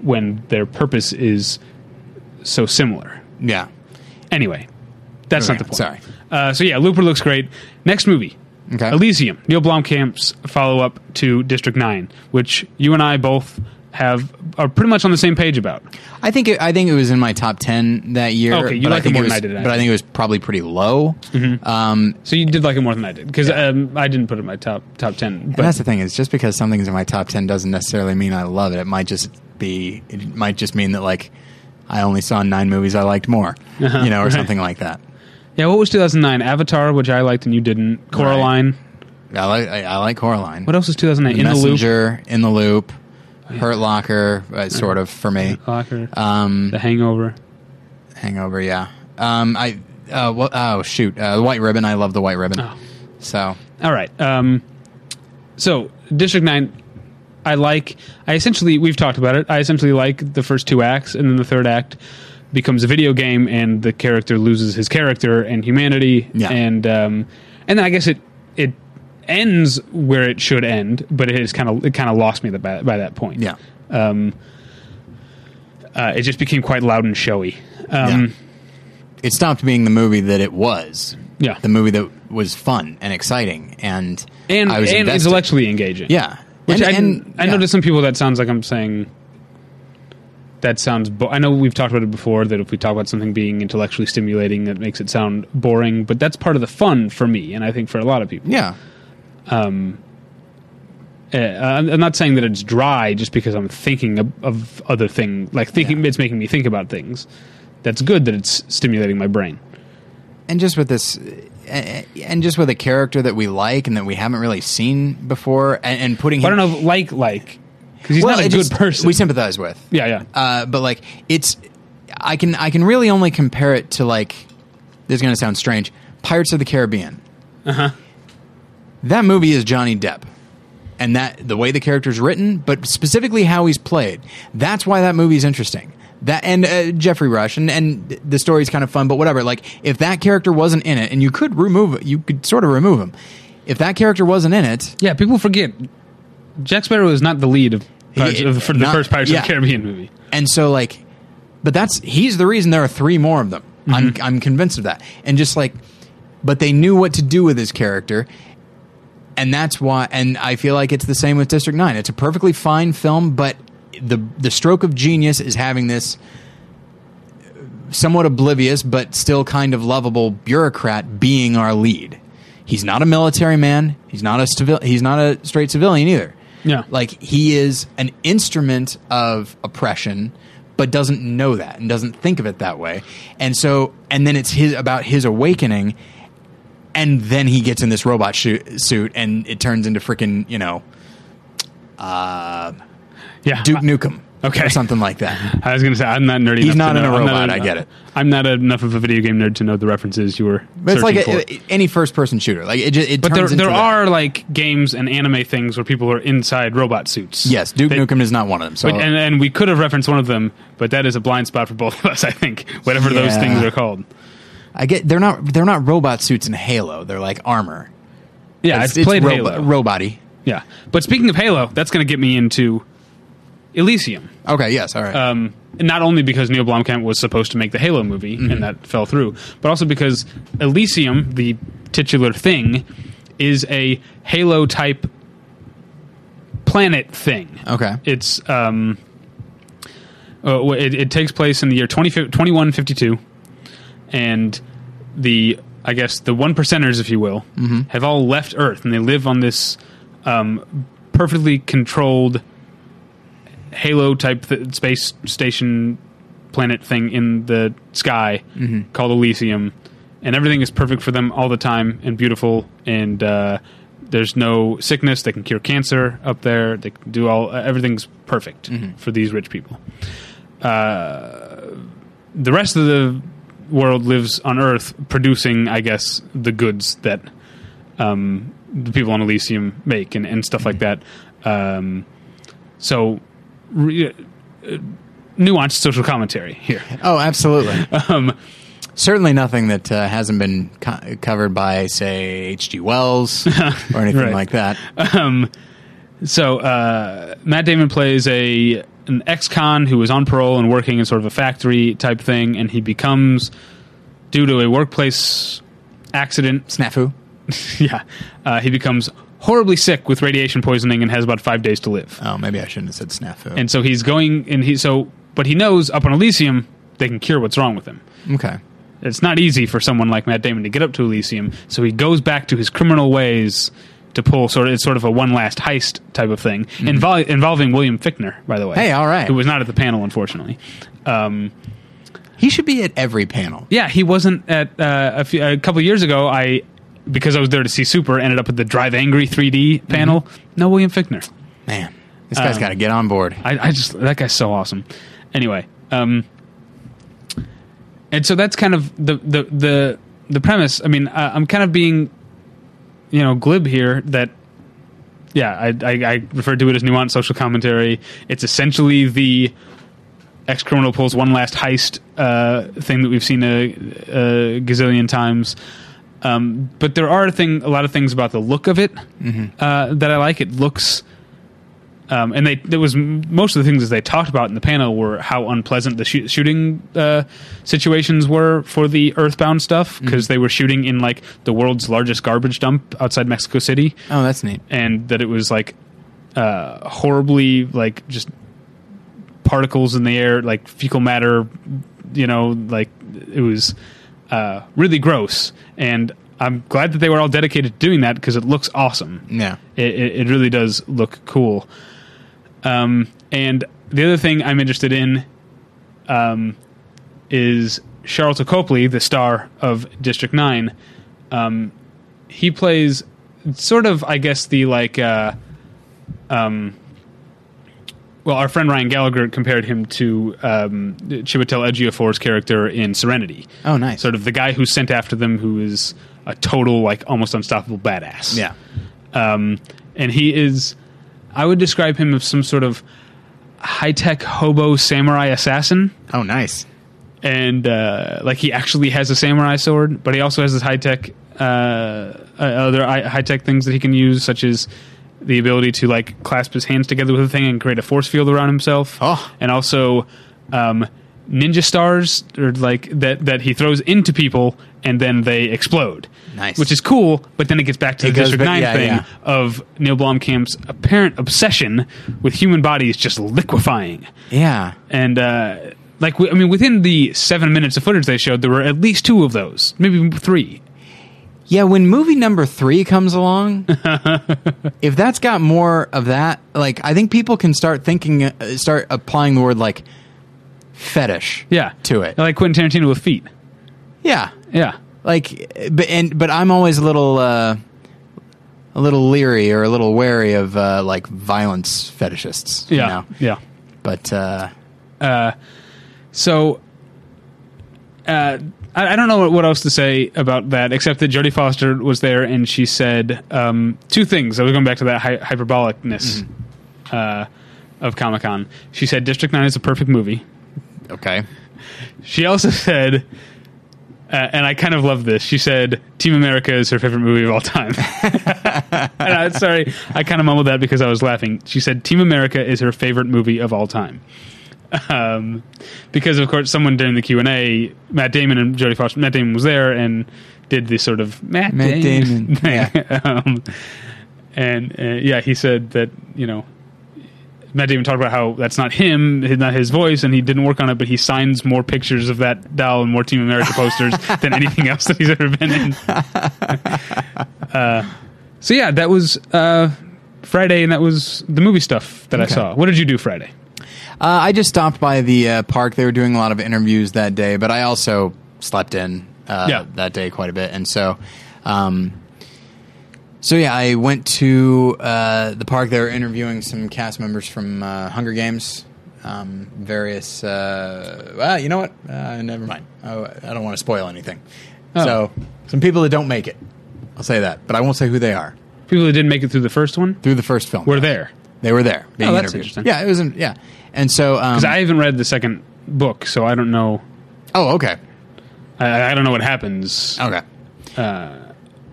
when their purpose is so similar. Yeah. Anyway, that's not the point. sorry. Uh, so yeah, Looper looks great. Next movie, Okay. Elysium, Neil Blomkamp's follow up to District Nine, which you and I both have are pretty much on the same page about. I think it, I think it was in my top ten that year. Okay, you like it more was, than I did, But I think it was probably pretty low. Um, So you did like it more than I did because um, I didn't put it in my top top ten. But that's the thing is just because something's in my top ten doesn't necessarily mean I love it. It might just be. It might just mean that like I only saw nine movies I liked more, you know, or Uh-huh, right. something like that. yeah, what was 2009? Avatar, which I liked and you didn't. Coraline. I like I, I like Coraline. What else was 2009? The In the Loop. In the loop, Hurt Locker, uh, sort of for me. Locker. Um, the Hangover. Hangover, yeah. Um, I uh, what, oh shoot, uh, the White Ribbon. I love the White Ribbon. Oh. So All right. Um, so District Nine. I like. I essentially we've talked about it. I essentially like the first two acts, and then the third act becomes a video game, and the character loses his character and humanity, Yeah. and um, and then I guess it it ends where it should end, but it is kind of it kind of lost me the, by, by that point. Yeah. uh, it just became quite loud and showy. Um, Yeah. It stopped being the movie that it was. Yeah. The movie that was fun and exciting and and I was and invested. intellectually engaging. Yeah. Which and, I, and- I know to some people that sounds like I'm saying that sounds. Bo- I know we've talked about it before that if we talk about something being intellectually stimulating, that makes it sound boring. But that's part of the fun for me, and I think for a lot of people. Yeah. Uh, I'm I'm not saying that it's dry just because I'm thinking of, of other things, like thinking it's making me think about things. That's good that it's stimulating my brain. and just with this uh, and just with a character that we like and that we haven't really seen before and, and putting But I don't know, like like because he's well, not a good just- person. we sympathize with yeah, yeah. uh, but like it's i can i can really only compare it to like this is going to sound strange pirates of the caribbean Uh-huh. That movie is johnny depp and that the way the character's written but specifically how he's played that's why that movie's interesting that and uh, geoffrey rush and, and the story's kind of fun but whatever like if that character wasn't in it and you could remove it you could sort of remove him if that character wasn't in it Yeah, people forget Jack Sparrow is not the lead of, Pirates, He- of for the not- first Pirates yeah. of the Caribbean movie. And so like but that's he's the reason there are three more of them. I'm I'm convinced of that. And just like but they knew what to do with his character. And that's why and I feel like it's the same with District 9. It's a perfectly fine film, but the the stroke of genius is having this somewhat oblivious but still kind of lovable bureaucrat being our lead. He's not a military man. He's not a civil. He's not a straight civilian either. Yeah. like he is an instrument of oppression, but doesn't know that and doesn't think of it that way. And so, and then it's his about his awakening, and then he gets in this robot suit, and it turns into freaking you know uh, Yeah, Duke Nukem, Okay. or something like that. I was going to say I'm not nerdy. He's enough not to in a know- I'm robot, I get it. I'm not enough of a video game nerd to know the references you were. But it's like a, any first-person shooter. Like it, just, it but there there that. are like games and anime things where people are inside robot suits. yes, Duke They- Nukem is not one of them. So But, and, and we could have referenced one of them, but that is a blind spot for both of us. I think whatever those things are called. I get they're not they're not robot suits in Halo. They're like armor. Yeah, it's, I've played it's Halo. robot-y. yeah, but speaking of Halo, that's going to get me into Elysium. Okay, yes, all right. um, not only because Neil Blomkamp was supposed to make the Halo movie Mm-hmm. and that fell through, but also because Elysium, the titular thing, is a Halo type planet thing. okay. It's um, uh, it, it takes place in the year 20, 2152, and the I guess the one percenters, if you will, have all left Earth and they live on this um, perfectly controlled Halo type th- space station planet thing in the sky called Elysium, and everything is perfect for them all the time and beautiful, and uh, there's no sickness. They can cure cancer up there. They can do all everything's perfect for these rich people. Uh, the rest of the world lives on Earth, producing, I guess, the goods that um, the people on Elysium make and, and stuff like that. Um, so, re- uh, nuanced social commentary here. Oh, absolutely. Um, Certainly nothing that uh, hasn't been co- covered by, say, H.G. Wells or anything Right. like that. um, so uh, Matt Damon plays a an ex-con who is on parole and working in sort of a factory type thing, and he becomes, due to a workplace accident, Snafu. yeah, uh, he becomes horribly sick with radiation poisoning and has about five days to live. Oh, maybe I shouldn't have said snafu. And so he's going, and he so, but he knows up on Elysium they can cure what's wrong with him. okay. It's not easy for someone like Matt Damon to get up to Elysium, so he goes back to his criminal ways to pull sort of it's sort of a one last heist type of thing, invol- involving William Fichtner, by the way. Mm-hmm. Hey, all right. who was not at the panel, unfortunately. Um, He should be at every panel. yeah, he wasn't at uh, a, few, a couple years ago. I because I was there to see Super, ended up at the Drive Angry 3D panel. Mm-hmm. No William Fichtner. Man, this guy's Um, got to get on board. I, I just that guy's so awesome. Anyway, um, and so that's kind of the the the the premise. I mean, I, I'm kind of being, you know, glib here that yeah, I, I, I referred to it as nuanced social commentary. It's essentially the ex criminal pulls one last heist uh, thing that we've seen a, a gazillion times. Um, but there are a thing a lot of things about the look of it uh, that I like. It looks. Um, and they there was most of the things that they talked about in the panel were how unpleasant the shoo- shooting uh, situations were for the Earthbound stuff because they were shooting in like the world's largest garbage dump outside Mexico City Oh, that's neat. and that it was like uh, horribly like just particles in the air, like fecal matter. You know, like it was uh, really gross. And I'm glad that they were all dedicated to doing that because it looks awesome. Yeah. It, it, it really does look cool. Um, and the other thing I'm interested in um, is Sharlto Copley, the star of District Nine. Um, he plays sort of, I guess, the like. Uh, um, well, our friend Ryan Gallagher compared him to um, Chiwetel Ejiofor's character in Serenity. Oh, nice. Sort of the guy who's sent after them, who is a total, like, almost unstoppable badass. Yeah. Um, and he is, I would describe him as some sort of high tech hobo samurai assassin. Oh, nice. And, uh, like, he actually has a samurai sword, but he also has this high tech, uh, uh, other high tech things that he can use, such as the ability to, like, clasp his hands together with a thing and create a force field around himself. Oh. And also, um, ninja stars or like that that he throws into people and then they explode. Nice. Which is cool, but then it gets back to It the District back- Nine yeah, thing yeah. of Neil Blomkamp's apparent obsession with human bodies just liquefying. Yeah. And uh, like, I mean, within the seven minutes of footage they showed, there were at least two of those, maybe three. Yeah, when movie number three comes along, if that's got more of that, like I think people can start thinking, uh, start applying the word like fetish. Yeah, To it. like Quentin Tarantino with feet. Yeah, Yeah, like, but and but I'm always a little, uh, a little leery or a little wary of uh, like violence fetishists. you yeah, know? yeah. But uh, uh So, uh, I, I don't know what, what else to say about that, except that Jodie Foster was there and she said um, two things. I was going back to that hy- hyperbolicness uh, of Comic Con. She said District 9 is a perfect movie. Okay, She also said, uh, and I kind of love this. She said, "Team America is her favorite movie of all time." and I, sorry, I kind of mumbled that because I was laughing. She said, "Team America is her favorite movie of all time." Um, because of course, someone during the Q and A, Matt Damon and Jodie Foster, Matt Damon was there and did this sort of Matt, Matt Damon, thing. um, and uh, yeah, he said that you know Matt Damon talked about how that's not him, not his voice, and he didn't work on it, but he signs more pictures of that doll and more Team America posters than anything else that he's ever been in. uh, so yeah, that was uh, Friday, and that was the movie stuff that I saw. What did you do Friday? uh, I just stopped by the uh, park. They were doing a lot of interviews that day, but I also slept in uh, Yeah. that day quite a bit, and so. Um, so yeah, I went to uh, the park. They were interviewing some cast members from uh, Hunger Games, um, various. Uh, well, you know what? Uh, never mind. Oh, I don't want to spoil anything. Oh. So some people that don't make it, I'll say that, but I won't say who they are. People that didn't make it through the first one Through the first film, were there They were there. Being Oh, that's interviewed. interesting. Yeah, it was. not Yeah, and so um, because I haven't read the second book, so I don't know. oh, okay, I, I don't know what happens. okay. Uh,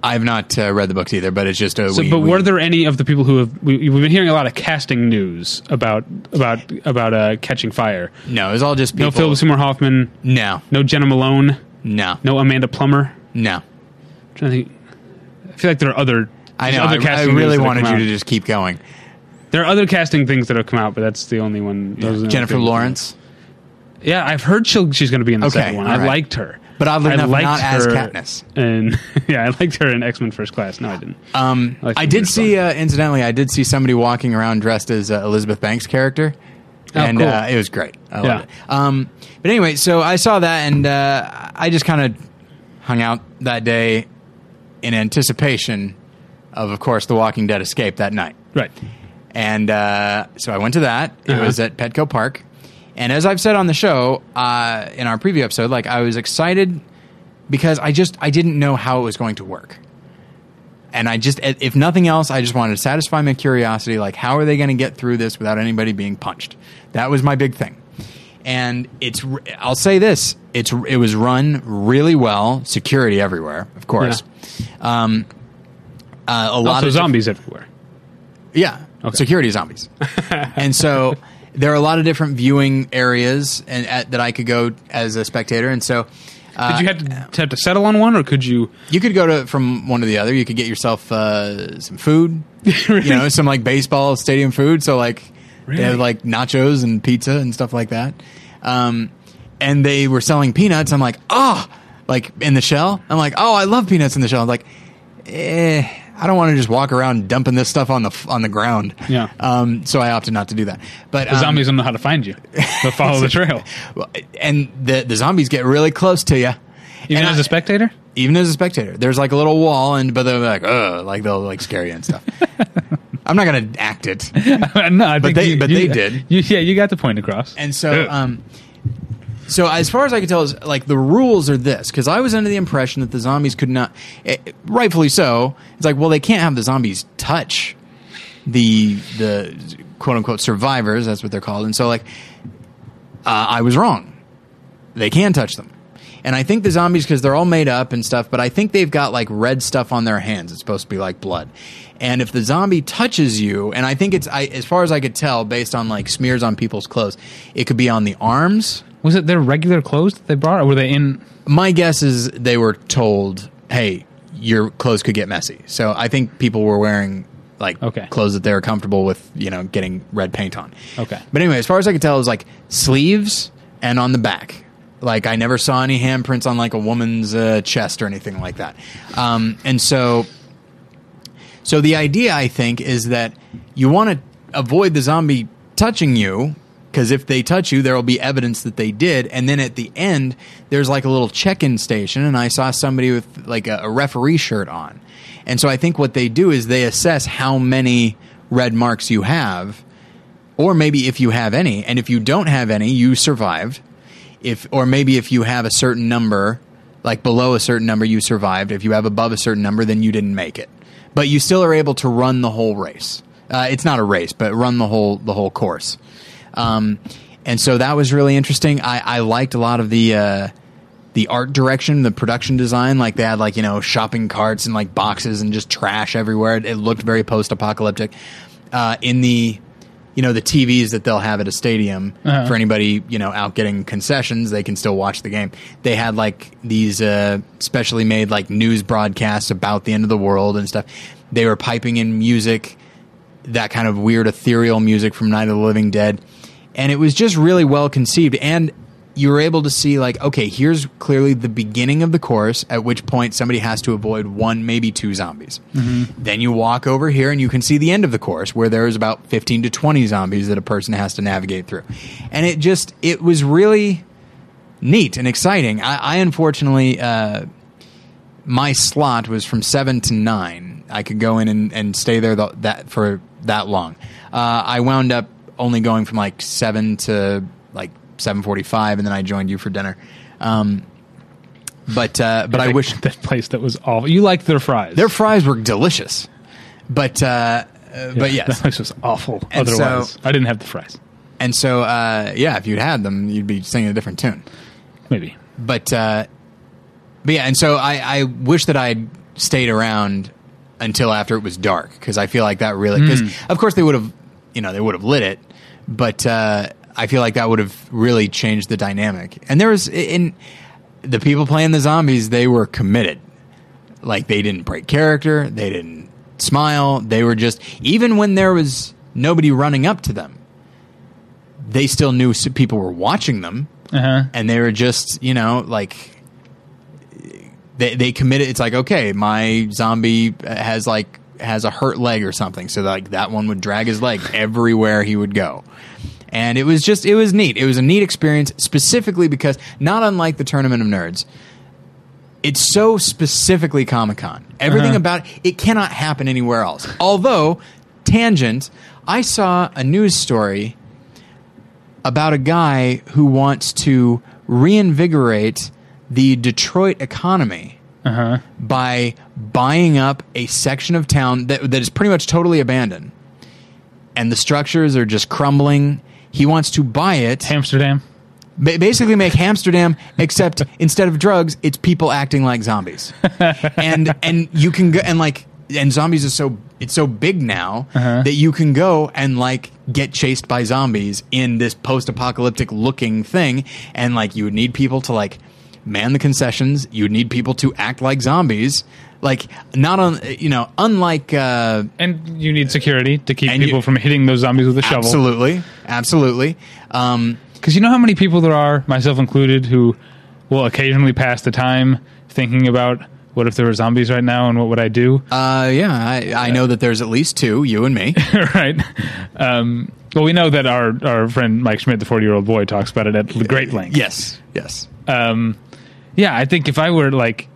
I've not uh, read the books either, but it's just a. So, we- but we- were there any of the people who have we, we've been hearing a lot of casting news about about about uh, Catching Fire? No, it was all just people. No Philip Seymour Hoffman, No, no Jena Malone, no, no Amanda Plummer. no. I'm trying to think. I feel like there are other. I know. Other I, I really wanted you to just keep going. There are other casting things that have come out, but that's the only one. are Jennifer Lawrence, Yeah, I've heard she'll, she's going to be in the Okay, second one. all I right. liked her, But oddly I enough, liked not as Katniss. And yeah, I liked her in X Men First Class. No, I didn't. Um, I I did see, uh, incidentally, I did see somebody walking around dressed as uh, Elizabeth Banks' character, Oh, and cool. uh, it was great. I loved it. Um, but anyway, so I saw that, and uh, I just kind of hung out that day in anticipation of, of course, The Walking Dead escape that night. Right. And uh, so I went to that. It Uh-huh. was at Petco Park. And as I've said on the show uh, in our preview episode, like I was excited because I just I didn't know how it was going to work. and I just, if nothing else, I just wanted to satisfy my curiosity. Like, how are they going to get through this without anybody being punched? That was my big thing. And it's, I'll say this: it's it was run really well. Security everywhere, of course. Um, uh, a lot Also, of zombies everywhere. yeah, Okay. security zombies. and so there are a lot of different viewing areas and at, that I could go as a spectator. And so uh, Did you have to have to settle on one, or could you? you could go to from one to the other. You could get yourself uh, some food, you know, some like baseball stadium food. So like they have like nachos and pizza and stuff like that. Um, and they were selling peanuts. I'm like, oh, like in the shell. I'm like, oh, I love peanuts in the shell. I'm like, eh, I don't want to just walk around dumping this stuff on the on the ground. Yeah. Um, so I opted not to do that. But The um, zombies don't know how to find you. They'll follow the trail. and the the zombies get really close to you. Even And as I- a spectator. even as a spectator. There's like a little wall, and but they're like, ugh, like they'll like scare you and stuff. I'm not gonna act it, no, I think they- you- but you- they did. You, yeah, you got the point across. and so um, so as far as I can tell, is like the rules are this because I was under the impression that the zombies could not, eh, rightfully so. It's like, well, they can't have the zombies touch the the quote unquote survivors. That's what they're called, and so like uh, I was wrong. They can touch them. And I think the zombies, because they're all made up and stuff, but I think they've got like red stuff on their hands. It's supposed to be like blood. And if the zombie touches you, and I think it's, I, as far as I could tell, based on like smears on people's clothes, it could be on the arms. Was it their regular clothes that they brought, or were they in? My guess is they were told, hey, your clothes could get messy. So I think people were wearing like Okay. clothes that they were comfortable with, you know, getting red paint on. Okay. But anyway, as far as I could tell, it was like sleeves and on the back. Like I never saw any handprints on like a woman's uh, chest or anything like that. Um, and so, so the idea I think is that you want to avoid the zombie touching you because if they touch you, there will be evidence that they did. And then at the end, there's like a little check-in station, and I saw somebody with like a, a referee shirt on. And so I think what they do is they assess how many red marks you have or maybe if you have any. And if you don't have any you survived. If or maybe if you have a certain number like below a certain number you survived. If you have above a certain number then you didn't make it. But you still are able to run the whole race. Uh, it's not a race but run the whole the whole course um, and so that was really interesting i, I liked a lot of the uh, the art direction, the production design, like they had like, you know, shopping carts and like boxes and just trash everywhere. It, it looked very post apocalyptic. Uh, in the, you know, the TVs that they'll have at a stadium Uh-huh. for anybody, you know, out getting concessions, they can still watch the game. They had like these uh, specially made like news broadcasts about the end of the world and stuff. They were piping in music, that kind of weird ethereal music from Night of the Living Dead. And it was just really well conceived. And you were able to see, like, okay, here's clearly the beginning of the course, at which point somebody has to avoid one, maybe two zombies. Then you walk over here and you can see the end of the course where there's about 15 to 20 zombies that a person has to navigate through. And it just, it was really neat and exciting. I, I unfortunately, uh, my slot was from seven to nine. I could go in and, and stay there th- that for that long. Uh, I wound up only going from like seven to like seven forty five, and then I joined you for dinner. Um, but uh, but I Like, wish that place that was awful. You liked their fries. their fries were delicious, but uh, uh, but that yes, place was awful. And so- Otherwise, I didn't have the fries. and so uh, yeah, if you'd had them, you'd be singing a different tune. Maybe. but uh, but yeah, and so I, I wish that I'd stayed around until after it was dark because I feel like that really because of course they would have you know they would have lit it, but uh, I feel like that would have really changed the dynamic. And there was in the people playing the zombies, they were committed. Like they didn't break character, they didn't smile. They were just even when there was nobody running up to them, they still knew people were watching them Uh huh. and they were just you know like they they committed it's like okay my zombie has like has a hurt leg or something. So like that one would drag his leg everywhere he would go. And it was just it was neat. It was a neat experience specifically because not unlike the tournament of nerds it's so specifically comic-con. Everything Uh-huh. about it cannot happen anywhere else. Although tangent i saw a news story about a guy who wants to reinvigorate the Detroit economy Uh-huh. by buying up a section of town that that is pretty much totally abandoned, and the structures are just crumbling. He wants to buy it, Amsterdam. ba- basically make Amsterdam, except instead of drugs, it's people acting like zombies, and and you can go and like and zombies is so it's so big now uh-huh. that you can go and like get chased by zombies in this post-apocalyptic looking thing, and like you would need people to like man the concessions, you need people to act like zombies, like not on you know unlike. Uh, And you need security to keep people you- from hitting those zombies with a shovel. Absolutely, absolutely. Um, Because you know how many people there are, myself included, who will occasionally pass the time thinking about what if there were zombies right now and what would I do? uh, yeah, I, I know that there's at least two, you and me. right. Um, well, we know that our, our friend Mike Schmidt, the 40 year old boy, talks about it at great length. yes, yes. Um, yeah, I think if I were like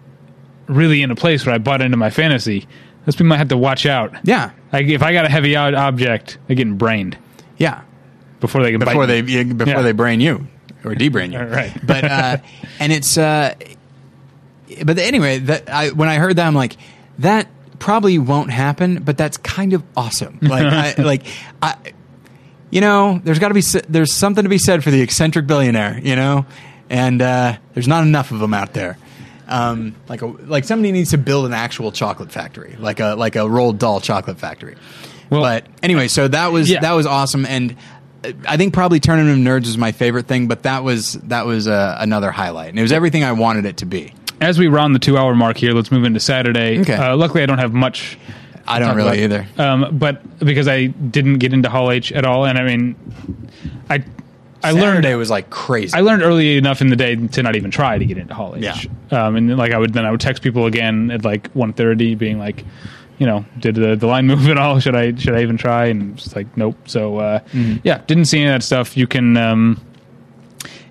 really in a place where I bought into my fantasy, those people might have to watch out. Yeah, Like if I got a heavy o- object, they're getting brained yeah. before they can Before bite they me. yeah, before Yeah. they brain you or debrain you, Right. But uh, and it's uh, but anyway, that I when I heard that, I'm like, that probably won't happen, but that's kind of awesome. Like, I, like I. You know, there's got to be s- there's something to be said for the eccentric billionaire. You know, and uh, there's not enough of them out there. Um, like a, like somebody needs to build an actual chocolate factory, like a like a Roald Dahl chocolate factory. Well- but anyway, so that was Yeah. that was awesome, and uh, I think probably Tournament of Nerds was my favorite thing, but that was that was uh, another highlight, and it was everything I wanted it to be. As we round the two hour mark here, let's move into Saturday. Okay. Uh, luckily, I don't have much. I don't really about. either. Um, but because I didn't get into Hall H at all, and I mean, I I learned Saturday was like crazy. I learned early enough in the day to not even try to get into Hall H. Yeah. Um, and then, like I would then I would text people again at like 1.30 being like, you know, did the, the line move at all? Should I should I even try? And it's like nope. So uh, Mm-hmm. yeah, didn't see any of that stuff. You can um,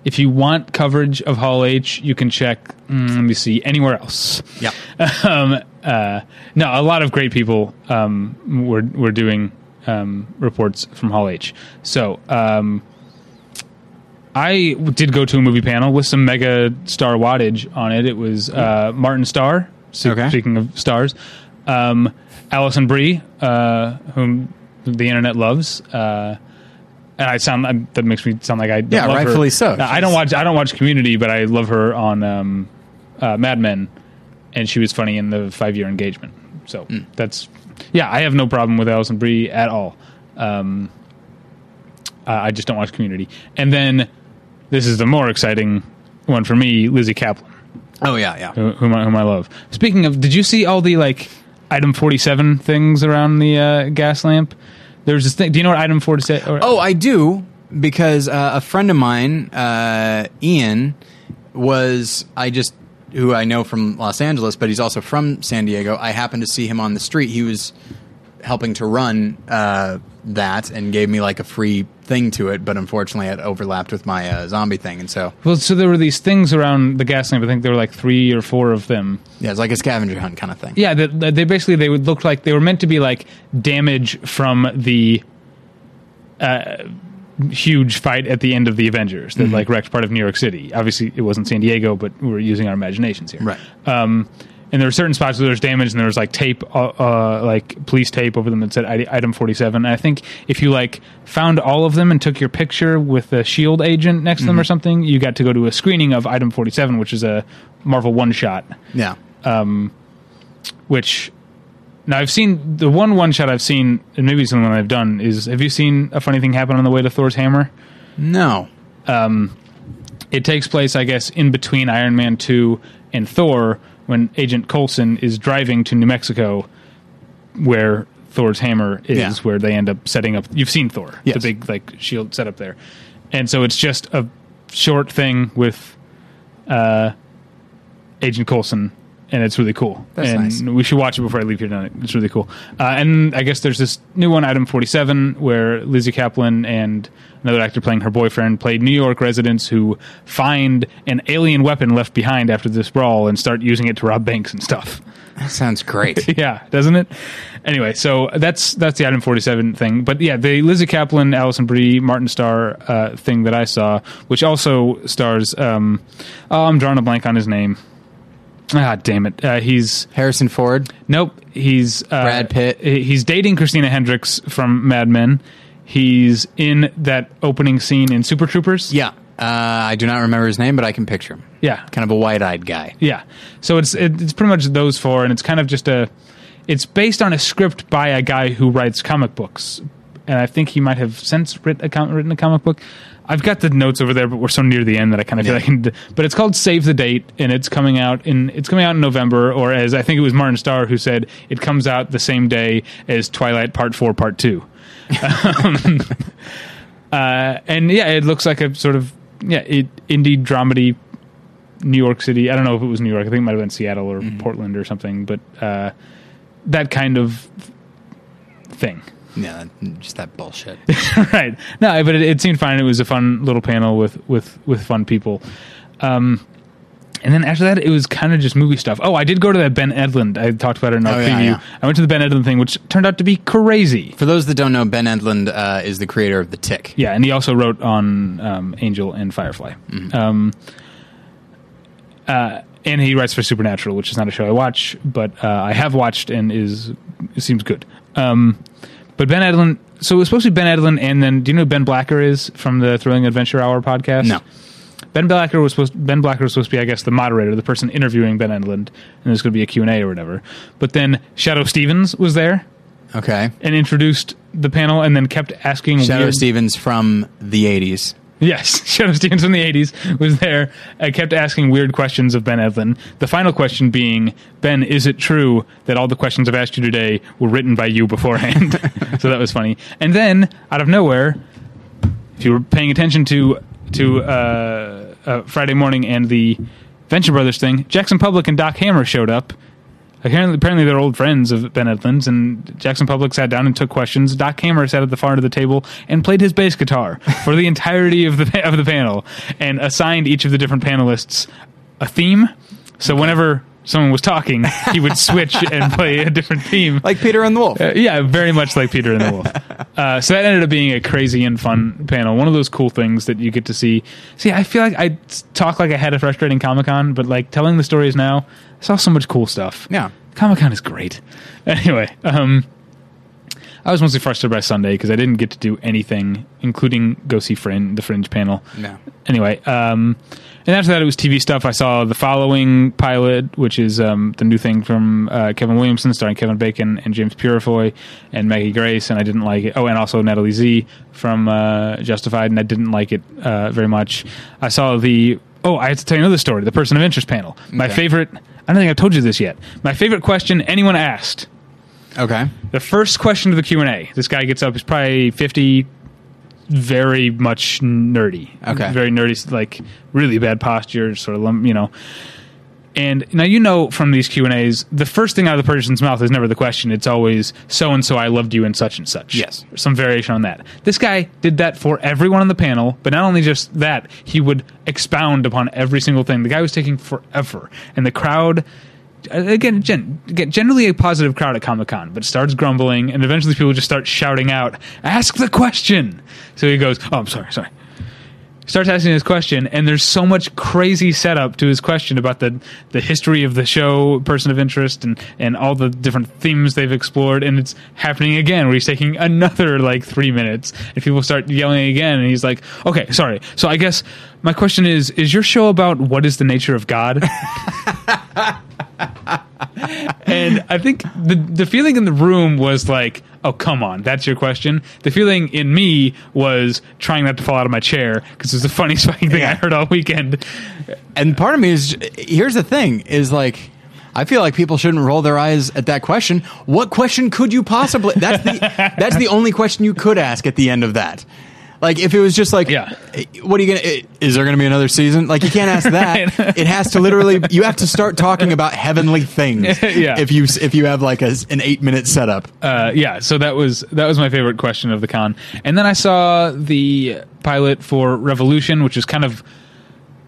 if you want coverage of Hall H, you can check. Mm, let me see anywhere else. yeah, um, uh, no, a lot of great people um, were were doing um, reports from Hall H. So um, I did go to a movie panel with some mega star wattage on it. It was uh, Martin Starr. So Okay. Speaking of stars, um, Alison Brie, uh, whom the internet loves. Uh, and I sound I, that makes me sound like I don't Yeah, love her. rightfully so. I don't watch I don't watch Community, but I love her on um, uh, Mad Men, and she was funny in the Five Year Engagement. So Hmm. that's yeah, I have no problem with Alison Brie at all. Um, I just don't watch Community, and then this is the more exciting one for me, Lizzy Caplan, oh yeah, yeah. who- whom I, whom I love. Speaking of, did you see all the like item forty seven things around the uh, Gaslamp? There's this thing. Do you know what item forty seven? Oh, I do because uh, a friend of mine, uh, Ian, was I just who I know from Los Angeles, but he's also from San Diego. I happened to see him on the street. He was helping to run uh, that and gave me like a free thing to it, but unfortunately it overlapped with my uh, zombie thing, and so Well, so there were these things around the Gaslamp. I think there were like three or four of them. yeah, it's like a scavenger hunt kind of thing. Yeah, they, they basically they would look like they were meant to be like damage from the uh, huge fight at the end of the Avengers that like wrecked part of New York City. Obviously, it wasn't San Diego, but we're using our imaginations here. Right. Um, and there were certain spots where there was damage, and there was like tape, uh, uh, like police tape over them that said "I- item forty seven. I think if you like found all of them and took your picture with a Shield agent next to them or something, you got to go to a screening of item forty seven, which is a Marvel one shot Yeah, um, which now I've seen the one one shot I've seen, and maybe something I've done is have you seen a funny thing happen on the way to Thor's hammer? no, um, It takes place, I guess, in between Iron Man two and Thor when Agent Coulson is driving to New Mexico, where Thor's hammer is, Yeah. where they end up setting up. You've seen Thor, Yes. the big like shield set up there, and so it's just a short thing with uh, Agent Coulson, and it's really cool. That's and nice. we should watch it before I leave here tonight. It's really cool. Uh, and I guess there's this new one, item 47, where Lizzy Caplan and another actor playing her boyfriend played New York residents who find an alien weapon left behind after this brawl and start using it to rob banks and stuff. that sounds great. yeah, doesn't it? Anyway, so that's that's the item forty seven thing. But yeah, the Lizzy Caplan, Alison Brie, Martin Starr uh, thing that I saw, which also stars. Um, oh, I'm drawing a blank on his name. Ah, damn it. Uh, he's Harrison Ford. nope. He's uh, Brad Pitt. He's dating Christina Hendricks from Mad Men. He's in that opening scene in Super Troopers. Yeah. Uh, I do not remember his name, but I can picture him. yeah, Kind of a wide-eyed guy. Yeah. So it's it, it's pretty much those four, and it's kind of just a. It's based on a script by a guy who writes comic books, and I think he might have since writ a com- written a comic book. I've got the notes over there, but we're so near the end that I kind of feel Yeah. like. I can d- But it's called Save the Date, and it's coming out in it's coming out in November, or as I think it was Martin Starr who said, it comes out the same day as Twilight Part Four, Part Two. um, uh, and yeah, it looks like a sort of yeah it, indie dramedy New York City. I don't know if it was New York. I think it might have been Seattle or Portland or something. But uh, that kind of thing, Yeah, just that bullshit. right? No, but it, it seemed fine. It was a fun little panel with with with fun people. Um, and then after that, it was kind of just movie stuff. Oh, I did go to that Ben Edlund. I talked about it in our Oh, yeah, preview. yeah. I went to the Ben Edlund thing, which turned out to be crazy. For those that don't know, Ben Edlund uh, is the creator of The Tick. Yeah, and he also wrote on um, Angel and Firefly. Um, uh, and he writes for Supernatural, which is not a show I watch, but uh, I have watched and is it seems good. Um, but Ben Edlund, so it was supposed to be Ben Edlund, and then do you know who Ben Blacker is from the Thrilling Adventure Hour podcast? No. Ben Blacker was supposed Ben Blacker was supposed to be, I guess, the moderator, the person interviewing Ben Edlund, and there's going to be a Q and A or whatever. But then Shadoe Stevens was there Okay. and introduced the panel, and then kept asking Shadoe weird- Stevens from the 80s. Yes, Shadoe Stevens from the 80s was there. I kept asking weird questions of Ben Edlund. The final question being, Ben, is it true that all the questions I've asked you today were written by you beforehand? so that was funny. And then, out of nowhere, if you were paying attention to to uh, uh, Friday morning and the Venture Brothers thing, Jackson Publick and Doc Hammer showed up. Apparently, apparently they're old friends of Ben Edlund's, and Jackson Publick sat down and took questions. Doc Hammer sat at the far end of the table and played his bass guitar for the entirety of the of the panel, and assigned each of the different panelists a theme. So whenever someone was talking, he would switch and play a different theme. Like Peter and the Wolf. Uh, yeah, very much like Peter and the Wolf. Uh, so that ended up being a crazy and fun panel. One of those cool things that you get to see. See, I feel like I talk like I had a frustrating Comic Con, but like telling the stories now, I saw so much cool stuff. Yeah. Comic Con is great. Anyway, um, I was mostly frustrated by Sunday because I didn't get to do anything, including go see Fringe, the Fringe panel. No. Anyway, um, and after that, it was TV stuff. I saw the following pilot, which is um, the new thing from uh, Kevin Williamson, starring Kevin Bacon and James Purefoy and Maggie Grace, and I didn't like it. Oh, and also Natalie Zea from uh, Justified, and I didn't like it uh, very much. I saw the oh, I have to tell you another story. The person of interest panel. My Okay. favorite. I don't think I've told you this yet. My favorite question anyone asked. Okay. The first question of the Q and A. This guy gets up. He's probably fifty, very much nerdy. Okay. very nerdy, like really bad posture, sort of you know. And now you know from these Q and A's, the first thing out of the person's mouth is never the question. It's always so and so. I loved you and such and such. Yes. Some variation on that. This guy did that for everyone on the panel, but not only just that, he would expound upon every single thing. The guy was taking forever, and the crowd again, gen, again, generally a positive crowd at Comic Con, but starts grumbling, and eventually people just start shouting out, "Ask the question!" So he goes, "Oh, I'm sorry, sorry." Starts asking his question, and there's so much crazy setup to his question about the the history of the show, person of interest, and and all the different themes they've explored, and it's happening again where he's taking another like three minutes, and people start yelling again, and he's like, "Okay, sorry." So I guess my question is: Is your show about what is the nature of God? and I think the the feeling in the room was like, "Oh, come on, that's your question." The feeling in me was trying not to fall out of my chair because it was the funniest fucking thing I heard all weekend. And part of me is here's the thing is like I feel like people shouldn't roll their eyes at that question. What question could you possibly That's the that's the only question you could ask at the end of that. Like if it was just like Yeah. what are you to is there going to be another season? Like you can't ask that. It has to literally you have to start talking about heavenly things. Yeah. If you if you have like a, an 8 minute setup. Uh, yeah, so that was that was my favorite question of the con, and then I saw the pilot for Revolution, which is kind of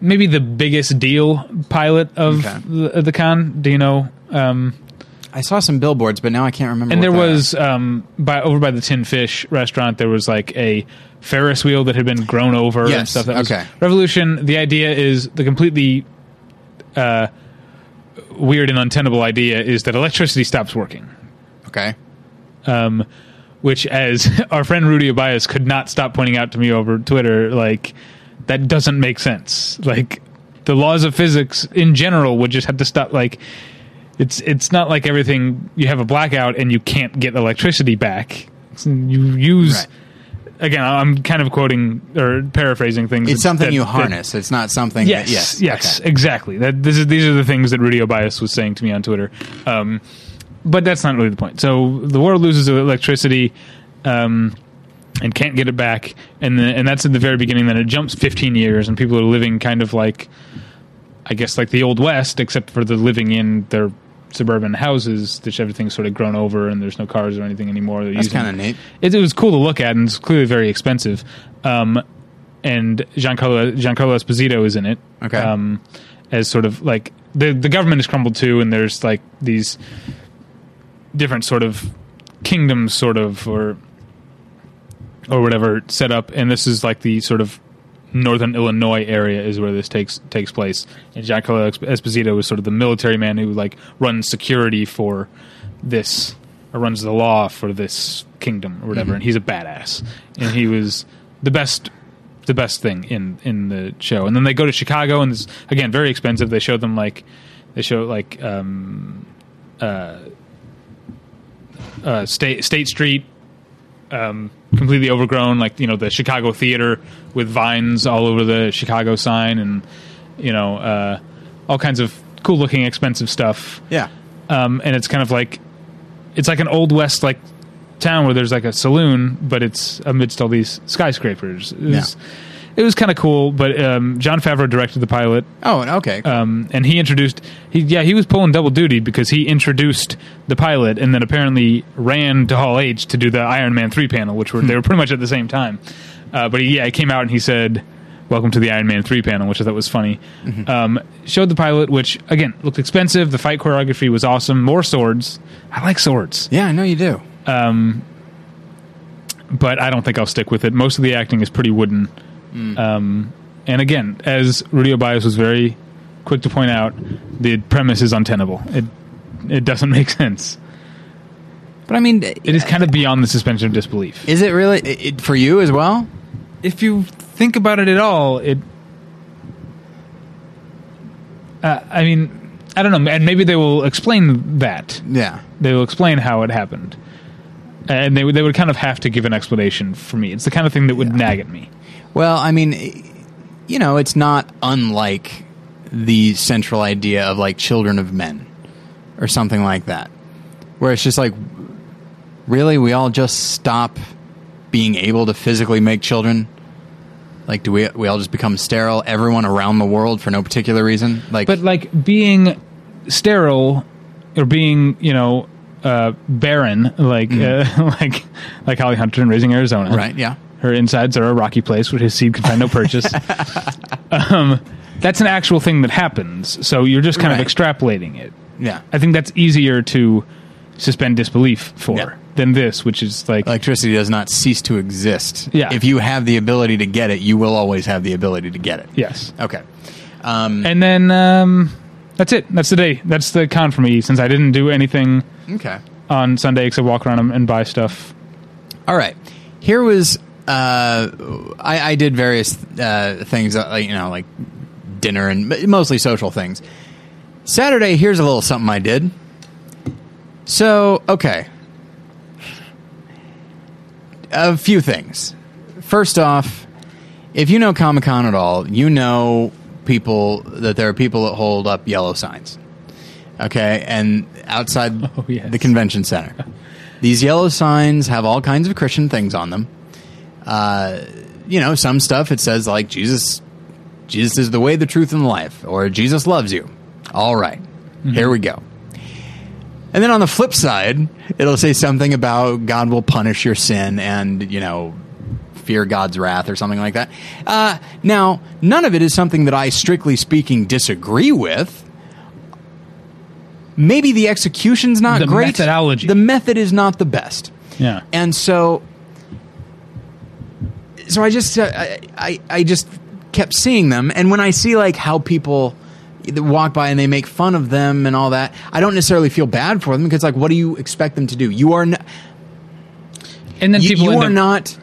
maybe the biggest deal pilot of Okay. the, the con. Do you know? Um, I saw some billboards but now I can't remember and there was um, by over by the Tin Fish restaurant, there was like a Ferris wheel that had been grown over and stuff. That was okay. Revolution. The idea is the completely uh, weird and untenable idea is that electricity stops working. Okay. um, which, as our friend Rudie Obias could not stop pointing out to me over Twitter, like that doesn't make sense. Like the laws of physics in general would just have to stop. Like it's it's not like everything you have a blackout and you can't get electricity back. It's- you use. Right. Again, I'm kind of quoting or paraphrasing things. It's something that- you that- harness. it's not something. Yes, That, yes. yes, Okay. exactly. That this is these are the things that Rudie Obias was saying to me on Twitter. Um, but that's not really the point. So the world loses electricity um, and can't get it back, and the, and that's at the very beginning. Then it jumps 15 years, and people are living kind of like, I guess, like the old west, except for the living in their suburban houses, which everything's sort of grown over, and there's no cars or anything anymore. They're That's kind of neat. it, it was cool to look at, and it's clearly very expensive. Um, and Giancarlo Giancarlo Esposito is in it. Okay. Um, as sort of like the the government has crumbled too, and there's like these different sort of kingdoms, sort of or or whatever set up, and this is like the sort of northern Illinois area is where this takes takes place. And Giancarlo Esposito is sort of the military man who like runs security for this or runs the law for this kingdom or whatever, and he's a badass. And he was the best the best thing in in the show. And then they go to Chicago and it's again very expensive. They show them like they show like um uh uh State State Street um, completely overgrown, like you know the Chicago theater with vines all over the Chicago sign, and you know uh, all kinds of cool looking, expensive stuff. Yeah. Um, and it's kind of like it's like an old west like town where there's like a saloon, but it's amidst all these skyscrapers. It was, it was kind of cool. But um, Jon Favreau directed the pilot Oh, okay. um, and he introduced he yeah he was pulling double duty because he introduced the pilot and then apparently ran to Hall H to do the Iron Man three panel, which were they were pretty much at the same time. Uh, but he, yeah, he came out and he said, "Welcome to the Iron Man three panel," which I thought was funny. Um, showed the pilot, which again looked expensive. The fight choreography was awesome. More swords. I like swords, yeah, I know you do. but I don't think I'll stick with it. Most of the acting is pretty wooden. Um, and again, as Rudie Obias was very quick to point out, the premise is untenable. It it doesn't make sense. But I mean, It is kind of beyond the suspension of disbelief. is it really it, for you as well? if you think about it at all, it. Uh, I mean, I don't know, and maybe they will explain that. Yeah. They will explain how it happened, and they would they would kind of have to give an explanation for me. It's the kind of thing that would nag at me. Well, I mean, you know, it's not unlike the central idea of like children of men or something like that, where it's just like, really, we all just stop being able to physically make children. Like, do we we all just become sterile? Everyone around the world for no particular reason. Like, But like being sterile or being, you know, uh, barren, like uh, like like Holly Hunter in Raising Arizona, right? Yeah. Her insides are a rocky place where his seed can find no purchase. um, that's an actual thing that happens. So you're just kind Right. of extrapolating it. Yeah. I think that's easier to suspend disbelief for Yeah. than this, which is like Electricity does not cease to exist. Yeah. If you have the ability to get it, you will always have the ability to get it. yes. Okay. Um, And then um, that's it. That's the day. That's the con for me since I didn't do anything okay. on Sunday except walk around and- and buy stuff. All right. Here was uh, I, I did various uh, things, uh, you know, like dinner and mostly social things. Saturday, here's a little something I did. So, okay. A few things. First off, if you know Comic Con at all, you know people that there are people that hold up yellow signs. Okay, and outside Oh, yes. the convention center, these yellow signs have all kinds of Christian things on them. Uh, you know, some stuff it says like Jesus, Jesus is the way, the truth, and the life, or Jesus loves you. All right, here we go. And then on the flip side, it'll say something about God will punish your sin and, you know, fear God's wrath or something like that. Uh, now, none of it is something that I, strictly speaking, disagree with. Maybe the execution's not The great. methodology. The method is not the best. Yeah. And so, so I just, uh, I, I, just kept seeing them. And when I see like how people walk by and they make fun of them and all that. I don't necessarily feel bad for them because like, what do you expect them to do? You are n- And then you, people you are up- not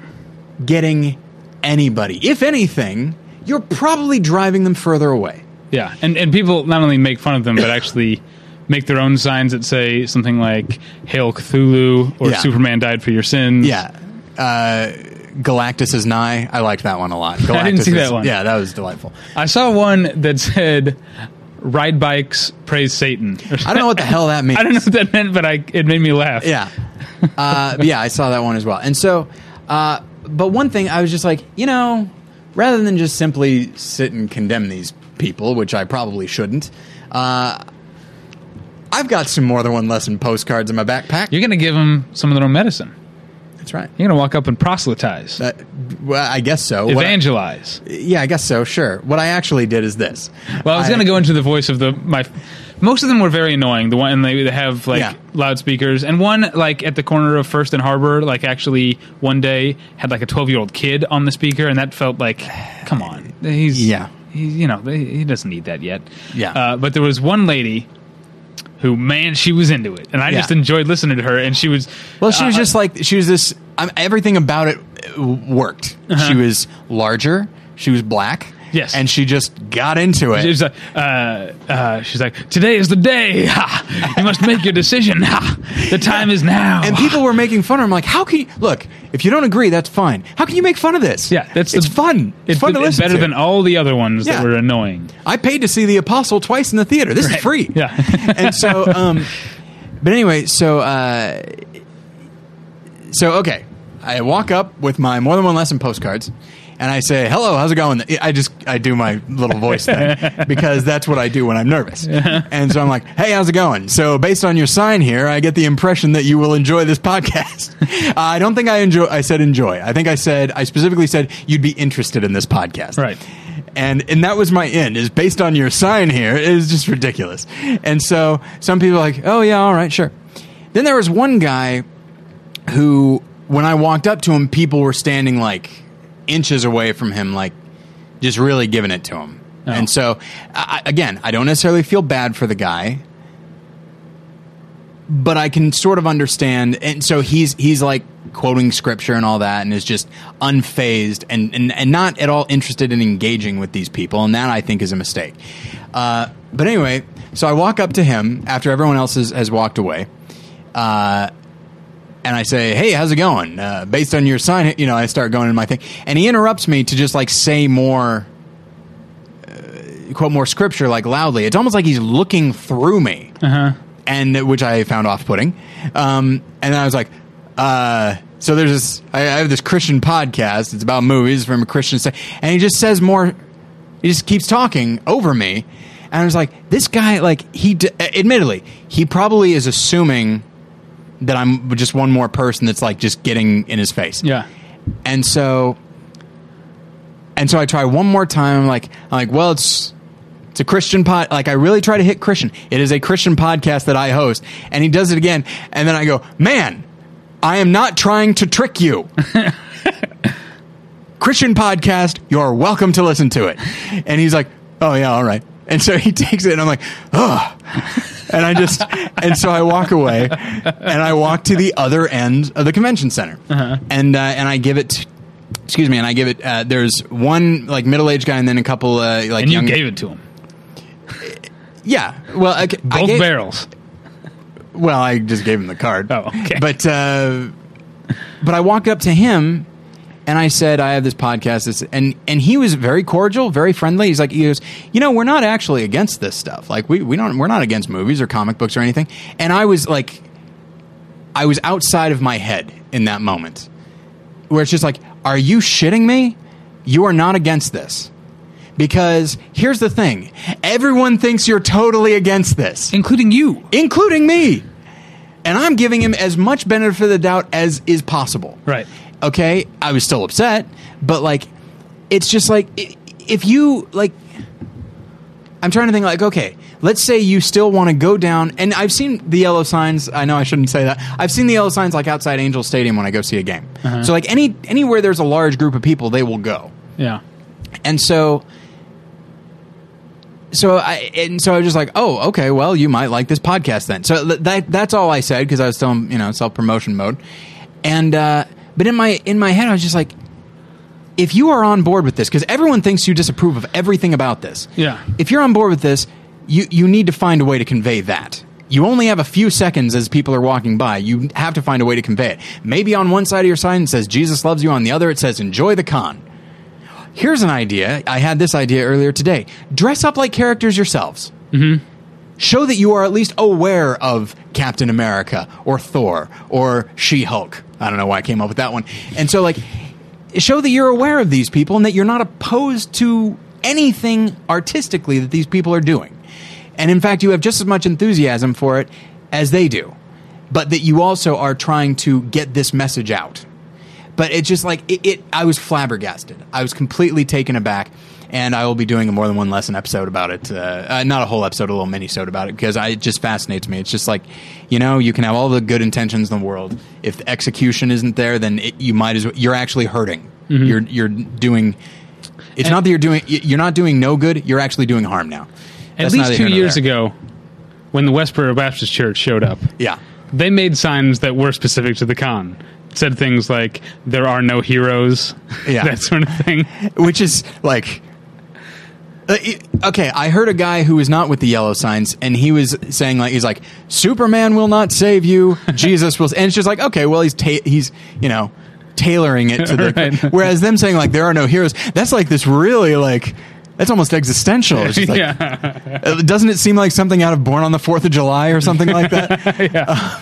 getting anybody. If anything, you're probably driving them further away. Yeah, and and people not only make fun of them, but actually make their own signs that say something like "Hail Cthulhu" or Yeah. "Superman died for your sins." Yeah. Uh, Galactus is nigh. I liked that one a lot. Galactus I didn't see is- that one. Yeah, that was delightful. I saw one that said "Ride bikes, praise Satan." I don't know what the hell that means. I don't know what that meant, but I it made me laugh. Yeah. Uh, yeah, I saw that one as well. And so, uh, but one thing I was just like, you know, rather than just simply sit and condemn these people, which I probably shouldn't, uh, I've got some more than one lesson postcards in my backpack. You're gonna give them some of their own medicine. That's right. You're gonna walk up and proselytize, Uh, well, I guess so. What I- evangelize. yeah, I guess so. Sure. What I actually did is this. Well, I was going to go into the voice of the my. Most of them were very annoying. The one and they, they have like Yeah. loudspeakers, and one like at the corner of First and Harbor, like actually one day had like a twelve year old kid on the speaker, and that felt like, come on, he's Yeah. he, you know, he doesn't need that yet. Yeah. Uh, but there was one lady who, man, she was into it, and I Yeah. just enjoyed listening to her, and she was Well, she was uh, just like she was this. Um, everything about it uh, worked. She was larger. She was black. Yes. and she just got into it. She's like, uh, uh, she's like, today is the day. Ha! You must make your decision. Ha! The time is now. and people were making fun of her. I'm like, how can you look? If you don't agree, that's fine. How can you make fun of this? Yeah, that's it's the- fun. It's, fun to it's listen better to. than all the other ones Yeah. that were annoying. I paid to see the Apostle twice in the theater. This is free. Yeah. and so, um, but anyway, so uh, so okay, I walk up with my more than one lesson postcards. And I say, "Hello, how's it going?" I just I do my little voice thing because that's what I do when I'm nervous. And so I'm like, "Hey, how's it going?" So based on your sign here, I get the impression that you will enjoy this podcast. uh, I don't think I enjoy. I said enjoy. I think I said I specifically said you'd be interested in this podcast. Right. And and that was my end. Is based on your sign here is just ridiculous. And so some people are like, "Oh yeah, all right, sure." Then there was one guy who, when I walked up to him, people were standing like inches away from him, like just really giving it to him. Oh. And so, I, again, I don't necessarily feel bad for the guy, but I can sort of understand. And so he's he's like quoting scripture and all that, and is just unfazed and and, and not at all interested in engaging with these people, and that I think is a mistake. Uh, but anyway, so I walk up to him after everyone else has, has walked away. Uh, and I say, "Hey, how's it going?" Uh, based on your sign, you know, I start going in my thing, and he interrupts me to just like say more, uh, quote more scripture like loudly. It's almost like he's looking through me, Uh-huh. and which I found off-putting. Um, and then I was like, uh, "So there's this. I, I have this Christian podcast. It's about movies from a Christian side, and he just says more. He just keeps talking over me." And I was like, "This guy, like, he d- admittedly, he probably is assuming." That I'm just one more person that's like just getting in his face. Yeah. And so and so I try one more time. I'm like I'm like, well, it's it's a Christian pod like I really try to hit Christian. It is a Christian podcast that I host. And he does it again. And then I go, Man, I am not trying to trick you. Christian podcast, you're welcome to listen to it. And he's like, Oh yeah, all right. And so he takes it and I'm like, oh and I just and so I walk away and I walk to the other end of the convention center and uh, and I give it excuse me and I give it uh, there's one like middle aged guy and then a couple uh, like And you young gave it to him. yeah well I, I Both gave- barrels. well I just gave him the card Oh, okay. but uh, but I walked up to him and I said I have this podcast and and he was very cordial very friendly he's like he goes you know we're not actually against this stuff like we we don't we're not against movies or comic books or anything and I was like I was outside of my head in that moment where it's just like are you shitting me you are not against this because here's the thing everyone thinks you're totally against this Including you. including me. And I'm giving him as much benefit of the doubt as is possible. Right. Okay, I was still upset, but like, it's just like if you like. I'm trying to think like, okay, let's say you still want to go down, and I've seen the yellow signs. I know I shouldn't say that. I've seen the yellow signs like outside Angel Stadium when I go see a game. So like any anywhere there's a large group of people, they will go. Yeah. And so so I and so I was just like, oh, okay, well, you might like this podcast then. So th- that that's all I said because I was still in, you know self promotion mode, and uh, but in my in my head I was just like, if you are on board with this, because everyone thinks you disapprove of everything about this. Yeah. If you're on board with this, you you need to find a way to convey that. You only have a few seconds as people are walking by. You have to find a way to convey it. Maybe on one side of your sign it says Jesus loves you, on the other it says enjoy the con. Here's an idea. I had this idea earlier today. Dress up like characters yourselves. Mm-hmm. Show that you are at least aware of Captain America or Thor or She Hulk. I don't know why I came up with that one. And so, like, show that you're aware of these people and that you're not opposed to anything artistically that these people are doing. And in fact, you have just as much enthusiasm for it as they do, but that you also are trying to get this message out. But it's just like it, it I was flabbergasted. I was completely taken aback. And I will be doing a more than one lesson episode about it. Uh, uh, not a whole episode, a little mini episode about it because I, it just fascinates me. It's just like, you know, you can have all the good intentions in the world. If the execution isn't there, then it, you might as well. You're actually hurting. You're you're doing. It's And- not that you're doing. You're not doing no good. You're actually doing harm now. At least two years there. ago, when the Westboro Baptist Church showed up, Yeah. they made signs that were specific to the con. Said things like "There are no heroes," Yeah. that sort of thing. which is like uh, okay i heard a guy who was not with the yellow signs and he was saying like he's like superman will not save you jesus will and it's just like okay well he's ta- he's you know tailoring it to the Right. whereas them saying like there are no heroes that's like this really like that's almost existential like, yeah, uh, doesn't it seem like something out of born on the 4th of july or something like that yeah.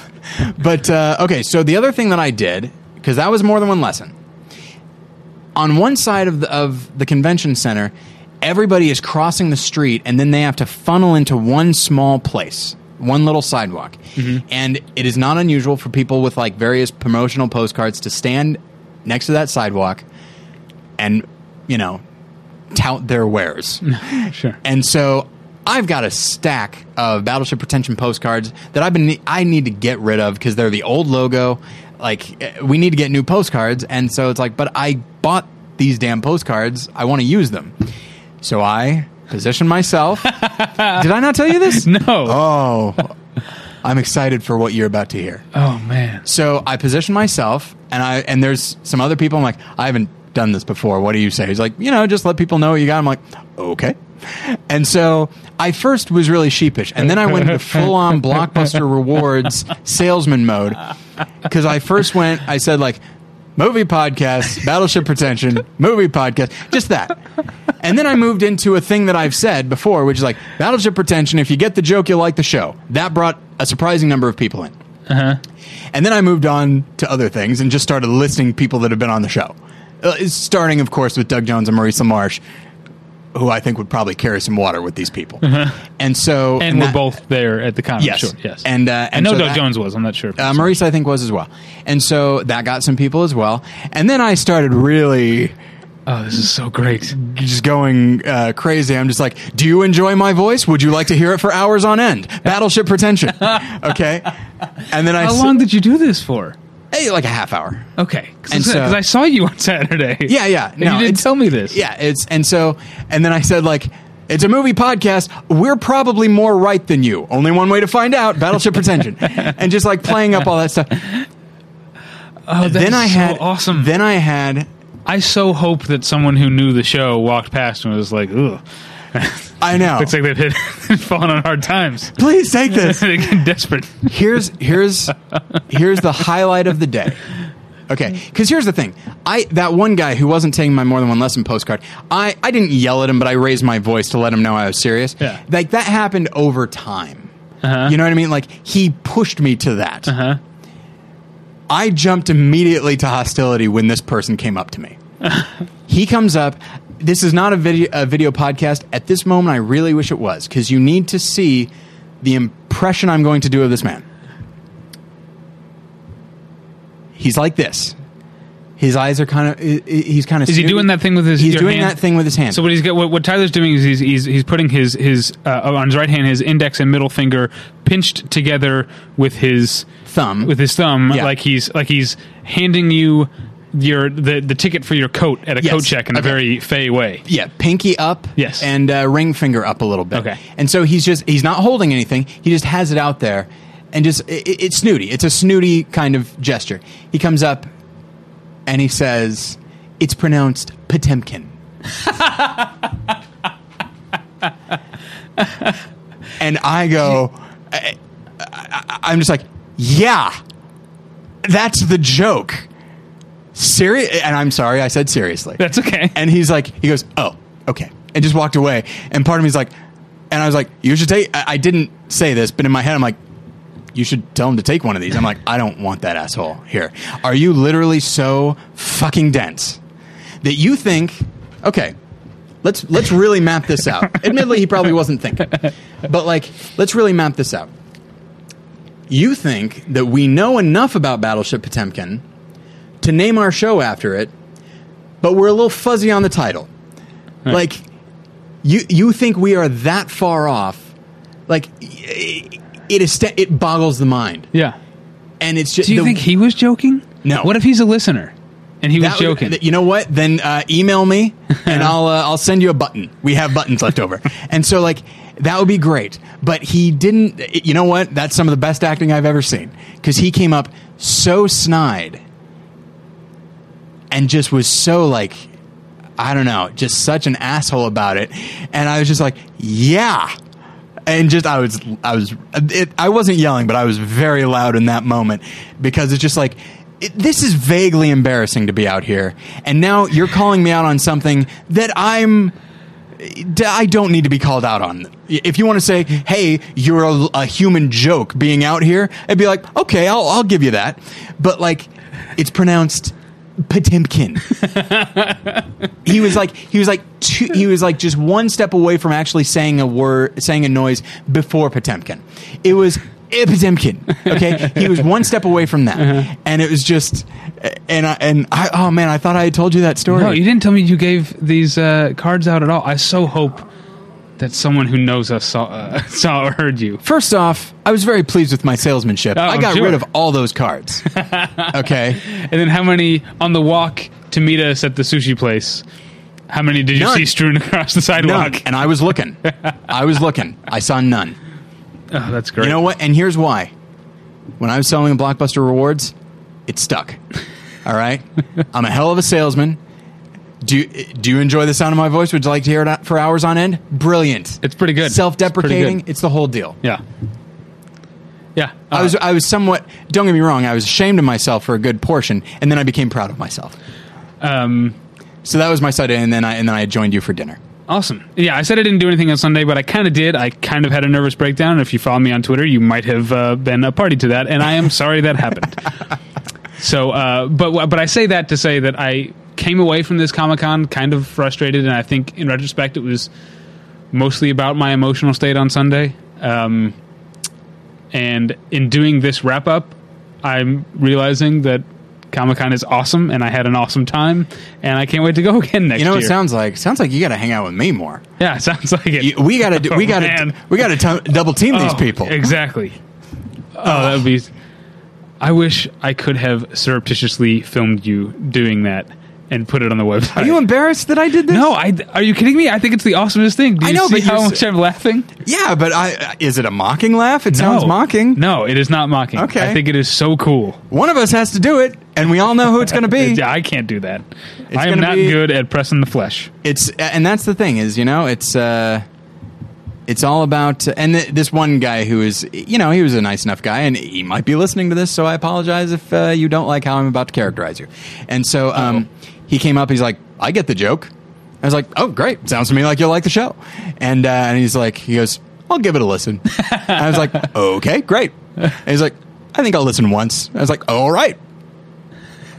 but uh, okay, so the other thing that I did because that was more than one lesson. On one side of the of the convention center, everybody is crossing the street, and then they have to funnel into one small place, one little sidewalk. And it is not unusual for people with like various promotional postcards to stand next to that sidewalk and you know tout their wares. sure. And so I've got a stack of Battleship Pretension postcards that I've been I need to get rid of because they're the old logo. Like eh, we need to get new postcards, and so it's like, but I bought these damn postcards. I want to use them, so I position myself. Did I not tell you this? No. Oh, I'm excited for what you're about to hear. Oh man. So I position myself, and I and there's some other people. I'm like, I haven't done this before. What do you say? He's like, you know, just let people know what you got. I'm like, okay. And so I first was really sheepish, and then I went into full on blockbuster rewards salesman mode because I first went. I said like. Movie podcast, Battleship Pretension, movie podcast, just that. And then I moved into a thing that I've said before, which is like Battleship Pretension. If you get the joke, you'll like the show. That brought a surprising number of people in. And then I moved on to other things and just started listing people that have been on the show. Uh, starting, of course, with Doug Jones and Maurice LaMarche, who I think would probably carry some water with these people. And so. And we're that- both there at the con. I'm Yes. Sure. Yes. And, uh, I and know so Doug that- Jones was. I'm not sure. Uh, Maurice, I think, was as well. And so that got some people as well. And then I started really oh, this is so great. just going uh, crazy. I'm just like, do you enjoy my voice? Would you like to hear it for hours on end? Battleship Pretension. Okay. And then I How long did you do this for? Hey, like a half hour. Okay. Because so- I saw you on Saturday. Yeah, yeah. And No, you didn't tell me this. Yeah, it's and so and then I said like it's a movie podcast. We're probably more right than you. Only one way to find out: Battleship Pretension, and just like playing up all that stuff. Oh, then I so had awesome. Then I had. I so hope that someone who knew the show walked past and was like, "Ugh." I know. Looks like they've hit fallen on hard times. Please take this. Desperate. here's here's here's the highlight of the day. Okay, because here's the thing. I that one guy who wasn't taking my more than one lesson postcard. I I didn't yell at him, but I raised my voice to let him know I was serious. Yeah. Like that happened over time. Uh-huh. You know what I mean? Like he pushed me to that. Uh-huh. I jumped immediately to hostility when this person came up to me. he comes up. This is not a video, a video podcast. At this moment, I really wish it was because you need to see the impression I'm going to do of this man. He's like this. His eyes are kind of. He's kind of. Is he doing that thing with his- hand? He's doing hand? that thing with his hand. So what he's got, what, what Tyler's doing is he's he's, he's putting his his uh, on his right hand his index and middle finger pinched together with his Thumb. with his thumb Yeah. like he's like he's handing you your the the ticket for your coat at a Yes. coat check in a very fey way. Yeah, pinky up. Yes. And uh, ring finger up a little bit. Okay. And so he's just he's not holding anything. He just has it out there, and just it, it- it's snooty. It's a snooty kind of gesture. He comes up, and he says, "It's pronounced Potemkin." and I go, I, I, I'm just like, yeah, that's the joke. Serious, and I'm sorry, I said seriously. That's okay. And he's like, he goes, oh, okay, and just walked away. And part of me's like, and I was like, you should take. I, I didn't say this, but in my head, I'm like, you should tell him to take one of these. I'm like, I don't want that asshole here. Are you literally so fucking dense that you think, okay, let's let's really map this out. Admittedly, he probably wasn't thinking, but like, let's really map this out. You think that we know enough about Battleship Potemkin to name our show after it, but we're a little fuzzy on the title. Like, you you think we are that far off? Like, it is it boggles the mind, Yeah. and it's just. Do you the- think he was joking? No. What if he's a listener and he was that would- joking? th- you know what? Then uh, email me, and I'll uh, I'll send you a button. We have buttons left over, and so like that would be great. But he didn't. You know what? That's some of the best acting I've ever seen because he came up so snide, and just was so like. I don't know, just such an asshole about it, and I was just like, "Yeah," and just I was I was it, I wasn't yelling, but I was very loud in that moment because it's just like it, this is vaguely embarrassing to be out here, and now you're calling me out on something that I'm. I don't need to be called out on. If you want to say, "Hey, you're a, a human joke being out here," I'd be like, "Okay, I'll, I'll give you that." But like, it's pronounced Potemkin. he was like, he was like, two, he was like just one step away from actually saying a word, saying a noise before Potemkin. It was eh, Potemkin. Okay, he was one step away from that, and it was just, and I, and I, oh man, I thought I had told you that story. no, you didn't tell me you gave these uh, cards out at all. I so hope that someone who knows us saw, uh, saw or heard you. First off, I was very pleased with my salesmanship. Oh, I got sure. rid of all those cards. okay. And then how many on the walk to meet us at the sushi place? How many did you None. see strewn across the sidewalk? None. sidewalk? And I was looking. I was looking. I saw none. Oh, that's great. You know what? And here's why. When I was selling Blockbuster Rewards, it stuck. All right? I'm a hell of a salesman. Do you, do you enjoy the sound of my voice? Would you like to hear it for hours on end? Brilliant. It's pretty good. Self-deprecating. It's It's the whole deal. Yeah. Yeah. I was I was somewhat. Don't get me wrong. I was ashamed of myself for a good portion, and then I became proud of myself. um, So that was my side, and then I and then I joined you for dinner. Awesome. Yeah, I said I didn't do anything on Sunday, but I kind of did. I kind of had a nervous breakdown. And if you follow me on Twitter, you might have uh, been a party to that, and I am sorry that happened. So, uh, but but I say that to say that I came away from this Comic Con kind of frustrated, and I think in retrospect it was mostly about my emotional state on Sunday. Um, and in doing this wrap up, I'm realizing that Comic Con is awesome, and I had an awesome time, and I can't wait to go again next year. You know what year. it sounds like? Sounds like you got to hang out with me more. Yeah, it sounds like it. You- We got to do. We Oh, got to. We got to double team these Oh, people. Exactly. Oh, that would be. I wish I could have surreptitiously filmed you doing that and put it on the website. Are you embarrassed that I did this? no, I, are you kidding me? I think it's the awesomest thing. Do I know, see but how much I'm laughing? Yeah, but I is it a mocking laugh? It sounds mocking. No, it is not mocking. Okay. I think it is so cool. One of us has to do it, and we all know who it's going to be. Yeah, I can't do that. It's I am not be- good at pressing the flesh. It's and that's the thing is you know it's uh it's all about and th- this one guy who is you know he was a nice enough guy and he might be listening to this so I apologize if uh, you don't like how I'm about to characterize you and so um he came up he's like I get the joke I was like oh great sounds to me like you'll like the show and uh, and he's like he goes I'll give it a listen I was like okay great and he's like I think I'll listen once I was like all right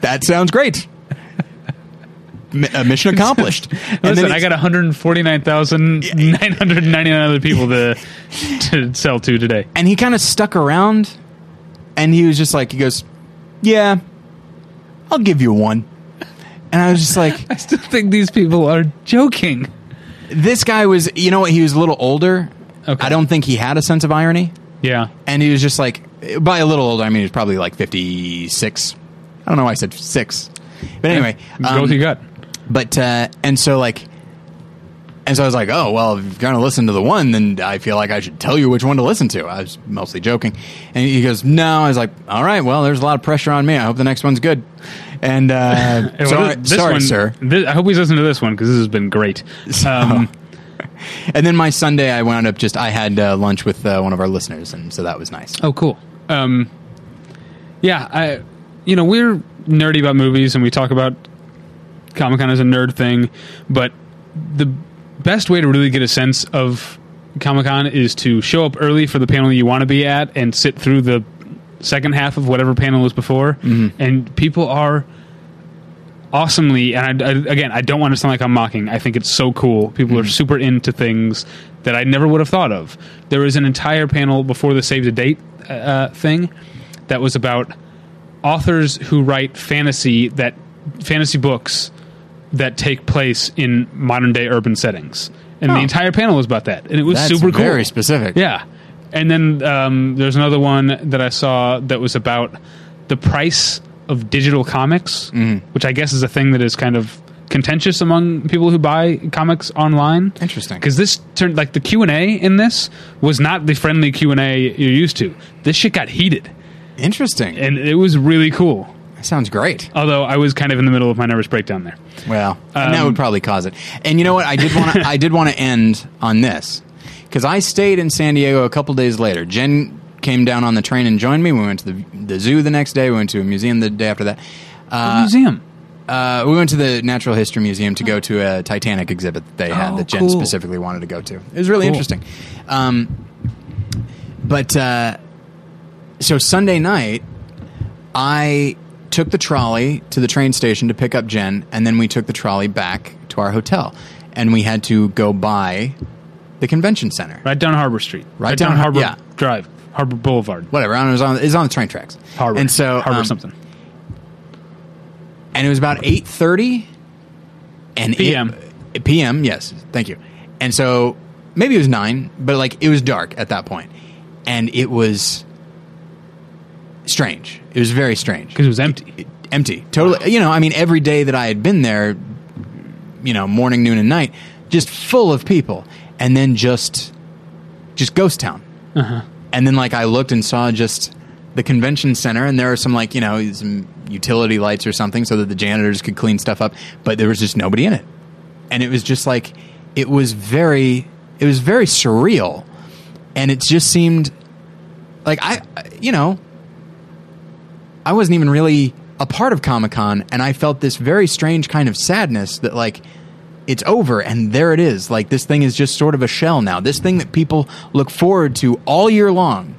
that sounds great. Uh, mission accomplished. And Listen, then I got 149,999 other people to to sell to today. and he kind of stuck around, and he was just like, he goes, "Yeah, I'll give you one." And I was just like, I still think these people are joking. this guy was, you know what? He was a little older. Okay. I don't think he had a sense of irony, Yeah. and he was just like, by a little older, I mean, he was probably like fifty six. I don't know why I said six. But anyway, go um, with your gut. but uh, and so like and so I was like, oh well, if you're gonna listen to the one, then I feel like I should tell you which one to listen to. I was mostly joking, and he goes, no. I was like, all right, well, there's a lot of pressure on me. I hope the next one's good. And uh, Well, sorry, this sorry one, sir. thi- I hope he's listening to this one because this has been great. Um, And then my Sunday, I wound up just I had uh, lunch with uh, one of our listeners, and so that was nice. Oh, cool. Um, yeah, I, you know, we're nerdy about movies and we talk about Comic Con as a nerd thing, but the best way to really get a sense of Comic Con is to show up early for the panel you want to be at and sit through the second half of whatever panel was before. Mm-hmm. And people are awesomely and I, I, again i don't want to sound like i'm mocking. I think it's so cool. People are mm-hmm. super into things that i never would have thought of. There was an entire panel before the save the date uh, uh thing that was about authors who write fantasy that fantasy books that take place in modern day urban settings. And the entire panel was about that and it was That's super cool. very specific. yeah. And then um, there's another one that I saw that was about the price of digital comics, Mm-hmm. which I guess is a thing that is kind of contentious among people who buy comics online. Interesting. Because this turned like the Q and A in this was not the friendly Q and A you're used to. This shit got heated, Interesting. and it was really cool. Sounds great. Although I was kind of in the middle of my nervous breakdown there. Well, and that Um, would probably cause it. And you know what? I did want to. I did want to end on this because I stayed in San Diego a couple days later. Jen came down on the train and joined me. We went to the the zoo the next day. We went to a museum the day after that. Uh, museum. uh, we went to the Natural History Museum to go to a Titanic exhibit that they had Oh, that Jen cool. specifically wanted to go to. It was really Cool. interesting. Um, but uh, so Sunday night, I took the trolley to the train station to pick up Jen, and then we took the trolley back to our hotel, and we had to go by the convention center. Right down Harbor Street. Right down- Harbor yeah. Drive. Harbor Boulevard. Whatever, I don't know, it was on, it on the train tracks. Harbor. and so Harbor um, something. and it was about eight thirty, and it- PM. PM, yes, thank you. And so maybe it was nine, but like it was dark at that point, and it was strange. It was very strange Because it was empty. empty. Totally. You know, I mean, every day that I had been there, you know, morning, noon, and night, just full of people, and then just, just ghost town. Uh-huh. And then, like, I looked and saw just the convention center, and there were some, like, you know, some utility lights or something, so that the janitors could clean stuff up, but there was just nobody in it, and it was just like, it was very, it was very surreal, and it just seemed like I, you know, I wasn't even really a part of Comic Con, and I felt this very strange kind of sadness that like it's over and there it is. Like this thing is just sort of a shell now. This thing that people look forward to all year long,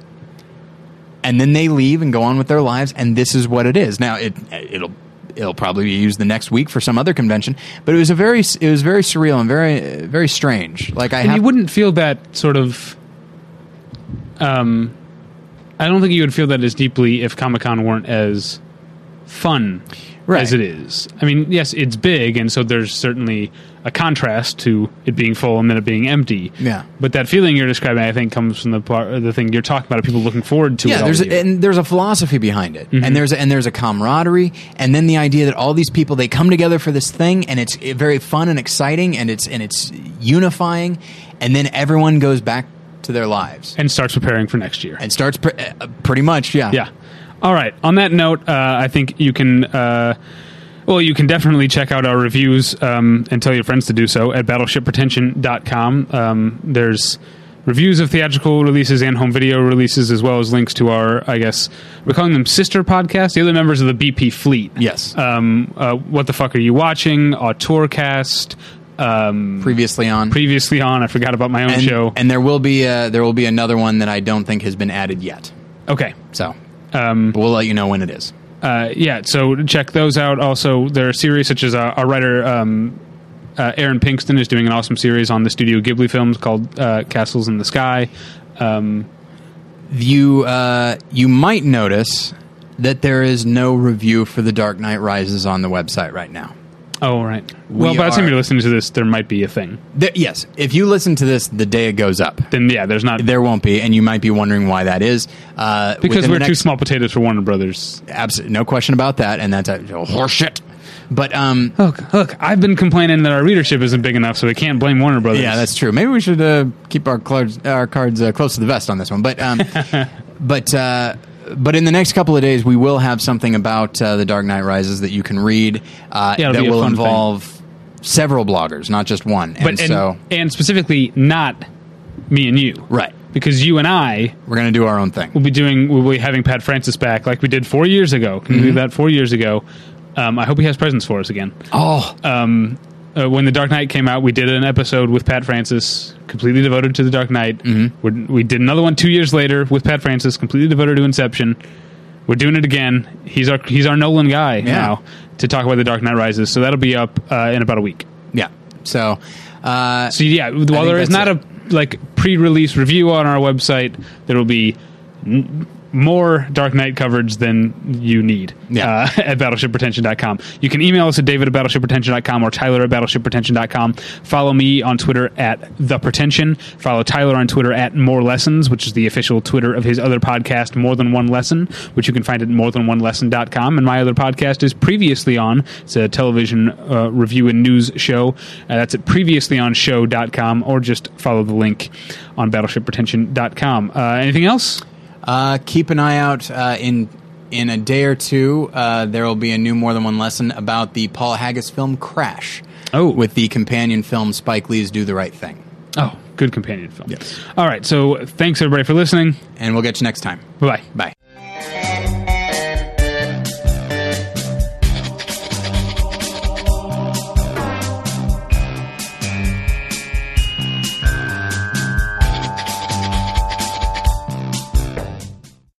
and then they leave and go on with their lives, and this is what it is. Now it it'll it'll probably be used the next week for some other convention, but it was a very it was very surreal and very very strange. Like I and have you wouldn't feel that sort of um i don't think you would feel that as deeply if comic-con weren't as fun Right. as it is i mean yes it's big and so there's certainly a contrast to it being full and then it being empty Yeah. but that feeling you're describing i think comes from the part the thing you're talking about of people looking forward to it yeah all there's a, and there's a philosophy behind it Mm-hmm. and there's a, and there's a camaraderie and then the idea that all these people they come together for this thing and it's very fun and exciting and it's and it's unifying and then everyone goes back to their lives and starts preparing for next year and starts pre- uh, pretty much yeah Yeah. All right. On that note, uh, I think you can. Uh, well, you can definitely check out our reviews um, and tell your friends to do so at battleshippretension.com. Um, there's reviews of theatrical releases and home video releases, as well as links to our, I guess, we're calling them sister podcasts, the other members of the BP fleet. yes Um, uh, what the fuck are you watching? Auteurcast. Um, previously on previously on, I forgot about my own and, show. and there will be uh, there will be another one that I don't think has been added yet okay. so Um, we'll let you know when it is uh, yeah, so check those out. Also, there are series such as uh, our writer um, uh, Aaron Pinkston is doing an awesome series on the Studio Ghibli films called uh, Castles in the Sky. Um, you uh, you might notice that there is no review for The Dark Knight Rises on the website right now. Oh, right. well, by the time are- you're listening to this, there might be a thing. There, yes, if you listen to this the day it goes up, Then, yeah, there's not there won't be, and you might be wondering why that is. Uh, because within we're the too next- small potatoes for Warner Brothers. Absolutely, no question about that, and that's a horseshit. But um, Look, look, I've been complaining that our readership isn't big enough, so we can't blame Warner Brothers. yeah, that's true. Maybe we should uh, keep our cards our cards uh, close to the vest on this one. But um, but uh, but in the next couple of days, we will have something about uh, the Dark Knight Rises that you can read. Uh, Yeah, that will fun thing. involve several bloggers, not just one. And, but and, so and specifically not me and you, right, Because you and I we're going to do our own thing. We'll be doing, we'll be having Pat Francis back like we did four years ago. Can we Mm-hmm. do that four years ago? Um, I hope he has presents for us again. Oh, um, uh, when the Dark Knight came out, we did an episode with Pat Francis, completely devoted to the Dark Knight. Mm-hmm. We're, we did another one two years later with Pat Francis, completely devoted to Inception. We're doing it again. He's our he's our Nolan guy now to talk about the Dark Knight Rises. So that'll be up uh, in about a week. yeah. So uh, So yeah, while there is not it. a like pre-release review on our website, there will be n- more Dark Knight coverage than you need Yeah. uh, at battleshippretension.com. You can email us at david at battleshippretension.com or tyler at battleshippretension.com. Follow me on Twitter at The Pretension. Follow Tyler on Twitter at More Lessons, which is the official Twitter of his other podcast, More Than One Lesson, which you can find at morethanonelesson.com. And my other podcast is Previously On. It's a television uh, review and news show. Uh, that's at previouslyonshow.com or just follow the link on battleshippretension.com. Uh, anything else? Uh, keep an eye out uh, in in a day or two. Uh, there will be a new more than one lesson about the Paul Haggis film Crash. Oh. with the companion film Spike Lee's Do the Right Thing. Oh, good companion film. Yes. All right. So thanks everybody for listening. And we'll get you next time. Bye bye. Bye.